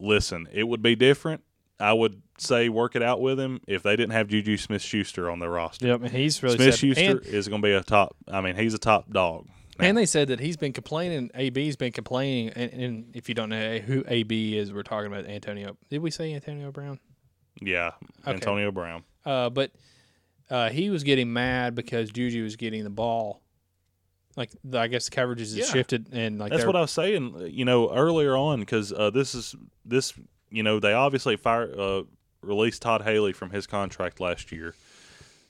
listen, it would be different. I would say work it out with him if they didn't have Juju Smith Schuster on their roster. Yep, and he's really Smith Schuster is going to be a top. I mean, he's a top dog. now. and they said that he's been complaining. AB's been complaining, and, and if you don't know who AB is, we're talking about Antonio. Did we say Antonio Brown? Yeah, Okay. Antonio Brown. Uh, but uh, he was getting mad because Juju was getting the ball. Like the, I guess the coverages Yeah. shifted, and like That's what I was saying. You know, earlier on because uh, this is this. You know, they obviously fire uh, released Todd Haley from his contract last year,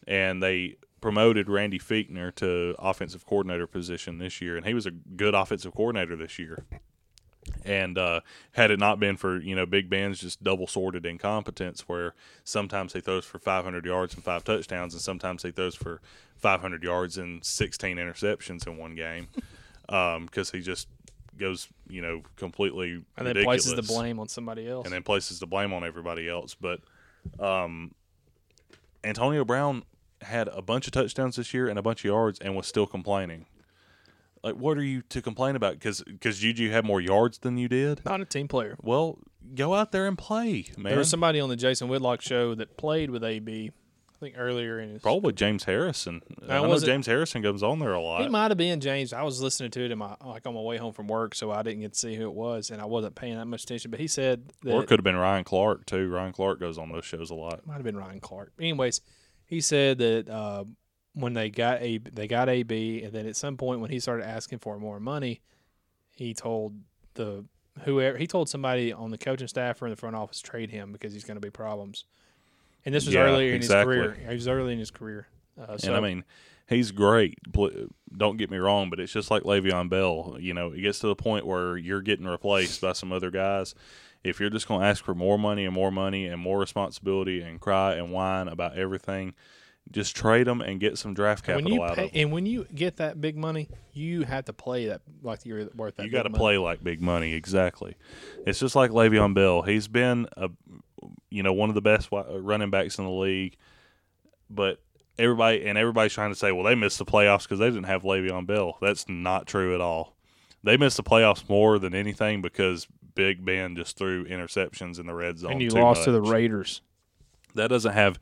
and they promoted Randy Fichtner to offensive coordinator position this year, and he was a good offensive coordinator this year. And uh, had it not been for you know Big Ben's just double sorted incompetence, where sometimes he throws for 500 yards and five touchdowns, and sometimes he throws for 500 yards and 16 interceptions in one game, because he just goes you know completely and then places the blame on somebody else. and then places the blame on everybody else. But um, Antonio Brown had a bunch of touchdowns this year and a bunch of yards, and was still complaining. Like, what are you to complain about? Because because Juju had more yards than you did. Not a team player. Well, go out there and play, man. There was somebody on the Jason Whitlock show that played with AB. I think earlier in his Probably James Harrison. I know was it- James Harrison comes on there a lot. He might have been James. I was listening to it in my like on my way home from work, so I didn't get to see who it was, and I wasn't paying that much attention. But he said that Or it could have been Ryan Clark too. Ryan Clark goes on those shows a lot. might have been Ryan Clark. Anyways, he said that uh, when they got a they got AB, and then at some point when he started asking for more money, he told the whoever he told somebody on the coaching staff or in the front office trade him because he's going to be problems. And this was Yeah, earlier exactly. in his career. He was early in his career. Uh, so and I mean, he's great. Don't get me wrong, but it's just like Le'Veon Bell. You know, it gets to the point where you're getting replaced by some other guys. If you're just going to ask for more money and more money and more responsibility and cry and whine about everything, just trade them and get some draft capital you out pay, of them. and when you get that big money, you have to play that like you're worth that. You got to play like big money, exactly. It's just like Le'Veon Bell. He's been a, you know, one of the best uh, running backs in the league, but everybody and everybody's trying to say, well, they missed the playoffs because they didn't have Le'Veon Bell. That's not true at all. They missed the playoffs more than anything because Big Ben just threw interceptions in the red zone. and you lost to the. Raiders. That doesn't have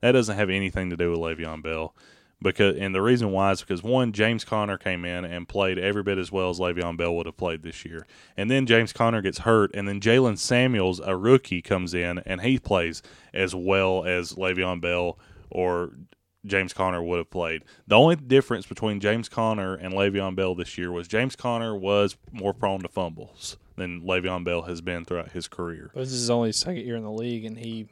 that doesn't have anything to do with Le'Veon Bell. Because and the reason why is because one James Conner came in and played every bit as well as Le'Veon Bell would have played this year, and then James Conner gets hurt, and then Jaylen Samuels, a rookie, comes in and he plays as well as Le'Veon Bell or James Conner would have played. The only difference between James Conner and Le'Veon Bell this year was James Conner was more prone to fumbles than Le'Veon Bell has been throughout his career. But this is only his second year in the league, and he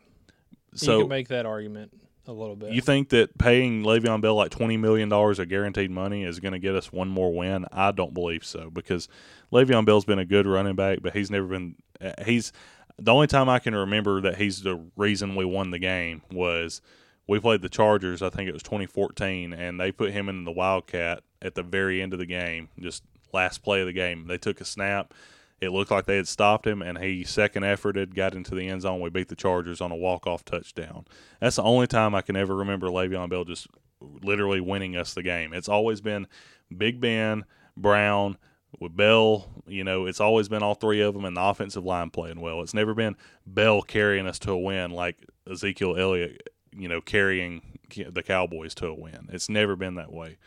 So you can make that argument a little bit. You think that paying Le'Veon Bell like twenty million dollars of guaranteed money is going to get us one more win? I don't believe so because Le'Veon Bell's been a good running back, but he's never been. uh, He's the only time I can remember that he's the reason we won the game was we played the Chargers. I think it was 2014, and they put him in the Wildcat at the very end of the game, just last play of the game. They took a snap. It looked like they had stopped him, and he second efforted, got into the end zone. We beat the Chargers on a walk off touchdown. That's the only time I can ever remember Le'Veon Bell just literally winning us the game. It's always been Big Ben, Brown, with Bell. You know, it's always been all three of them and the offensive line playing well. It's never been Bell carrying us to a win like Ezekiel Elliott, you know, carrying the Cowboys to a win. It's never been that way.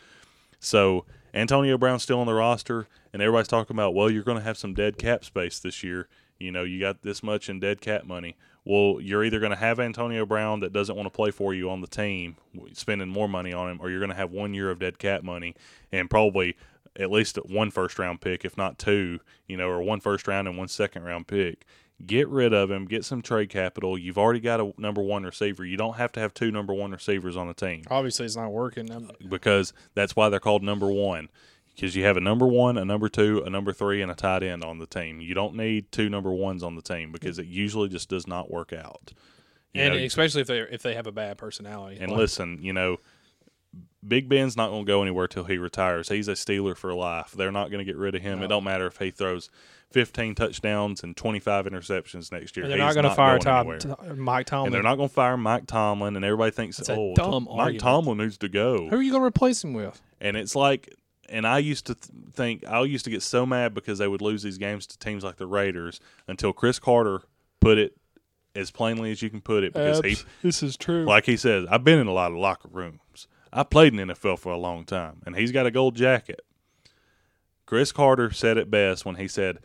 So Antonio Brown's still on the roster, and everybody's talking about, well, you're going to have some dead cap space this year. You know, you got this much in dead cap money. Well, you're either going to have Antonio Brown that doesn't want to play for you on the team, spending more money on him, or you're going to have one year of dead cap money and probably at least one first round pick, if not two, you know, or one first round and one second round pick. Get rid of him, get some trade capital. You've already got a number one receiver. You don't have to have two number one receivers on the team Obviously, it's not working. I'm, because that's why they're called number one. Because you have a number one, a number two, a number three, and a tight end on the team. You don't need two number ones on the team because it usually just does not work out. You and know, especially if they if they have a bad personality. and Like, listen, you know, Big Ben's not going to go anywhere till he retires. He's a Steeler for life. They're not going to get rid of him. No. It don't matter if he throws 15 touchdowns and 25 interceptions next year. and they're He's not going to fire going Tom, anywhere. Uh, Mike Tomlin. And they're not going to fire Mike Tomlin. And everybody thinks, That's oh, dumb Mike. Tomlin needs to go. Who are you going to replace him with? And it's like, and I used to th- think, I used to get so mad because they would lose these games to teams like the Raiders until Cris Carter put it as plainly as you can put it because he, this is true. like he says, I've been in a lot of locker rooms. I played in NFL for a long time, and he's got a gold jacket. Cris Carter said it best when he said,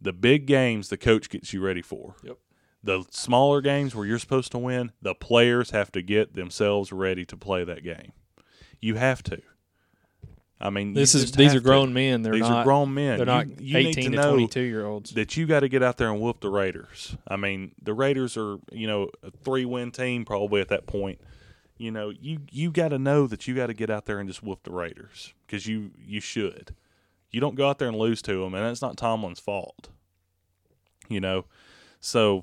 "The big games the coach gets you ready for. Yep. The smaller games where you're supposed to win, the players have to get themselves ready to play that game. You have to. I mean, this is these are have to. grown men. They're These not are grown men. They're not you, need eighteen to to, twenty two year olds. that you got to get out there and whoop the Raiders. I mean, the Raiders are you know a three win team probably at that point. You know, you you got to know that you got to get out there and just whoop the Raiders because you you should. You don't go out there and lose to them, and that's not Tomlin's fault. You know, so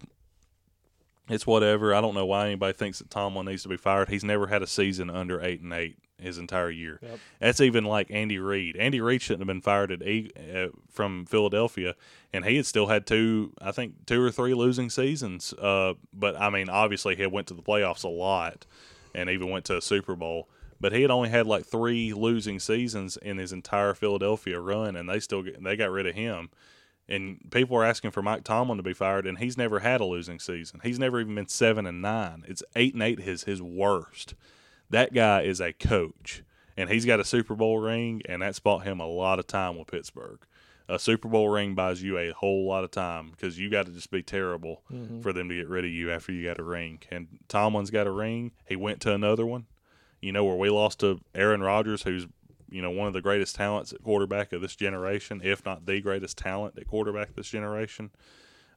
it's whatever. I don't know why anybody thinks that Tomlin needs to be fired. He's never had a season under eight and eight his entire year. Yep. That's even like Andy Reid. Andy Reid shouldn't have been fired at uh, from Philadelphia, and he had still had two, I think, two or three losing seasons. Uh, but I mean, obviously, he went to the playoffs a lot, and even went to a Super Bowl. But he had only had like three losing seasons in his entire Philadelphia run, and they still get, they got rid of him. And people are asking for Mike Tomlin to be fired, and he's never had a losing season. He's never even been seven and nine. It's eight and eight his his worst. That guy is a coach, and he's got a Super Bowl ring, and that's bought him a lot of time with Pittsburgh. A Super Bowl ring buys you a whole lot of time because you got to just be terrible for them to get rid of you after you got a ring. And Tomlin's got a ring. He went to another one. You know where we lost to Aaron Rodgers, who's you know one of the greatest talents at quarterback of this generation, if not the greatest talent at quarterback this generation.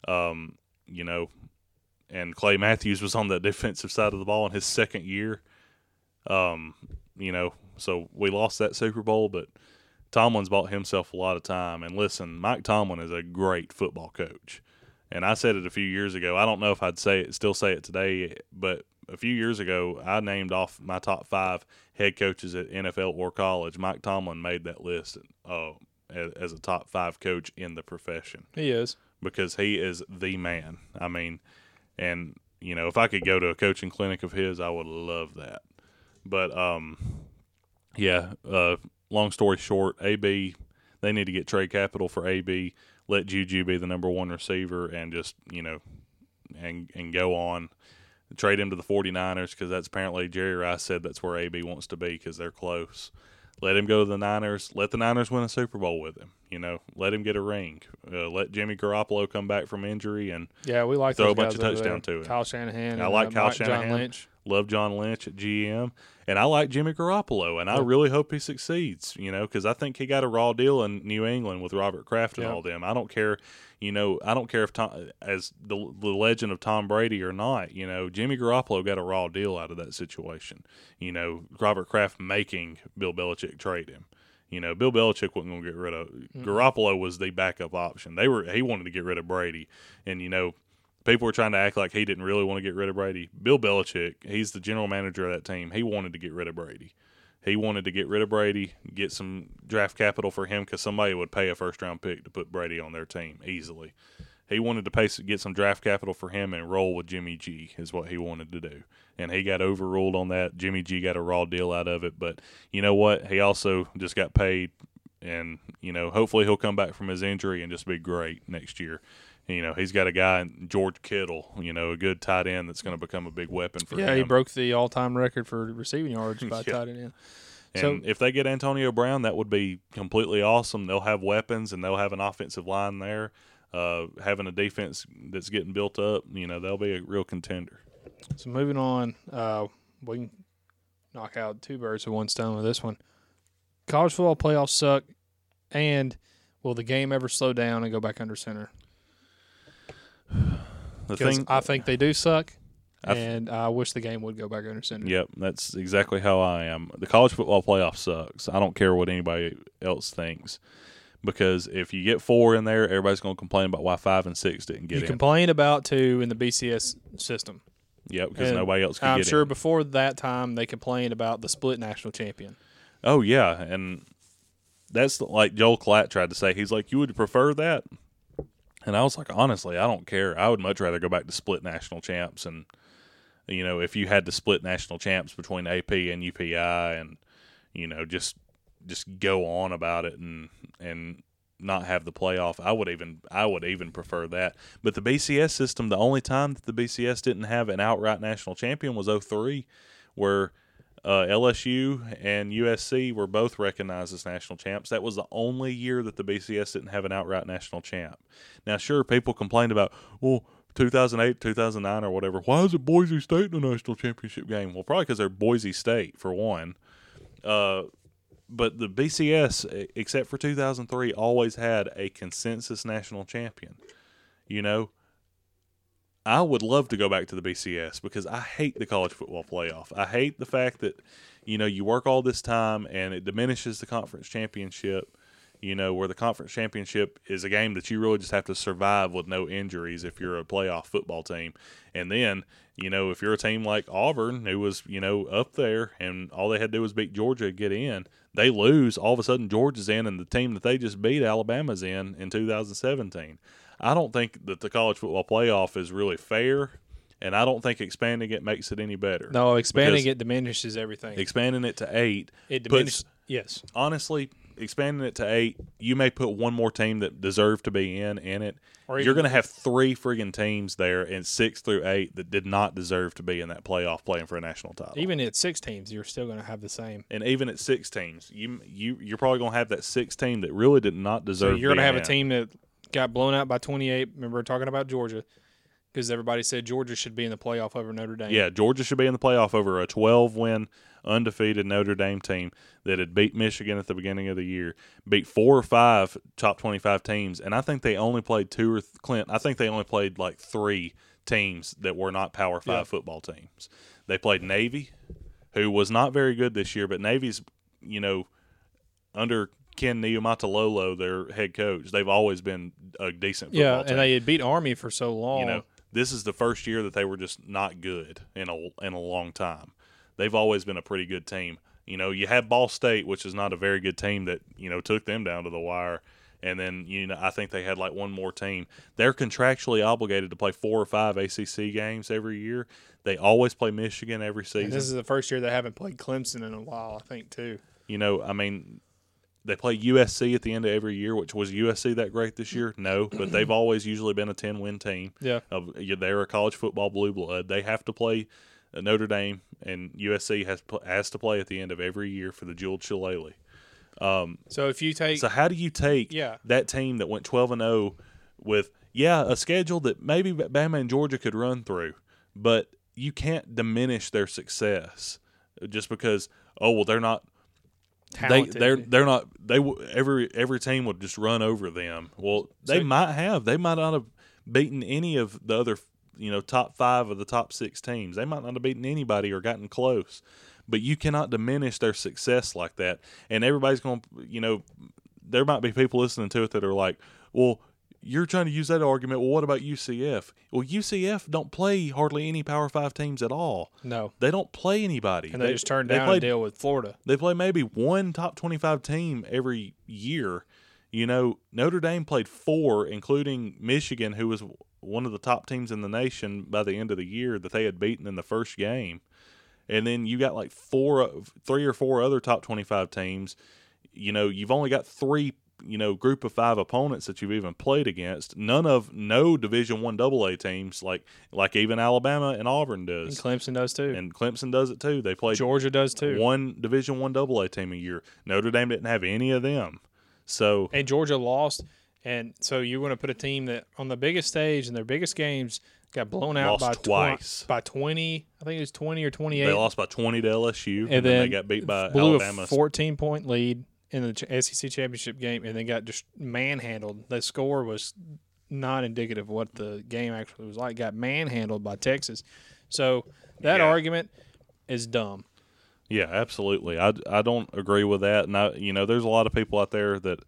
Um, you know, and Clay Matthews was on the defensive side of the ball in his second year. Um, you know, so we lost that Super Bowl, but Tomlin's bought himself a lot of time. And listen, Mike Tomlin is a great football coach. And I said it a few years ago. I don't know if I'd say it, still say it today, but a few years ago, I named off my top five head coaches at NFL or college. Mike Tomlin made that list uh, as, as a top five coach in the profession He is. because he is the man. I mean, and you know, if I could go to a coaching clinic of his, I would love that. But um, yeah. Uh, long story short, AB they need to get trade capital for AB. Let Juju be the number one receiver, and just you know, and and go on. trade him to the 49ers because that's apparently Jerry Rice said that's where AB wants to be because they're close. Let him go to the Niners. Let the Niners win a Super Bowl with him. You know, let him get a ring. Uh, let Jimmy Garoppolo come back from injury and Yeah, we like Throw a bunch of touchdown there. to him. Kyle Shanahan. I like uh, Kyle Mike- John Shanahan. Lynch. Love John Lynch at GM, and I like Jimmy Garoppolo, and I really hope he succeeds. You know, because I think he got a raw deal in New England with Robert Kraft and Yeah. all them. I don't care, you know, I don't care if Tom, as the the legend of Tom Brady or not. You know, Jimmy Garoppolo got a raw deal out of that situation. You know, Robert Kraft making Bill Belichick trade him. You know, Bill Belichick wasn't going to get rid of mm-hmm. Garoppolo was the backup option. They were he wanted to get rid of Brady, and you know people were trying to act like he didn't really want to get rid of Brady. Bill Belichick, he's the general manager of that team. He wanted to get rid of Brady. He wanted to get rid of Brady, get some draft capital for him because somebody would pay a first round pick to put Brady on their team easily. He wanted to pay get some draft capital for him and roll with Jimmy G is what he wanted to do, and he got overruled on that. Jimmy G got a raw deal out of it, but you know what? He also just got paid, and you know hopefully he'll come back from his injury and just be great next year. You know, he's got a guy, George Kittle, you know, a good tight end that's going to become a big weapon for Yeah, him. he broke the all-time record for receiving yards by Yeah. tight end. and so- if they get Antonio Brown, that would be completely awesome. They'll have weapons and they'll have an offensive line there. Uh, having a defense that's getting built up, you know, they'll be a real contender. So moving on, uh, we can knock out two birds with one stone with this one. College football playoffs suck, and will the game ever slow down and go back under center? The thing, I think they do suck, I th- and I wish the game would go back under center. Yep, that's exactly how I am. The college football playoff sucks. I don't care what anybody else thinks. Because if you get four in there, everybody's going to complain about why five and six didn't get You in. complain about two in the BCS system. yep, because and nobody else could I'm sure in. before that time they complained about the split national champion. Oh yeah, and that's the- like Joel Klatt tried to say. He's like, you would prefer that, and I was like, honestly, I don't care. I would much rather go back to split national champs, and you know, if you had to split national champs between AP and UPI, and you know, just just go on about it and and not have the playoff. I would even I would even prefer that. But the BCS system, the only time that the BCS didn't have an outright national champion was 03, where uh, LSU and USC were both recognized as national champs. That was the only year that the BCS didn't have an outright national champ. Now, sure, people complained about, well, 2008, 2009, or whatever. Why is it Boise State in the national championship game? Well, probably because they're Boise State, for one. Uh, but the BCS, except for 2003, always had a consensus national champion. You know, I would love to go back to the BCS because I hate the college football playoff. I hate the fact that, you know, you work all this time and it diminishes the conference championship, you know, where the conference championship is a game that you really just have to survive with no injuries if you're a playoff football team. And then, you know, if you're a team like Auburn, who was, you know, up there and all they had to do was beat Georgia to get in, they lose. All of a sudden, Georgia's in, and the team that they just beat, Alabama's in in 2017. I don't think that the college football playoff is really fair, and I don't think expanding it makes it any better. No, expanding it diminishes everything. Expanding it to eight, it diminishes. Yes. honestly, expanding it to eight, you may put one more team that deserve to be in in it. Or You're going to have three friggin' teams there in six through eight that did not deserve to be in that playoff playing for a national title. Even at six teams, you're still going to have the same. and even at six teams, you you you're probably going to have that six team that really did not So deserve. you're going to have a team that got blown out by 28. Remember talking about Georgia because everybody said Georgia should be in the playoff over Notre Dame. Yeah, Georgia should be in the playoff over a 12 win undefeated Notre Dame team that had beat Michigan at the beginning of the year, beat four or five top 25 teams, and I think they only played two or th- Clint. I think they only played like three teams that were not Power Five Yeah. football teams. They played Navy, who was not very good this year, but Navy's you know under Ken Niumatalolo, their head coach, they've always been a decent football Yeah, team. and they had beat Army for so long. you know this is the first year that they were just not good in a in a long time. They've always been a pretty good team. You know you had ball state which is not a very good team that you know took them down to the wire. And then you know i think they had like one more team. They're contractually obligated to play four or five acc games every year. They always play michigan every And season. this is the first year they haven't played Clemson in a while, I think, too. you know i mean they play USC at the end of every year, which was USC that great this year? No, but they've always usually been a ten win team. Yeah. Of they're a college football blue blood. They have to play uh, Notre Dame, and USC has has to play at the end of every year for the Jeweled Shillelagh. So if you take So how do you take Yeah. that team that went twelve and zero with yeah a schedule that maybe Bama and Georgia could run through, but you can't diminish their success just because oh well they're not they talented, they're they're not they every every team would just run over them. Well, they So- might have they might not have beaten any of the other you know top five of the top six teams. They might not have beaten anybody or gotten close. But you cannot diminish their success like that. And everybody's going to you know there might be people listening to it that are like, well. You're trying to use that argument. Well, what about UCF? Well, UCF don't play hardly any Power Five teams at all. no, They don't play anybody. and they, just turned they down played- a deal with Florida. they play maybe one top 25 team every year. You know, Notre Dame played four, including Michigan, who was one of the top teams in the nation by the end of the year that they had beaten in the first game. And then you got like four, three or four other top 25 teams. You know, you've only got three, you know, group of five opponents that you've even played against. None of no Division One Double A teams like like even Alabama and Auburn And does, Clemson does too. and Clemson does it too. They play Georgia does too. one Division One Double A team a year. Notre Dame didn't have any of them, so and Georgia lost. And so you want to put a team that on the biggest stage in their biggest games got blown out by twi- twice. by twenty. I think it was twenty or 28 they lost by twenty to LSU, and, and then, then they got beat by blew Alabama. a fourteen point lead in the SEC championship game, and then got just manhandled. The score was not indicative of what the game actually was like. Got manhandled by Texas. So that Yeah. argument is dumb. Yeah, absolutely. I, I don't agree with that, and I you know there's a lot of people out there that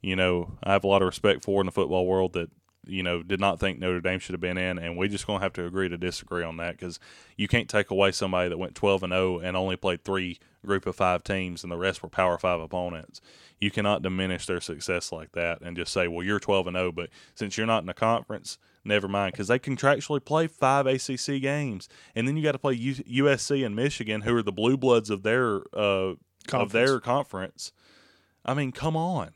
you know I have a lot of respect for in the football world that you know did not think Notre Dame should have been in, and we just gonna have to agree to disagree on that because you can't take away somebody that went 12 and 0 and only played three group of five teams and the rest were Power Five opponents. You cannot diminish their success like that and just say, well, you're 12 and 0, but since you're not in a conference, never mind, because they contractually play five ACC games, and then you got to play U- USC and Michigan, who are the blue bloods of their uh, of their conference. I mean, come on.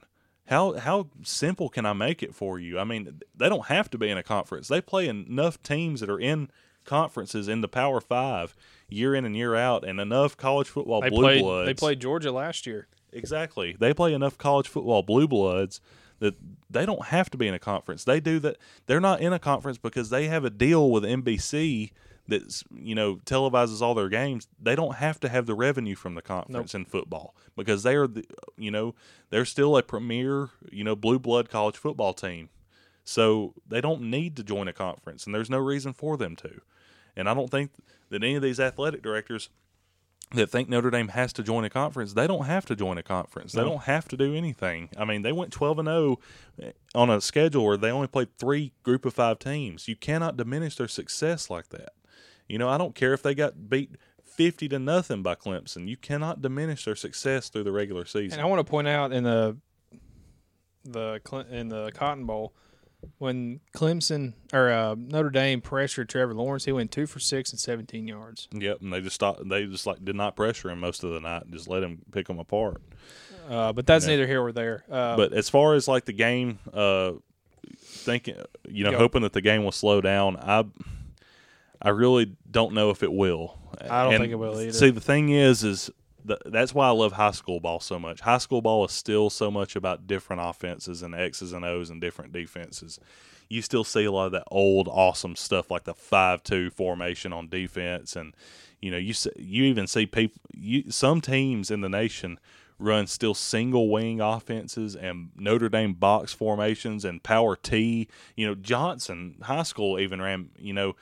How how simple can I make it for you? I mean, they don't have to be in a conference. They play enough teams that are in conferences in the Power Five year in and year out, and enough college football They blue played. bloods. They played Georgia last year. exactly. They play enough college football blue bloods that they don't have to be in a conference. They do that. They're not in a conference because they have a deal with NBC that's you know televises all their games. They don't have to have the revenue from the conference in football because they are the you know they're still a premier you know blue blood college football team. So they don't need to join a conference, and there's no reason for them to. And I don't think that any of these athletic directors that think Notre Dame has to join a conference, they don't have to join a conference. They don't have to do anything. I mean, they went 12 and 0 on a schedule where they only played 3 group of 5 teams. You cannot diminish their success like that. You know, I don't care if they got beat 50 to nothing by Clemson. You cannot diminish their success through the regular season. And I want to point out in the the in the Cotton Bowl when Clemson or uh, Notre Dame pressured Trevor Lawrence, he went two for six and seventeen yards. Yep, and they just stopped. They just like did not pressure him most of the night. Just let him pick them apart. Uh, but that's neither here nor there. Uh, but as far as like the game, uh, thinking you know, Go. hoping that the game will slow down, I I really don't know if it will. I don't And think it will either. See, the thing is, is th- that's why I love high school ball so much. High school ball is still so much about different offenses and X's and O's and different defenses. You still see a lot of that old awesome stuff like the five-two formation on defense, and you know you you even see people. You, some teams in the nation run still single wing offenses and Notre Dame box formations and power T. You know Johnson High School even ran. You know.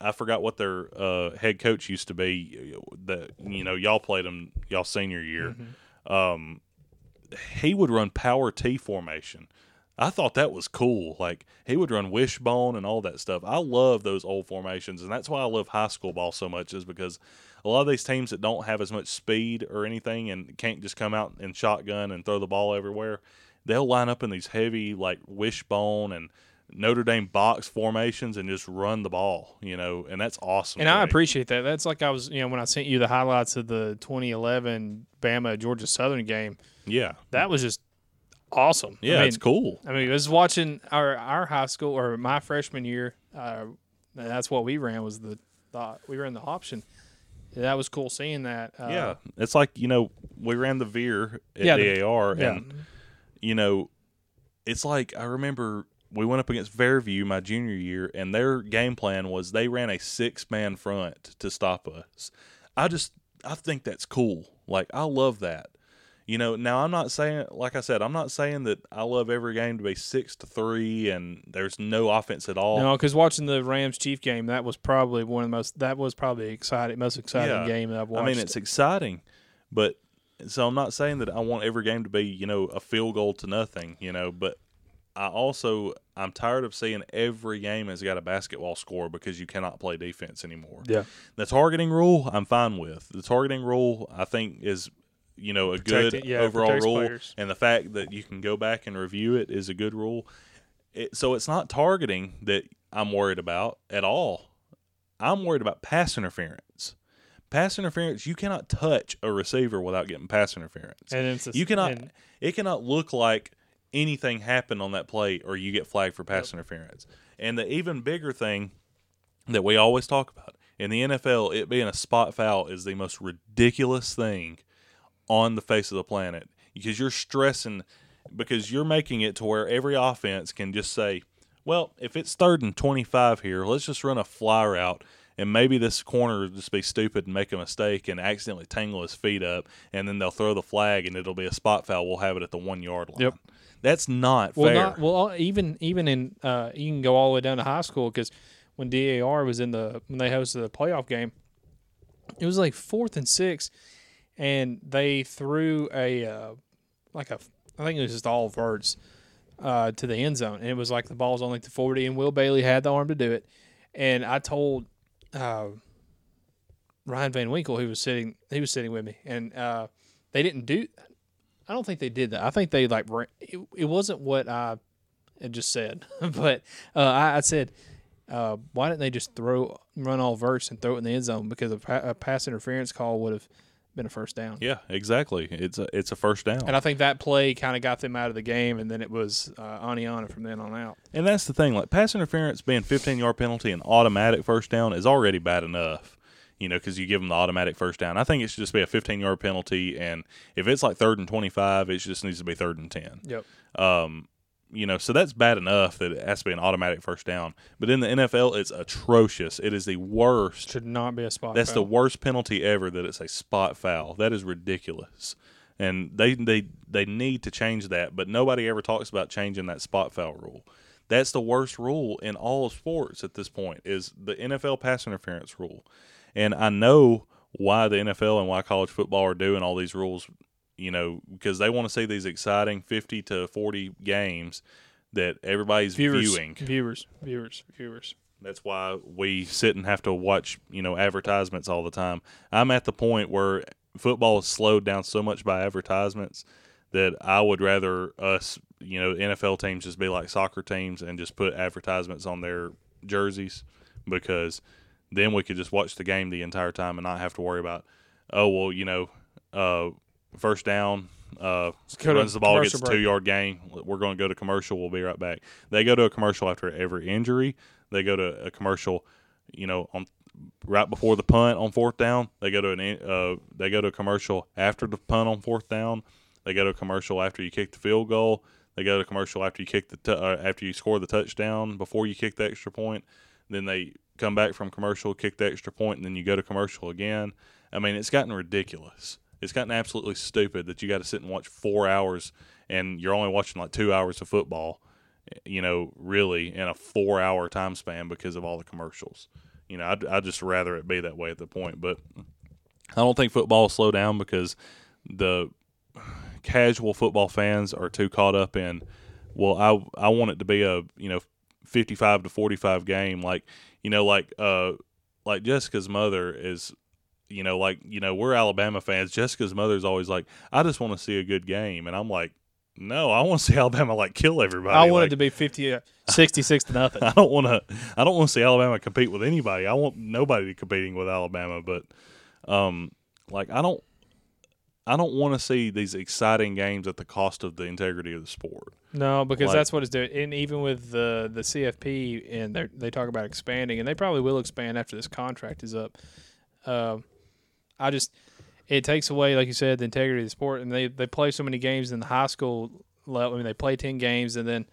I forgot what their uh, head coach used to be. That you know, y'all played him y'all senior year. Um, he would run power T formation. I thought that was cool. Like he would run wishbone and all that stuff. I love those old formations, and that's why I love high school ball so much. Is because a lot of these teams that don't have as much speed or anything and can't just come out and shotgun and throw the ball everywhere, they'll line up in these heavy like wishbone and Notre Dame box formations and just run the ball, you know, and that's awesome. And I me. appreciate that. That's like I was, you know, when I sent you the highlights of the 2011 Bama Georgia Southern game. yeah, That was just awesome. yeah, I mean, it's cool. I mean, I was watching our our high school or my freshman year. Uh, that's what we ran was the, the we ran the option. That was cool seeing that. Uh, yeah, it's like you know we ran the veer at Yeah, the- DAR, yeah. and you know, it's like I remember we went up against Fairview my junior year, and their game plan was they ran a six man front to stop us. I just I think that's cool. Like I love that. You know, now I'm not saying like I said, I'm not saying that I love every game to be six to three and there's no offense at all. No, because watching the Rams Chief game, that was probably one of the most. That was probably the exciting, most exciting Yeah. game that I've watched. I mean, it's exciting, but so I'm not saying that I want every game to be, you know, a field goal to nothing, you know, but I also I'm tired of seeing every game has got a basketball score because you cannot play defense anymore. yeah, The targeting rule I'm fine with. The targeting rule I think is you know a Protect good it, yeah, overall rule players. and the fact that you can go back and review it is a good rule. It, so it's not targeting that I'm worried about at all. I'm worried about pass interference. Pass interference, you cannot touch a receiver without getting pass interference. and it's a, You cannot. and- it cannot look like anything happen on that play, or you get flagged for pass interference. And the even bigger thing that we always talk about in the NFL, it being a spot foul is the most ridiculous thing on the face of the planet because you're stressing because you're making it to where every offense can just say, well, if it's third and 25 here, let's just run a fly route. And maybe this corner will just be stupid and make a mistake and accidentally tangle his feet up, and then they'll throw the flag and it'll be a spot foul. We'll have it at the one yard line. Yep. That's not well, fair. not well. Even even in uh, you can go all the way down to high school because when DAR was in the when they hosted the playoff game, it was like fourth and six, and they threw a uh, like a I think it was just all verts uh, to the end zone, and it was like the ball's only to forty, and Will Bailey had the arm to do it, and I told uh, Ryan Van Winkle who was sitting he was sitting with me, and uh, they didn't do. I don't think they did that. I think they like it, it wasn't what I had just said, but uh, I, I said. Uh, why didn't they just throw run all verts and throw it in the end zone? Because a, pa- a pass interference call would have been a first down. yeah, exactly. It's a it's a first down. And I think that play kind of got them out of the game, and then it was uh, Aniana from then on out. And that's the thing, like pass interference being 15 yard penalty and automatic first down is already bad enough, you know, because you give them the automatic first down. I think it should just be a 15 yard penalty, and if it's like third and 25, it just needs to be third and 10. Yep. Um, you know, so that's bad enough that it has to be an automatic first down. But in the NFL, it's atrocious. It is the worst. Should not be a spot. That's the worst penalty ever. That it's a spot foul. That is ridiculous. And they they they need to change that. But nobody ever talks about changing that spot foul rule. That's the worst rule in all of sports at this point. Is the NFL pass interference rule. And I know why the NFL and why college football are doing all these rules. You know, because they want to see these exciting fifty to forty games that everybody's viewers, viewing. viewers, viewers, viewers. That's why we sit and have to watch, you know, advertisements all the time. I'm at the point where football is slowed down so much by advertisements that I would rather us, you know, NFL teams just be like soccer teams and just put advertisements on their jerseys because then we could just watch the game the entire time and not have to worry about, oh well, you know, uh, first down, uh, runs the ball, gets a break. two yard gain. We're going to go to commercial. We'll be right back. They go to a commercial after every injury. They go to a commercial, you know, on right before the punt on fourth down. They go to an uh, they go to a commercial after the punt on fourth down. They go to a commercial after you kick the field goal. They go to a commercial after you kick the t- uh, after you score the touchdown before you kick the extra point. Then they come back from commercial, kick the extra point, and then you go to commercial again. I mean, it's gotten ridiculous. It's gotten absolutely stupid that you got to sit and watch four hours, and you're only watching like two hours of football. Eh, you know, really in a four-hour time span because of all the commercials. You know, I'd, I'd just rather it be that way at the point. But I don't think football will slow down because the casual football fans are too caught up in. Well, I I want it to be a you know fifty-five to forty-five game, like you know, like uh, like Jessica's mother is. You know, like you know, we're Alabama fans. Jessica's mother's always like, "I just want to see a good game," and I'm like, no, I want to see Alabama like kill everybody. I want like, it to be 50, uh, 66 to nothing. I don't want to. I don't want to see Alabama compete with anybody. I want nobody competing with Alabama. But, um, like I don't, I don't want to see these exciting games at the cost of the integrity of the sport. No, because Like- that's what it's doing. And even with the the CFP, and they they talk about expanding, and they probably will expand after this contract is up. Um, I just it takes away, like you said, the integrity of the sport, and they they play so many games in the high school level. I mean, they play ten games, and then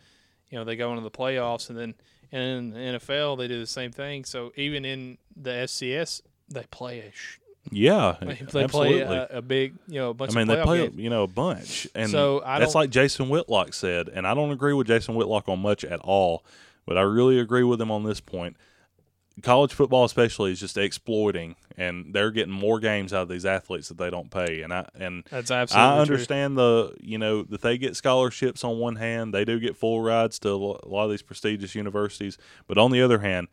you know they go into the playoffs, and then and in the NFL they do the same thing. So even in the FCS, they play a sh- Yeah, they, absolutely. play a, a big you know a bunch I mean, of they play games. you know a bunch, and So, I that's like Jason Whitlock said, and I don't agree with Jason Whitlock on much at all, but I really agree with him on this point. College football, especially, is just exploiting, and they're getting more games out of these athletes that they don't pay. And I and That's absolutely I true. understand the you know that they get scholarships on one hand, they do get full rides to a lot of these prestigious universities, but on the other hand,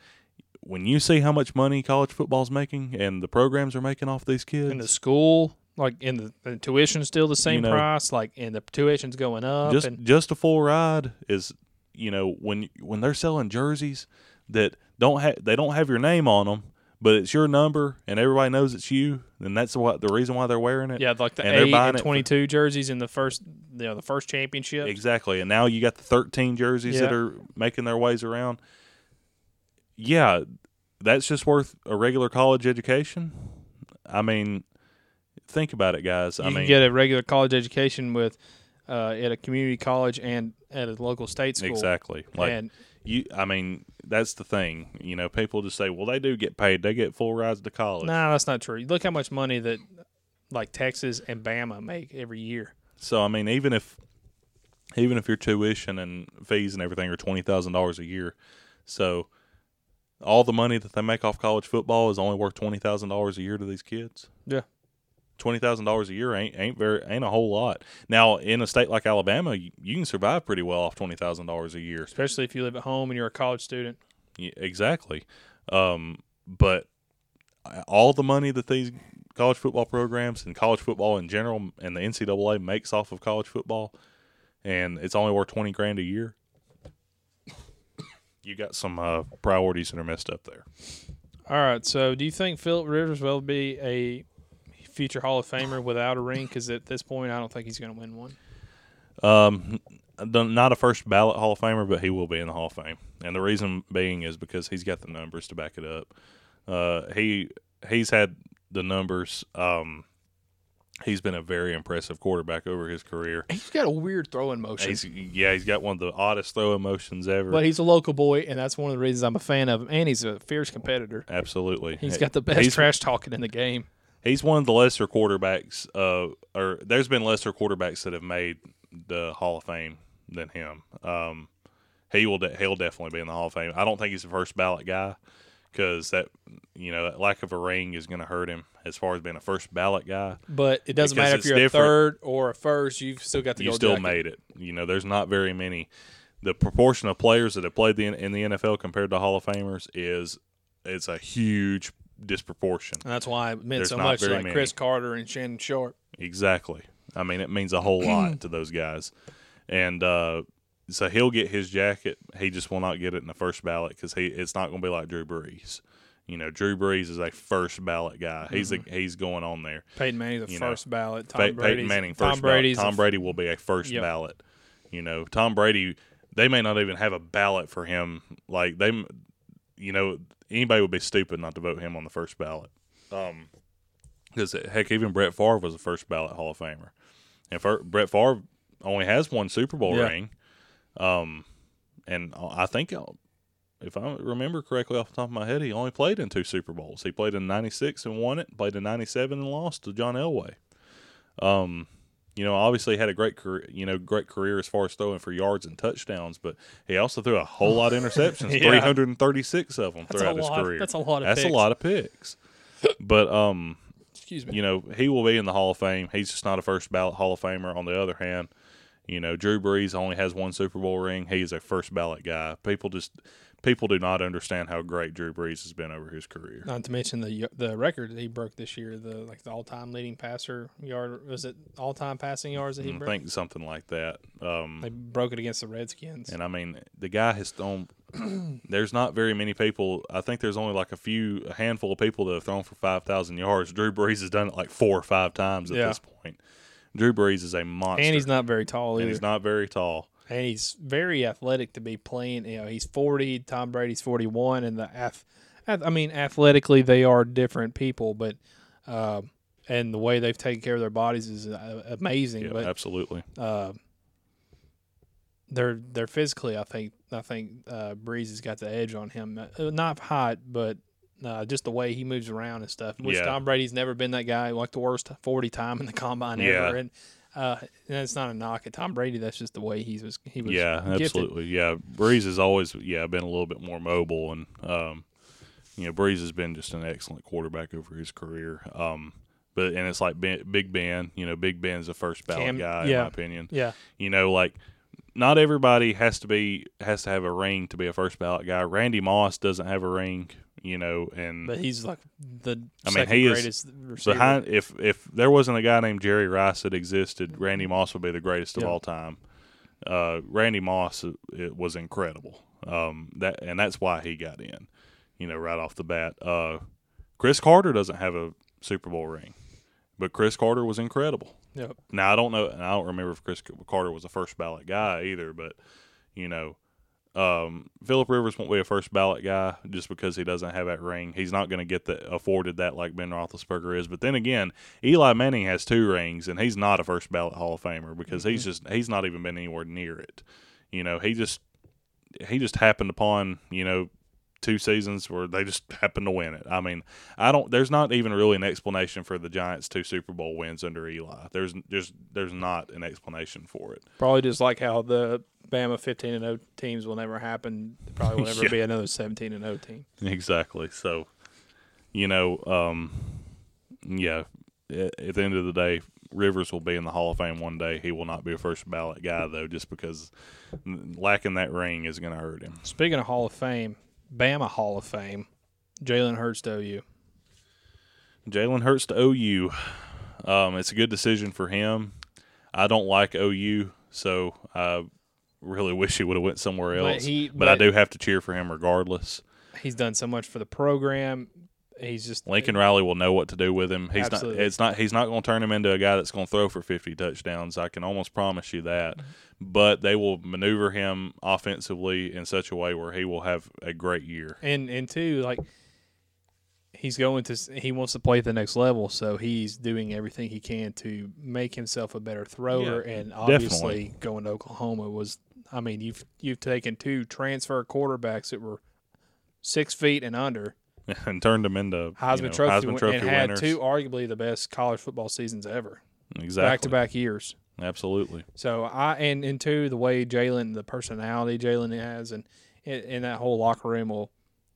when you see how much money college football's making and the programs are making off these kids, in the school, like in the, the tuition's still the same You know, price, like and the tuition's going up. just and just a full ride is you know when when they're selling jerseys that don't have they don't have your name on them but it's your number and everybody knows it's you and that's what the reason why they're wearing it yeah, like the and eight and it for- twenty two jerseys in the first, you know, the first championship. exactly and now you got the 13 jerseys that are making their ways around yeah that's just worth a regular college education i mean think about it guys You i can mean get a regular college education with uh, at a community college and at a local state school. exactly like and you i mean that's the thing you know people just say well they do get paid they get full rides to college no, that's not true. Look how much money that like Texas and Bama make every year. so i mean even if even if your tuition and fees and everything are twenty thousand dollars a year so all the money that they make off college football is only worth twenty thousand dollars a year to these kids Yeah. twenty thousand dollars a year ain't ain't very ain't a whole lot now in a state like alabama you, you can survive pretty well off twenty thousand dollars a year Especially if you live at home and you're a college student. Yeah, exactly. Um, but all the money that these college football programs and college football in general and the NCAA makes off of college football, and it's only worth twenty grand a year. You got some uh, priorities that are messed up there. All right. So, do you think Philip Rivers will be a future Hall of Famer without a ring? Because at this point, I don't think he's going to win one. Um, not a first ballot Hall of Famer, but he will be in the Hall of Fame, and the reason being is because he's got the numbers to back it up. Uh, he he's had the numbers. Um, he's been a very impressive quarterback over his career. He's got a weird throwing motion. He's, yeah, he's got one of the oddest throwing motions ever. but he's a local boy, and that's one of the reasons I'm a fan of him. And he's a fierce competitor. Absolutely, He's got the best trash talking in the game. he's one of the lesser quarterbacks. Uh, or there's been lesser quarterbacks that have made the Hall of Fame than him. Um, he will. De- he'll definitely be in the Hall of Fame. I don't think he's the first ballot guy because that you know that lack of a ring is going to hurt him as far as being a first ballot guy. But it doesn't matter if you're different. a third or a first. You've still got the you still jacket. made it. You know, there's not very many. The proportion of players that have played the, in the NFL compared to Hall of Famers is it's a huge disproportion. And that's why it meant There's so much. Like many. Cris Carter and Shannon Sharpe. Exactly. I mean, it means a whole lot to those guys, and uh, so he'll get his jacket. He just will not get it in the first ballot because he it's not going to be like Drew Brees. You know, Drew Brees is a first ballot guy. He's a, he's going on there. Peyton Manning's a You know, first ballot. Tom Pey- Brady's, Peyton Manning Tom first Brady's ballot. Tom Brady will be a first Yep. ballot. You know, Tom Brady. They may not even have a ballot for him. Like they, you know, anybody would be stupid not to vote him on the first ballot. Um, because heck, even Brett Favre was a first ballot Hall of Famer, and for, Brett Favre only has one Super Bowl Yeah. ring. Um, and I think uh, if I remember correctly off the top of my head, he only played in two Super Bowls. He played in '96 and won it. Played in '97 and lost to John Elway. Um, you know, obviously had a great career. You know, great career as far as throwing for yards and touchdowns, but he also threw a whole lot of interceptions. Yeah. 336 of them That's throughout his career. That's a lot of That's picks. a lot of picks. but um, Excuse me. you know, he will be in the Hall of Fame. He's just not a first ballot Hall of Famer. On the other hand, You know, Drew Brees only has one Super Bowl ring. He is a first ballot guy. People just people do not understand how great Drew Brees has been over his career. Not to mention the the record that he broke this year, the like the all time leading passer yard was it all time passing yards that he broke? I broke? think something like that. Um, They broke it against the Redskins. And I mean, the guy has thrown. there's not very many people. I think there's only like a few, a handful of people that have thrown for five thousand yards. Drew Brees has done it like four or five times at Yeah. this point. Drew Brees is a monster, And he's not very tall and he's not very tall. and he's very athletic to be playing. You know, he's forty. Tom Brady's forty-one, and the ath- I mean, athletically they are different people, but um, and the way they've taken care of their bodies is uh, amazing. Yeah, but absolutely. uh, they're they're physically, I think, I think uh, Brees has got the edge on him. Uh, Not height, but uh, just the way he moves around and stuff. Which Yeah. Tom Brady's never been that guy, like the worst forty time in the combine Yeah. ever. And uh, and it's not a knock at Tom Brady. That's just the way he was. He was. Yeah, gifted. absolutely. Yeah, Brees has always yeah been a little bit more mobile, and um, you know Brees has been just an excellent quarterback over his career. Um, but and it's like ben, Big Ben. You know, Big Ben's the first ballot Cam- guy in my opinion. Yeah. You know, like not everybody has to be has to have a ring to be a first ballot guy. Randy Moss doesn't have a ring. You know, and But he's like the I mean, he is greatest receiver. behind if if there wasn't a guy named Jerry Rice that existed, Randy Moss would be the greatest of all time. Uh, Randy Moss it, it was incredible. Um, that and that's why he got in. You know, right off the bat. Uh, Cris Carter doesn't have a Super Bowl ring, but Cris Carter was incredible. Yep. Now I don't know, and I don't remember if Cris Carter was a first ballot guy either, but you know, um, Philip Rivers won't be a first ballot guy just because he doesn't have that ring. He's not going to get that afforded that like Ben Roethlisberger is. But then again, Eli Manning has two rings, and he's not a first ballot Hall of Famer because he's just he's not even been anywhere near it. You know, he just he just happened upon you know two seasons where they just happened to win it. I mean, I don't. There's not even really an explanation for the Giants' two Super Bowl wins under Eli. There's just there's not an explanation for it. Probably just like how the Bama 15 and 0 teams will never happen. There Probably will never Yeah. be another 17 and 0 team. Exactly. So, you know, um, yeah. At, at the end of the day, Rivers will be in the Hall of Fame one day. He will not be a first ballot guy though, just because lacking that ring is going to hurt him. Speaking of Hall of Fame, Bama Hall of Fame, Jalen Hurts to OU. Jalen Hurts to OU. Um, it's a good decision for him. I don't like OU, so I really wish he would have went somewhere But else. he- but I do have to cheer for him regardless. He's done so much for the program. He's just Lincoln Riley will know what to do with him. He's Absolutely. not. It's not. He's not going to turn him into a guy that's going to throw for fifty touchdowns. I can almost promise you that. Mm-hmm. But they will maneuver him offensively in such a way where he will have a great year. and and two like he's going to he wants to play at the next level so he's doing everything he can to make himself a better thrower Yeah, and obviously definitely. going to oklahoma was i mean you've you've taken two transfer quarterbacks that were six feet and under and turned him into heisman you know, trophy, Heisman win- Trophy and had winners. two arguably the best college football seasons ever exactly. back to back years Absolutely. so I and and two the way Jalen the personality Jalen has and and that whole locker room will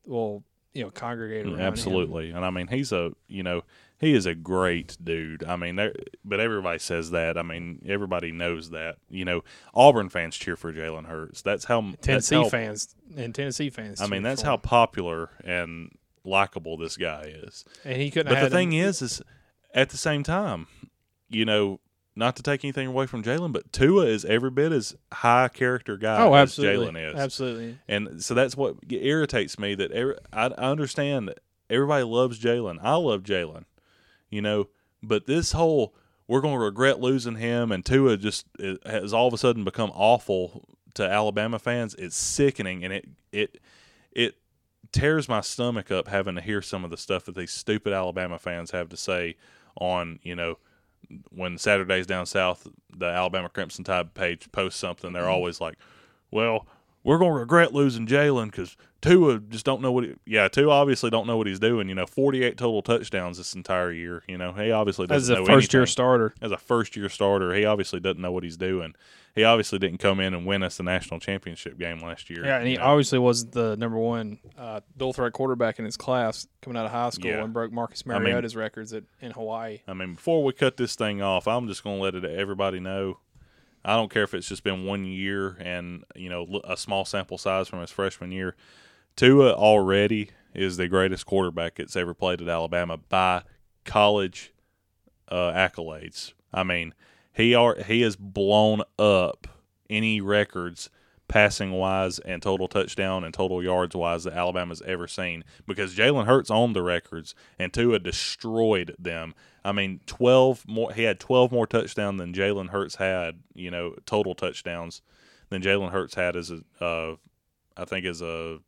will you know congregate around him. Absolutely. And I mean, he's a, you know, he is a great dude. I mean, there, but everybody says that. I mean, everybody knows that. You know, Auburn fans cheer for Jalen Hurts. That's how that's Tennessee how- fans and Tennessee fans. I mean, that's how him. popular and likable this guy is. And he couldn't. But the thing him- is, is at the same time, you know, not to take anything away from Jalen, but Tua is every bit as high character guy oh, as Jalen is. absolutely. And so that's what irritates me. That every, I, I understand that everybody loves Jalen. I love Jalen, you know. But this whole we're going to regret losing him, and Tua just has all of a sudden become awful to Alabama fans. It's sickening, and it it it tears my stomach up having to hear some of the stuff that these stupid Alabama fans have to say on you know when Saturdays down south, the Alabama Crimson Tide page posts something, they're mm-hmm. always like, "Well, we're gonna regret losing Jalen because Tua just don't know what. He, yeah, Tua obviously don't know what he's doing. You know, forty-eight total touchdowns this entire year. You know, he obviously As doesn't a know first year starter, As a first-year starter, he obviously doesn't know what he's doing. He obviously didn't come in and win us the national championship game last year. yeah, and he know. obviously wasn't the number one uh, dual threat quarterback in his class coming out of high school Yeah. and broke Marcus I mean- Mariota's records at, in Hawaii. I mean, before we cut this thing off, I'm just going to let it everybody know I don't care if it's just been one year and you know a small sample size from his freshman year. Tua already is the greatest quarterback that's ever played at Alabama by college uh, accolades. I mean, he are he has blown up any records passing wise and total touchdown and total yards wise that Alabama's ever seen because Jalen Hurts owned the records and Tua destroyed them. I mean, twelve more. He had twelve more touchdowns than Jalen Hurts had. You know, total touchdowns than Jalen Hurts had as a, uh, I think as a,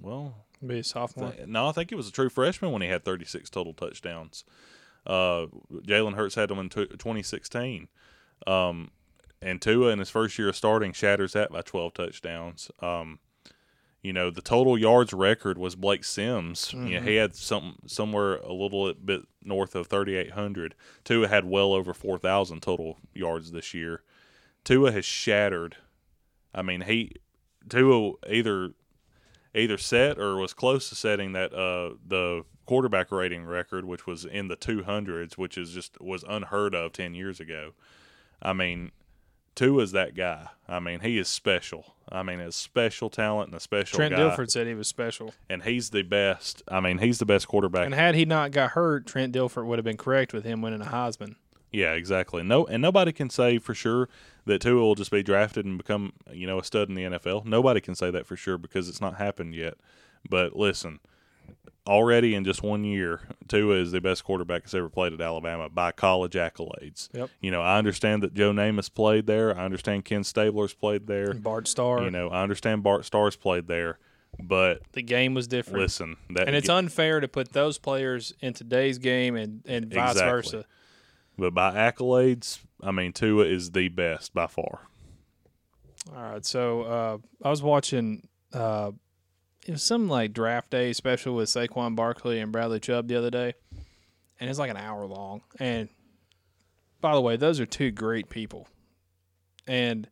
well, Be a sophomore. Th- No, I think it was a true freshman when he had 36 total touchdowns. Uh, Jalen Hurts had them in t- 2016. Um, and Tua in his first year of starting shatters that by 12 touchdowns. Um, you know, the total yards record was Blake Sims. You know, he had some somewhere a little bit north of 3,800. Tua had well over 4,000 total yards this year. Tua has shattered. I mean, he Tua either either set or was close to setting that uh, the quarterback rating record, which was in the 200s, which is just was unheard of 10 years ago. I mean, Tua's that guy. I mean, he is special. I mean, a special talent and a special Trent guy, Dilfer said he was special. and he's the best. I mean, he's the best quarterback. And had he not got hurt, Trent Dilfer would have been correct with him winning a Heisman. Yeah, exactly. No, and nobody can say for sure that Tua will just be drafted and become, you know, a stud in the NFL. Nobody can say that for sure because it's not happened yet. But listen, already in just one year, Tua is the best quarterback that's ever played at Alabama by college accolades. Yep. You know, I understand that Joe Namath played there. I understand Ken Stabler's played there. Bart Starr. You know, I understand Bart Starr's played there. But the game was different. listen, that and it's unfair to put those players in today's game and, and vice Exactly. versa. But by accolades, I mean Tua is the best by far. All right, so uh, I was watching uh, it was some like draft day special with Saquon Barkley and Bradley Chubb the other day, and it's like an hour long. And by the way, those are two great people, and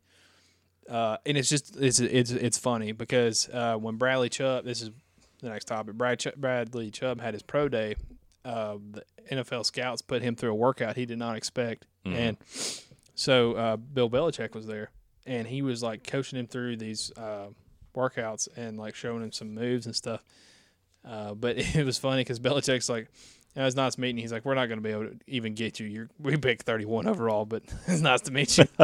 uh, and it's just it's it's it's funny because uh, when Bradley Chubb, this is the next topic. Brad Ch- Bradley Chubb had his pro day. Uh, the NFL scouts put him through a workout he did not expect, Mhm. and so uh, Bill Belichick was there, and he was like coaching him through these uh, workouts and like showing him some moves and stuff. Uh, but it was funny because Belichick's like, "Yeah, "It was nice meeting." He's like, "We're not going to be able to even get you. You're we picked 31 overall, but it's nice to meet you."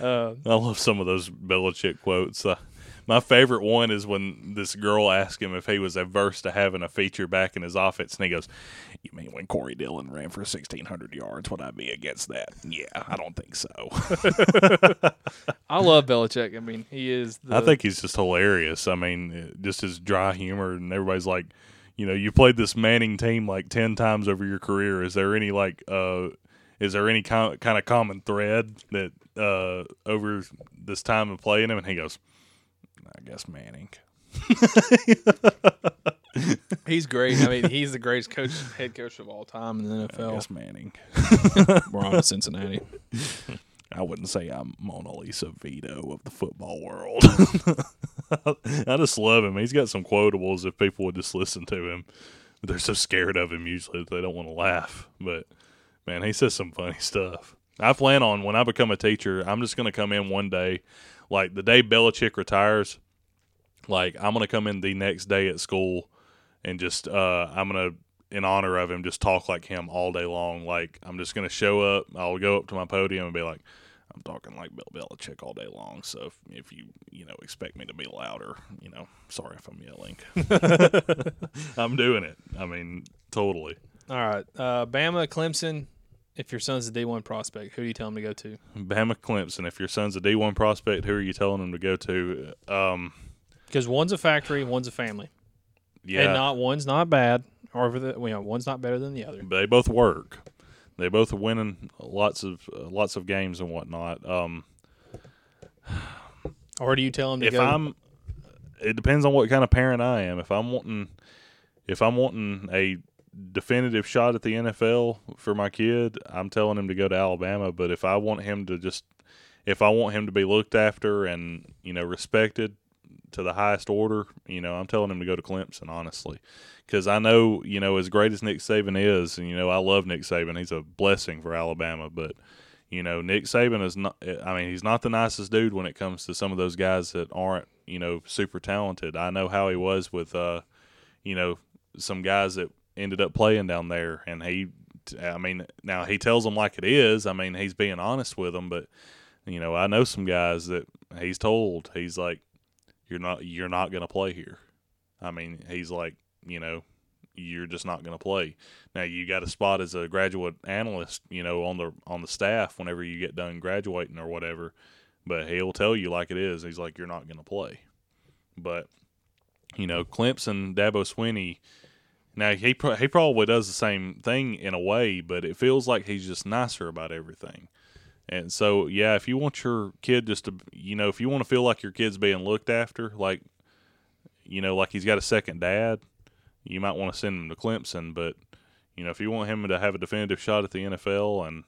uh, I love some of those Belichick quotes. My favorite one is when this girl asked him if he was averse to having a feature back in his offense, and he goes, "You mean when Corey Dillon ran for sixteen hundred yards? Would I be against that? Yeah, I don't think so. I love Belichick. I mean, he is. The, I think he's just hilarious. I mean, uh, just his dry humor, and everybody's like, you know, you played this Manning team like ten times over your career. Is there any like, uh, is there any kind kind of common thread that uh over this time of playing him? And he goes, I guess Manning. he's great. I mean, he's the greatest coach, head coach of all time in the I NFL. guess Manning. We're on to Cincinnati. I wouldn't say I'm Mona Lisa Vito of the football world. I just love him. He's got some quotables if people would just listen to him. They're so scared of him usually that they don't want to laugh. But man, he says some funny stuff. I plan on when I become a teacher, I'm just going to come in one day, like the day Belichick retires. Like I'm to come in the next day at school, and just uh, I'm to, in honor of him, just talk like him all day long. Like I'm just to show up. I'll go up to my podium and be like, I'm talking like Bill Belichick all day long. So if, if you you know expect me to be louder, you know, sorry if I'm yelling. I'm doing it. I mean, totally. All right, uh, Bama, Clemson. If your son's a D1 prospect, who do you tell him to go to? Bama Clemson. If your son's a D1 prospect, who are you telling him to go to? Um, Because one's a factory, one's a family, yeah, and not one's not bad, or the, you know, one's not better than the other. they both work. They both are winning lots of uh, lots of games and whatnot. Um, Or do you tell him to if go? I'm, it depends on what kind of parent I am. If I'm wanting, if I'm wanting a definitive shot at the NFL for my kid, I'm telling him to go to Alabama. But if I want him to just, if I want him to be looked after and you know respected to the highest order, you know, I'm telling him to go to Clemson. Honestly, because I know you know as great as Nick Saban is, and you know I love Nick Saban. He's a blessing for Alabama, but You know, Nick Saban is not. I mean, he's not the nicest dude when it comes to some of those guys that aren't you know super talented. I know how he was with uh, you know, some guys that ended up playing down there, and he. I mean, now he tells them like it is. I mean, he's being honest with them, but you know, I know some guys that he's told he's like, you're not you're not going to play here. I mean, he's like, you know, you're just not going to play. Now you got a spot as a graduate analyst, you know, on the on the staff whenever you get done graduating or whatever. But he'll tell you like it is. He's like, you're not going to play. But you know, Clemson, Dabo Swinney. Now he he probably does the same thing in a way, but it feels like he's just nicer about everything. And so, yeah, if you want your kid just to, you know, if you want to feel like your kid's being looked after, like, you know, like he's got a second dad, you might want to send him to Clemson. But, you know, if you want him to have a definitive shot at the NFL and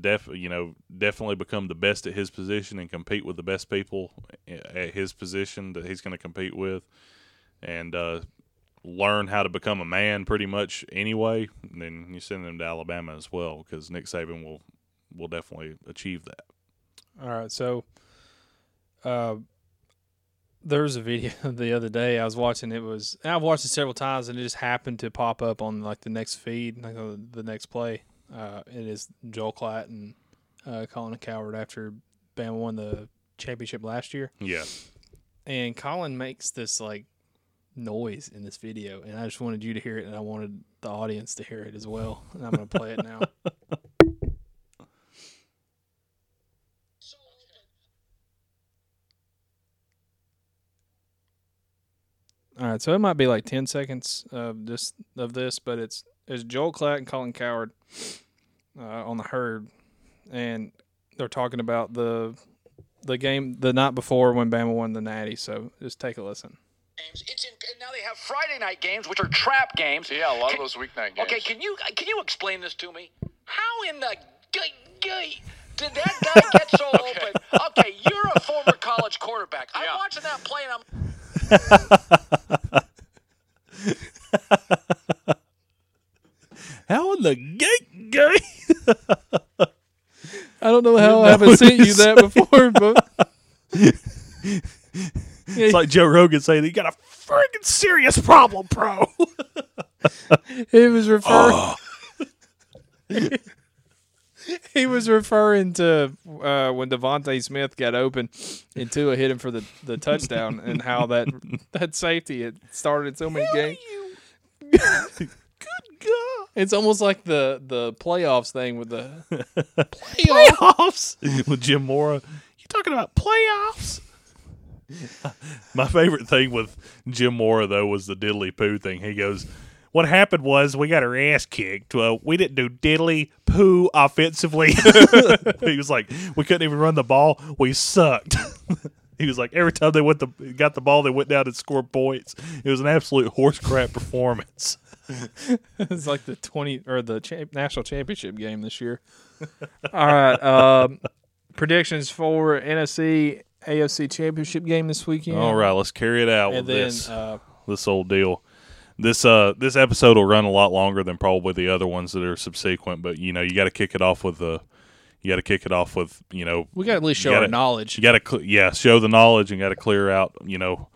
def, you know, definitely become the best at his position and compete with the best people at his position that he's going to compete with, and uh, learn how to become a man pretty much anyway, then you send him to Alabama as well because Nick Saban will will definitely achieve that. All right, so uh, there was a video the other day I was watching. It was I've watched it several times, and it just happened to pop up on like the next feed, like uh, the next play. Uh, it is Joel Klatt and uh, Colin Cowherd after Bama won the championship last year, Yeah, and Colin makes this like noise in this video, and I just wanted you to hear it, and I wanted the audience to hear it as well, and I'm going to play it now. All right, so it might be like ten seconds of this of this, but it's it's Joel Klatt and Colin Cowherd uh, on the herd, and they're talking about the the game the night before when Bama won the Natty. So just take a listen. Games. It's in, and now they have Friday night games, which are trap games. Yeah, a lot of Can- those weeknight games. Okay, can you uh, can you explain this to me? How in the g- g- did that guy get so open? Okay, you're a former college quarterback. I'm watching that play, and I'm how in the gate gate? I don't know how I haven't what sent you he's that before, but It's like Joe Rogan saying he got a freaking serious problem, bro. he was referring. Oh. he was referring to uh, when DeVonta Smith got open and Tua hit him for the, the touchdown and how that that safety had started so many games. Good God. It's almost like the the playoffs thing with the playoffs with Jim Mora. You talking about playoffs? My favorite thing with Jim Mora though was the diddly poo thing. He goes, "What happened was we got our ass kicked. Uh, we didn't do diddly poo offensively." he was like, "We couldn't even run the ball. We sucked." He was like, every time they went the got the ball, they went down and scored points. It was an absolute horse crap performance. it's like the twenty or the cha- national championship game this year. All right, um, predictions for NFC AFC championship game this weekend. All right, let's carry it out and with then this. uh, this old deal. This uh this episode will run a lot longer than probably the other ones that are subsequent, but you know you got to kick it off with the you got to kick it off with you know we got to at least show our gotta- knowledge. you got to cl- yeah show the knowledge and got to clear out you know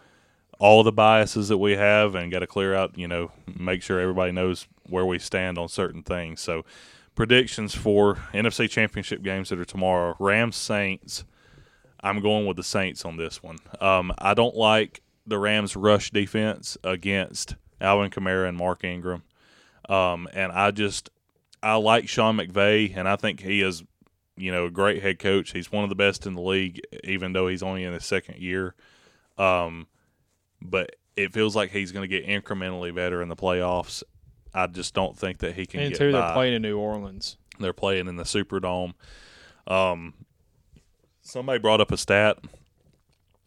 all the biases that we have and got to clear out you know make sure everybody knows where we stand on certain things. So predictions for NFC Championship games that are tomorrow: Rams Saints. I'm going with the Saints on this one. Um, I don't like the Rams' rush defense against Alvin Kamara and Mark Ingram. Um, and I just I like Sean McVay, and I think he is, you know, a great head coach. He's one of the best in the league, even though he's only in his second year. Um, but it feels like he's going to get incrementally better in the playoffs. I just don't think that he can and get two, by. they're playing in New Orleans. They're playing in the Superdome. Um, somebody brought up a stat.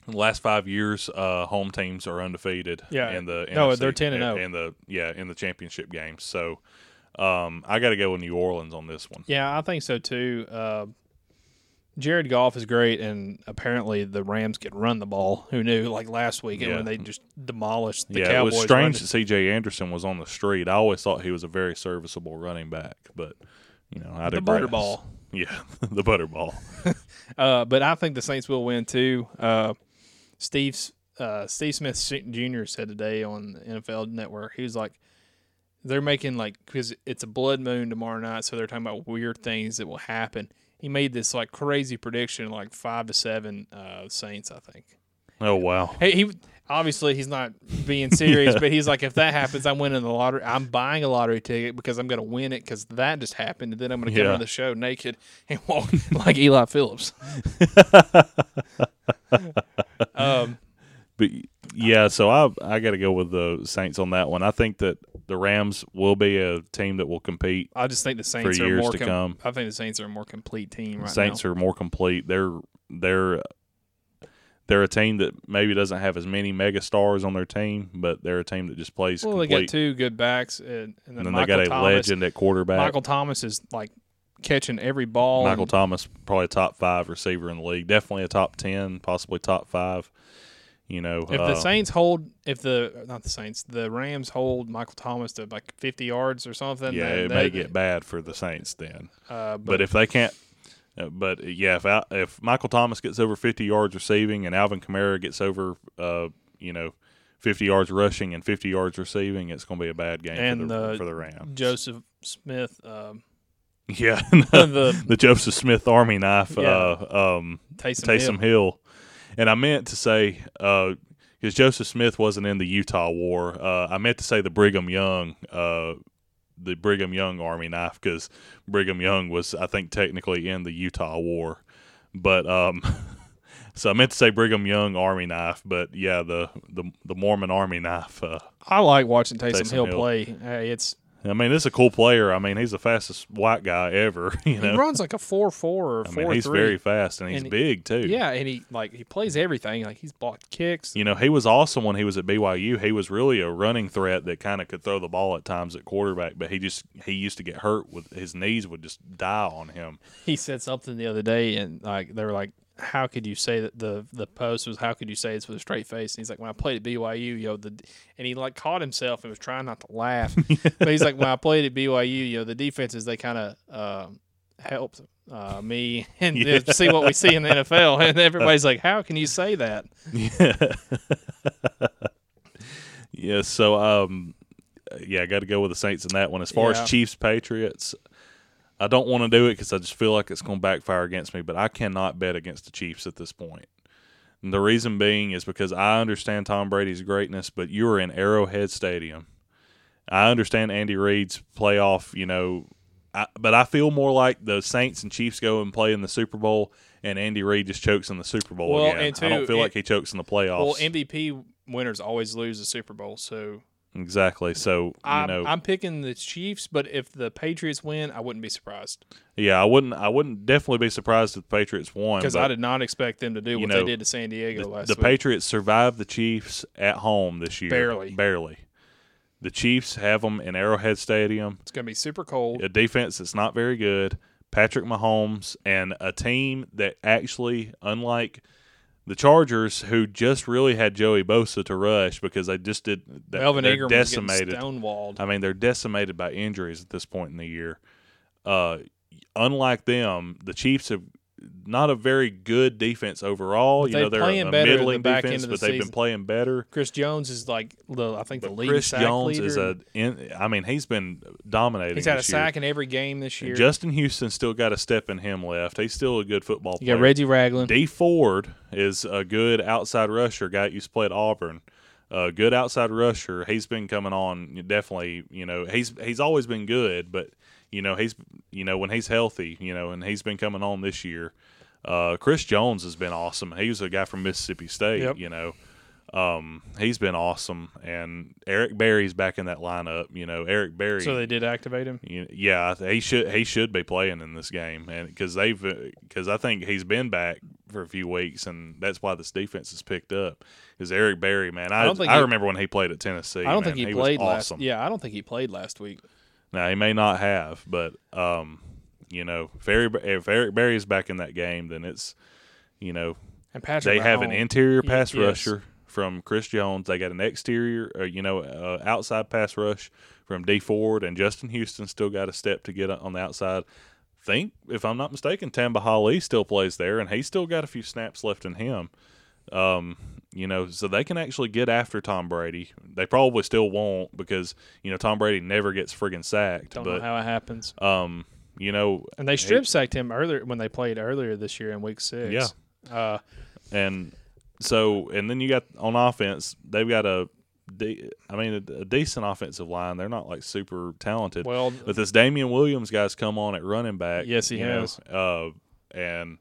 In the last five years, uh, home teams are undefeated. Yeah. in the No, NFC they're 10 and oh. in the yeah in the championship games. So, um, I got to go with New Orleans on this one. Yeah, I think so too. Uh, Jared Goff is great, and apparently the Rams can run the ball. Who knew? Like last weekend Yeah. when they just demolished the yeah, Cowboys. it was strange that C.J. Anderson was on the street. I always thought he was a very serviceable running back, but you know, I the digress. murder ball. Yeah, the butterball. Uh, but I think the Saints will win too. Uh, Steve's uh, Steve Smith Jr. said today on the NFL Network, he was like, they're making like because it's a blood moon tomorrow night, so they're talking about weird things that will happen. He made this like crazy prediction, like five to seven uh, Saints, I think. Oh wow! Hey, he obviously he's not being serious, but he's like, if that happens, I'm winning the lottery. I'm buying a lottery ticket because I'm going to win it because that just happened, and then I'm going to come Yeah. on the show naked and walk like Eli Phillips. um, But yeah, so I I got to go with the Saints on that one. I think that the Rams will be a team that will compete. I just think the Saints are years more. to come. I think the Saints are a more complete team right Saints now. are more complete. They're they're they're a team that maybe doesn't have as many mega stars on their team, but they're a team that just plays well, they complete. got two good backs, and, and then and then they got a Thomas. legend at quarterback. Michael Thomas is like catching every ball. Michael and- Thomas, probably a top five receiver in the league. Definitely a top ten, possibly top five. You know, If uh, the Saints hold, if the not the Saints, the Rams hold Michael Thomas to like 50 yards or something, yeah, then it they, may get bad for the Saints then. Uh, but, But if they can't, but yeah, if if Michael Thomas gets over fifty yards receiving and Alvin Kamara gets over, uh, you know, fifty yards rushing and fifty yards receiving, it's going to be a bad game And for the, the for the Rams. Joseph Smith, um, yeah, the the Joseph Smith Army knife, Yeah. uh, um, Taysom, Taysom Hill. Hill. And I meant to say, because Joseph Smith wasn't in the Utah War, uh, I meant to say the Brigham Young, uh, the Brigham Young Army knife, because Brigham Young was, I think, technically in the Utah War. But um, so I meant to say Brigham Young Army knife, but yeah, the the, the Mormon Army knife. Uh, I like watching Taysom, Taysom Hill, Hill. play. Hey, it's I mean, this is a cool player. I mean, he's the fastest white guy ever. You know, he runs like a four four or I four mean, he's three. very fast and he's And big too. yeah, and he like he plays everything. Like he's blocked kicks. You know, he was awesome when he was at BYU. He was really a running threat that kind of could throw the ball at times at quarterback, but he just he used to get hurt with his knees would just die on him. He said something the other day, and like they were like, "How could you say that?" The the post was, "How could you say this with a straight face?" And he's like, "When I played at BYU, yo, the," and he like caught himself and was trying not to laugh, but he's like, "When I played at BYU, yo, the defenses they kind of um, helped uh, me and Yeah. see what we see in the NFL." And everybody's like, "How can you say that?" Yeah. yeah, so um yeah, I got to go with the Saints in that one. As far Yeah. as Chiefs Patriots, I don't want to do it cuz I just feel like it's going to backfire against me, but I cannot bet against the Chiefs at this point. And the reason being is because I understand Tom Brady's greatness, but you're in Arrowhead Stadium. I understand Andy Reid's playoff, you know, I, but I feel more like the Saints and Chiefs go and play in the Super Bowl, and Andy Reid just chokes in the Super Bowl Well, again. and I don't feel it- like he chokes in the playoffs. Well, MVP winners always lose the Super Bowl, so exactly. So you I'm, know, I'm picking the Chiefs. But if the Patriots win, I wouldn't be surprised yeah, I wouldn't. I wouldn't definitely be surprised if the Patriots won because I did not expect them to do what know, they did to San Diego The, last year. the week. Patriots survived the Chiefs at home this year. Barely. barely. The Chiefs have them in Arrowhead Stadium. It's going to be super cold. a defense that's not very good, Patrick Mahomes, and a team that actually, unlike the Chargers, who just really had Joey Bosa to rush because they just did. That, Melvin they're Ingram decimated. stonewalled. I mean, they're decimated by injuries at this point in the year. Uh, unlike them, the Chiefs have not a very good defense overall. But you know, they're playing a the middling back defense, of but the they've been playing better. Chris Jones is like the I think the But lead Chris sack Jones leader. is a. In, I mean, he's been dominating. He's had a this year. sack in every game this year. Justin Houston still got a step in him left. He's still a good football you player. got Reggie Ragland. Dee Ford is a good outside rusher. Guy used to play at Auburn. A good outside rusher. He's been coming on. Definitely, you know, he's he's always been good, but you know he's you know when he's healthy, you know, and he's been coming on this year. Uh, Chris Jones has been awesome. He was a guy from Mississippi State. Yep. You know, um, he's been awesome. And Eric Berry's back in that lineup. You know, Eric Berry. so they did activate him. You- Yeah, he should he should be playing in this game, and because they've because I think he's been back for a few weeks, and that's why this defense has picked up. Is Eric Berry, man? I I I, don't think he- remember when he played at Tennessee. I don't man. think he, was played awesome. last. Yeah, I don't think he played last week. Now he may not have, but um, you know, if Eric, if Eric Berry is back in that game, then it's you know And Patrick. they have an interior pass rusher from Chris Jones. They got an exterior, uh, you know, uh, outside pass rush from Dee Ford, and Justin Houston still got a step to get on the outside. think, if I'm not mistaken, Tamba Hali still plays there, and he's still got a few snaps left in him. Um, you know, so they can actually get after Tom Brady. They probably still won't because you know Tom Brady never gets friggin' sacked. Don't but know how it happens. um, you know, And they strip sacked him earlier when they played earlier this year in week six. Yeah. Uh, and so and then you got on offense, they've got a, de- I mean, a, a decent offensive line. They're not like super talented. well, But this Damien Williams guy's come on at running back. Yes, he you know, has. uh, and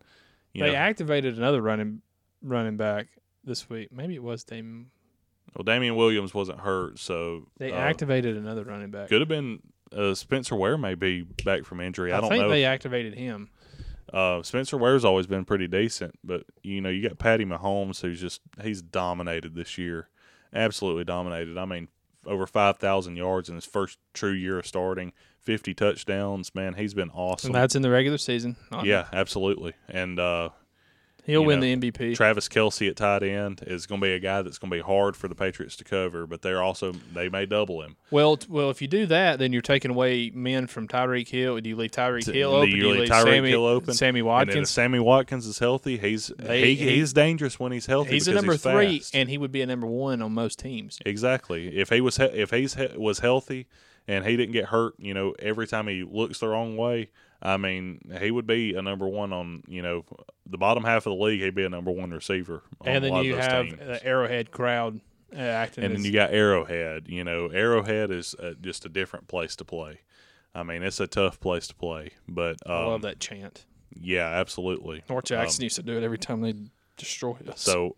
you they know, activated another running running back this week. Maybe it was Dame. well, Damien Williams wasn't hurt, so They uh, activated another running back. could have been uh, Spencer Ware may be back from injury. I, I, don't think know. they activated him. Uh, Spencer Ware's always been pretty decent, but you know you got Patty Mahomes, who's just he's dominated this year, absolutely dominated. I mean, over five thousand yards in his first true year of starting, fifty touchdowns. Man, he's been awesome. And that's in the regular season. Yeah, absolutely. And uh, He'll win know, the MVP. Travis Kelce at tight end is going to be a guy that's going to be hard for the Patriots to cover, but they're also they may double him. well, t- well, if you do that, then you're taking away men from Tyreek Hill. Do you leave Tyreek Hill open? Do you leave leave Tyreek Sammy, Hill open? Sammy And if Watkins. Sammy Watkins is healthy, he's They- he, he- he's dangerous when he's healthy. He's a number he's three, fast. and he would be a number one on most teams. Exactly. If he was he- if he's he- was healthy and he didn't get hurt, you know, every time he looks the wrong way, I mean, he would be a number one on you know the bottom half of the league. He'd be a number one receiver. On and then you have teams. the Arrowhead crowd uh, acting. and then you got Arrowhead. You know, Arrowhead is uh, just a different place to play. I mean, it's a tough place to play, but um, I love that chant. Yeah, absolutely. North Jackson used to do it every time they destroy us. So,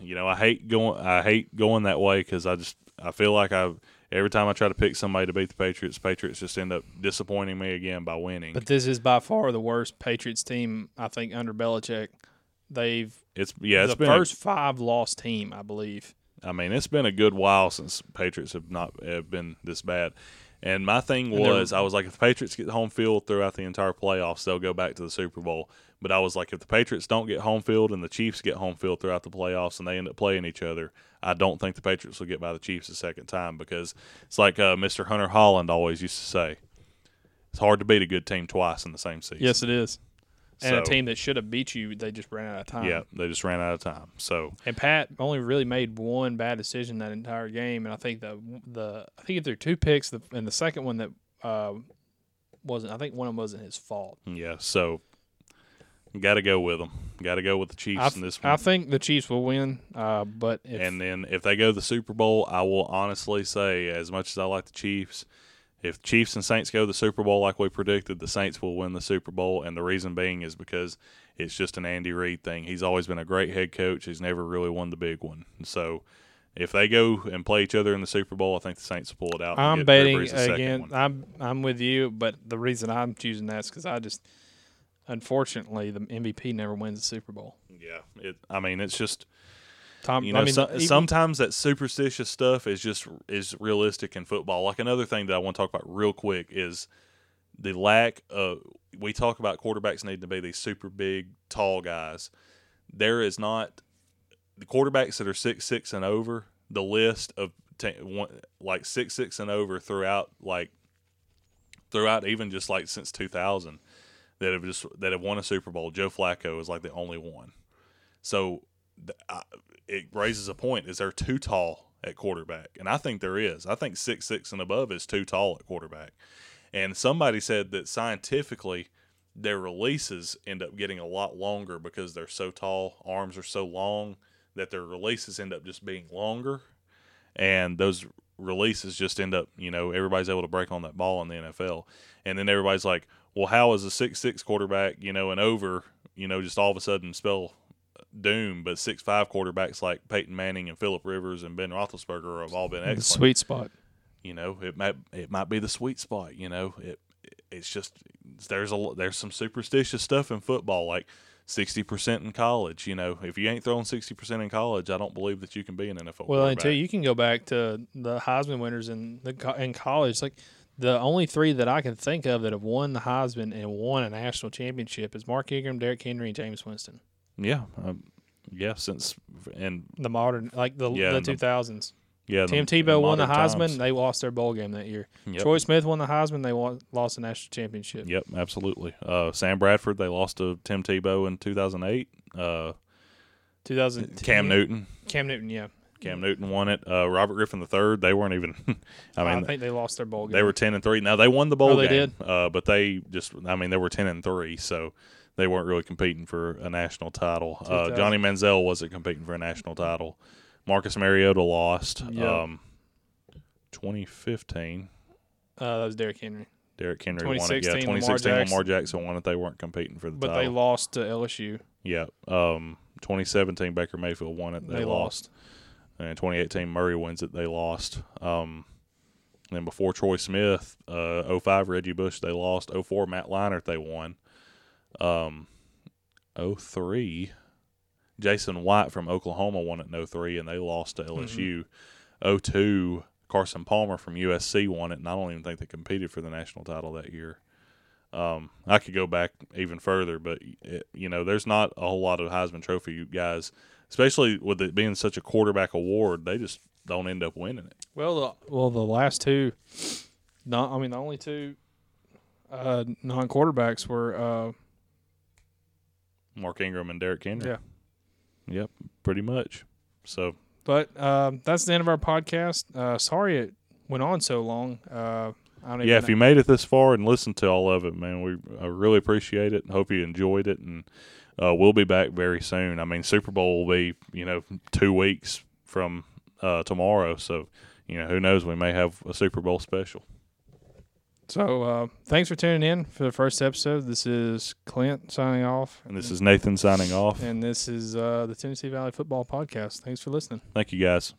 you know, I hate going. I hate going that way because I just I feel like I every time I try to pick somebody to beat the Patriots, Patriots just end up disappointing me again by winning. But this is by far the worst Patriots team I think under Belichick. They've it's yeah, it's the first five lost team, I believe. I mean, it's been a good while since Patriots have not have been this bad. And my thing was, I was like, if the Patriots get home field throughout the entire playoffs, they'll go back to the Super Bowl. But I was like, if the Patriots don't get home field and the Chiefs get home field throughout the playoffs and they end up playing each other, I don't think the Patriots will get by the Chiefs a second time because it's like uh, Mr. Hunter Holland always used to say, it's hard to beat a good team twice in the same season. Yes, it is. And a team that should have beat you, they just ran out of time. Yeah, they just ran out of time. So And Pat only really made one bad decision that entire game, and I think the the I think if there two picks, the, and the second one that uh, wasn't, I think one of them wasn't his fault. yeah, so got to go with them. Got to go with the Chiefs I, in this one. I think the Chiefs will win, uh, but if, And then if they go to the Super Bowl, I will honestly say, as much as I like the Chiefs, if Chiefs and Saints go to the Super Bowl like we predicted, the Saints will win the Super Bowl. And the reason being is because it's just an Andy Reid thing. He's always been a great head coach. He's never really won the big one. So if they go and play each other in the Super Bowl, I think the Saints will pull it out. I'm betting Brees a second again. I'm I'm with you, but the reason I'm choosing that is because I just, unfortunately, the MVP never wins the Super Bowl. Yeah, it. I mean, it's just Tom, you know, I mean, so, even- sometimes that superstitious stuff is just is realistic in football. Like another thing that I want to talk about real quick is the lack of. We talk about quarterbacks needing to be these super big, tall guys. There is not the quarterbacks that are six six and over. The list of t- one, like six six and over throughout like throughout even just like since two thousand that have just that have won a Super Bowl. Joe Flacco is like the only one. So th- I, it raises a point: is there too tall at quarterback? And I think there is. I think six six and above is too tall at quarterback. And somebody said that scientifically, their releases end up getting a lot longer because they're so tall, arms are so long that their releases end up just being longer, and those releases just end up, you know, everybody's able to break on that ball in the NFL, and then everybody's like, well, how is a six six quarterback, you know, and over, you know, just all of a sudden spell doom, but six five quarterbacks like Peyton Manning and Philip Rivers and Ben Roethlisberger have all been the excellent. sweet spot. You know, it might it might be the sweet spot. You know, it it's just there's a there's some superstitious stuff in football, like sixty percent in college. You know, if you ain't throwing sixty percent in college, I don't believe that you can be an NFL. Well, and quarterback. too, you can go back to the Heisman winners in the in college. Like the only three that I can think of that have won the Heisman and won a national championship is Mark Ingram, Derrick Henry, and Jameis Winston. yeah, um, yeah. Since and The modern, like the Yeah, the two thousands. Yeah, Tim the- Tebow in won the Heisman. times. They lost their bowl game that year. Yep. Troy Smith won the Heisman. They wa- lost the national championship. Yep, absolutely. Uh, Sam Bradford, they lost to Tim Tebow in 2008. Uh, 2000. Cam Newton, Cam Newton. Yeah. Cam Newton won it. Uh, Robert Griffin III, they weren't even. I mean, I, think they lost their bowl game. they were 10 and three. Now they won the bowl Oh, they game, uh, but they just. I mean, they were 10 and three, so they weren't really competing for a national title. Uh, Johnny Manziel wasn't competing for a national title. Marcus Mariota lost. Yep. Um, 2015. Uh, that was Derrick Henry, Derrick Henry won it. Yeah, 2016, Lamar 2016 Lamar Jackson. Jackson won it. They weren't competing for the but title. they lost to LSU. Yeah. Um, 2017 Baker Mayfield won it. They, They lost. And 2018 Murray wins it. They lost. Um, then before Troy Smith, uh, 05 Reggie Bush, they lost. 04 Matt Leinart, they won. Um, 03 Jason White from Oklahoma won it in 03 and they lost to LSU. 02 Carson Palmer from USC won it, and I don't even think they competed for the national title that year. Um, I could go back even further, but it, you know, there's not a whole lot of Heisman Trophy guys, especially with it being such a quarterback award. They just don't end up winning it. Well, the, well, the last two, not I mean the only two uh, non quarterbacks were uh, Mark Ingram and Derrick Henry. yeah. Yep, pretty much. So But um, that's the end of our podcast. Uh, sorry it went on so long. Uh, I don't even yeah, if know. you made it this far and listened to all of it, man, we I really appreciate it. Hope you enjoyed it, and uh, we'll be back very soon. I mean, Super Bowl will be you know two weeks from uh, tomorrow, so you know who knows we may have a Super Bowl special. So uh, thanks for tuning in for the first episode. This is Clint signing off, And this is Nathan signing off. and this is uh, the Tennessee Valley Football Podcast. Thanks for listening. Thank you guys.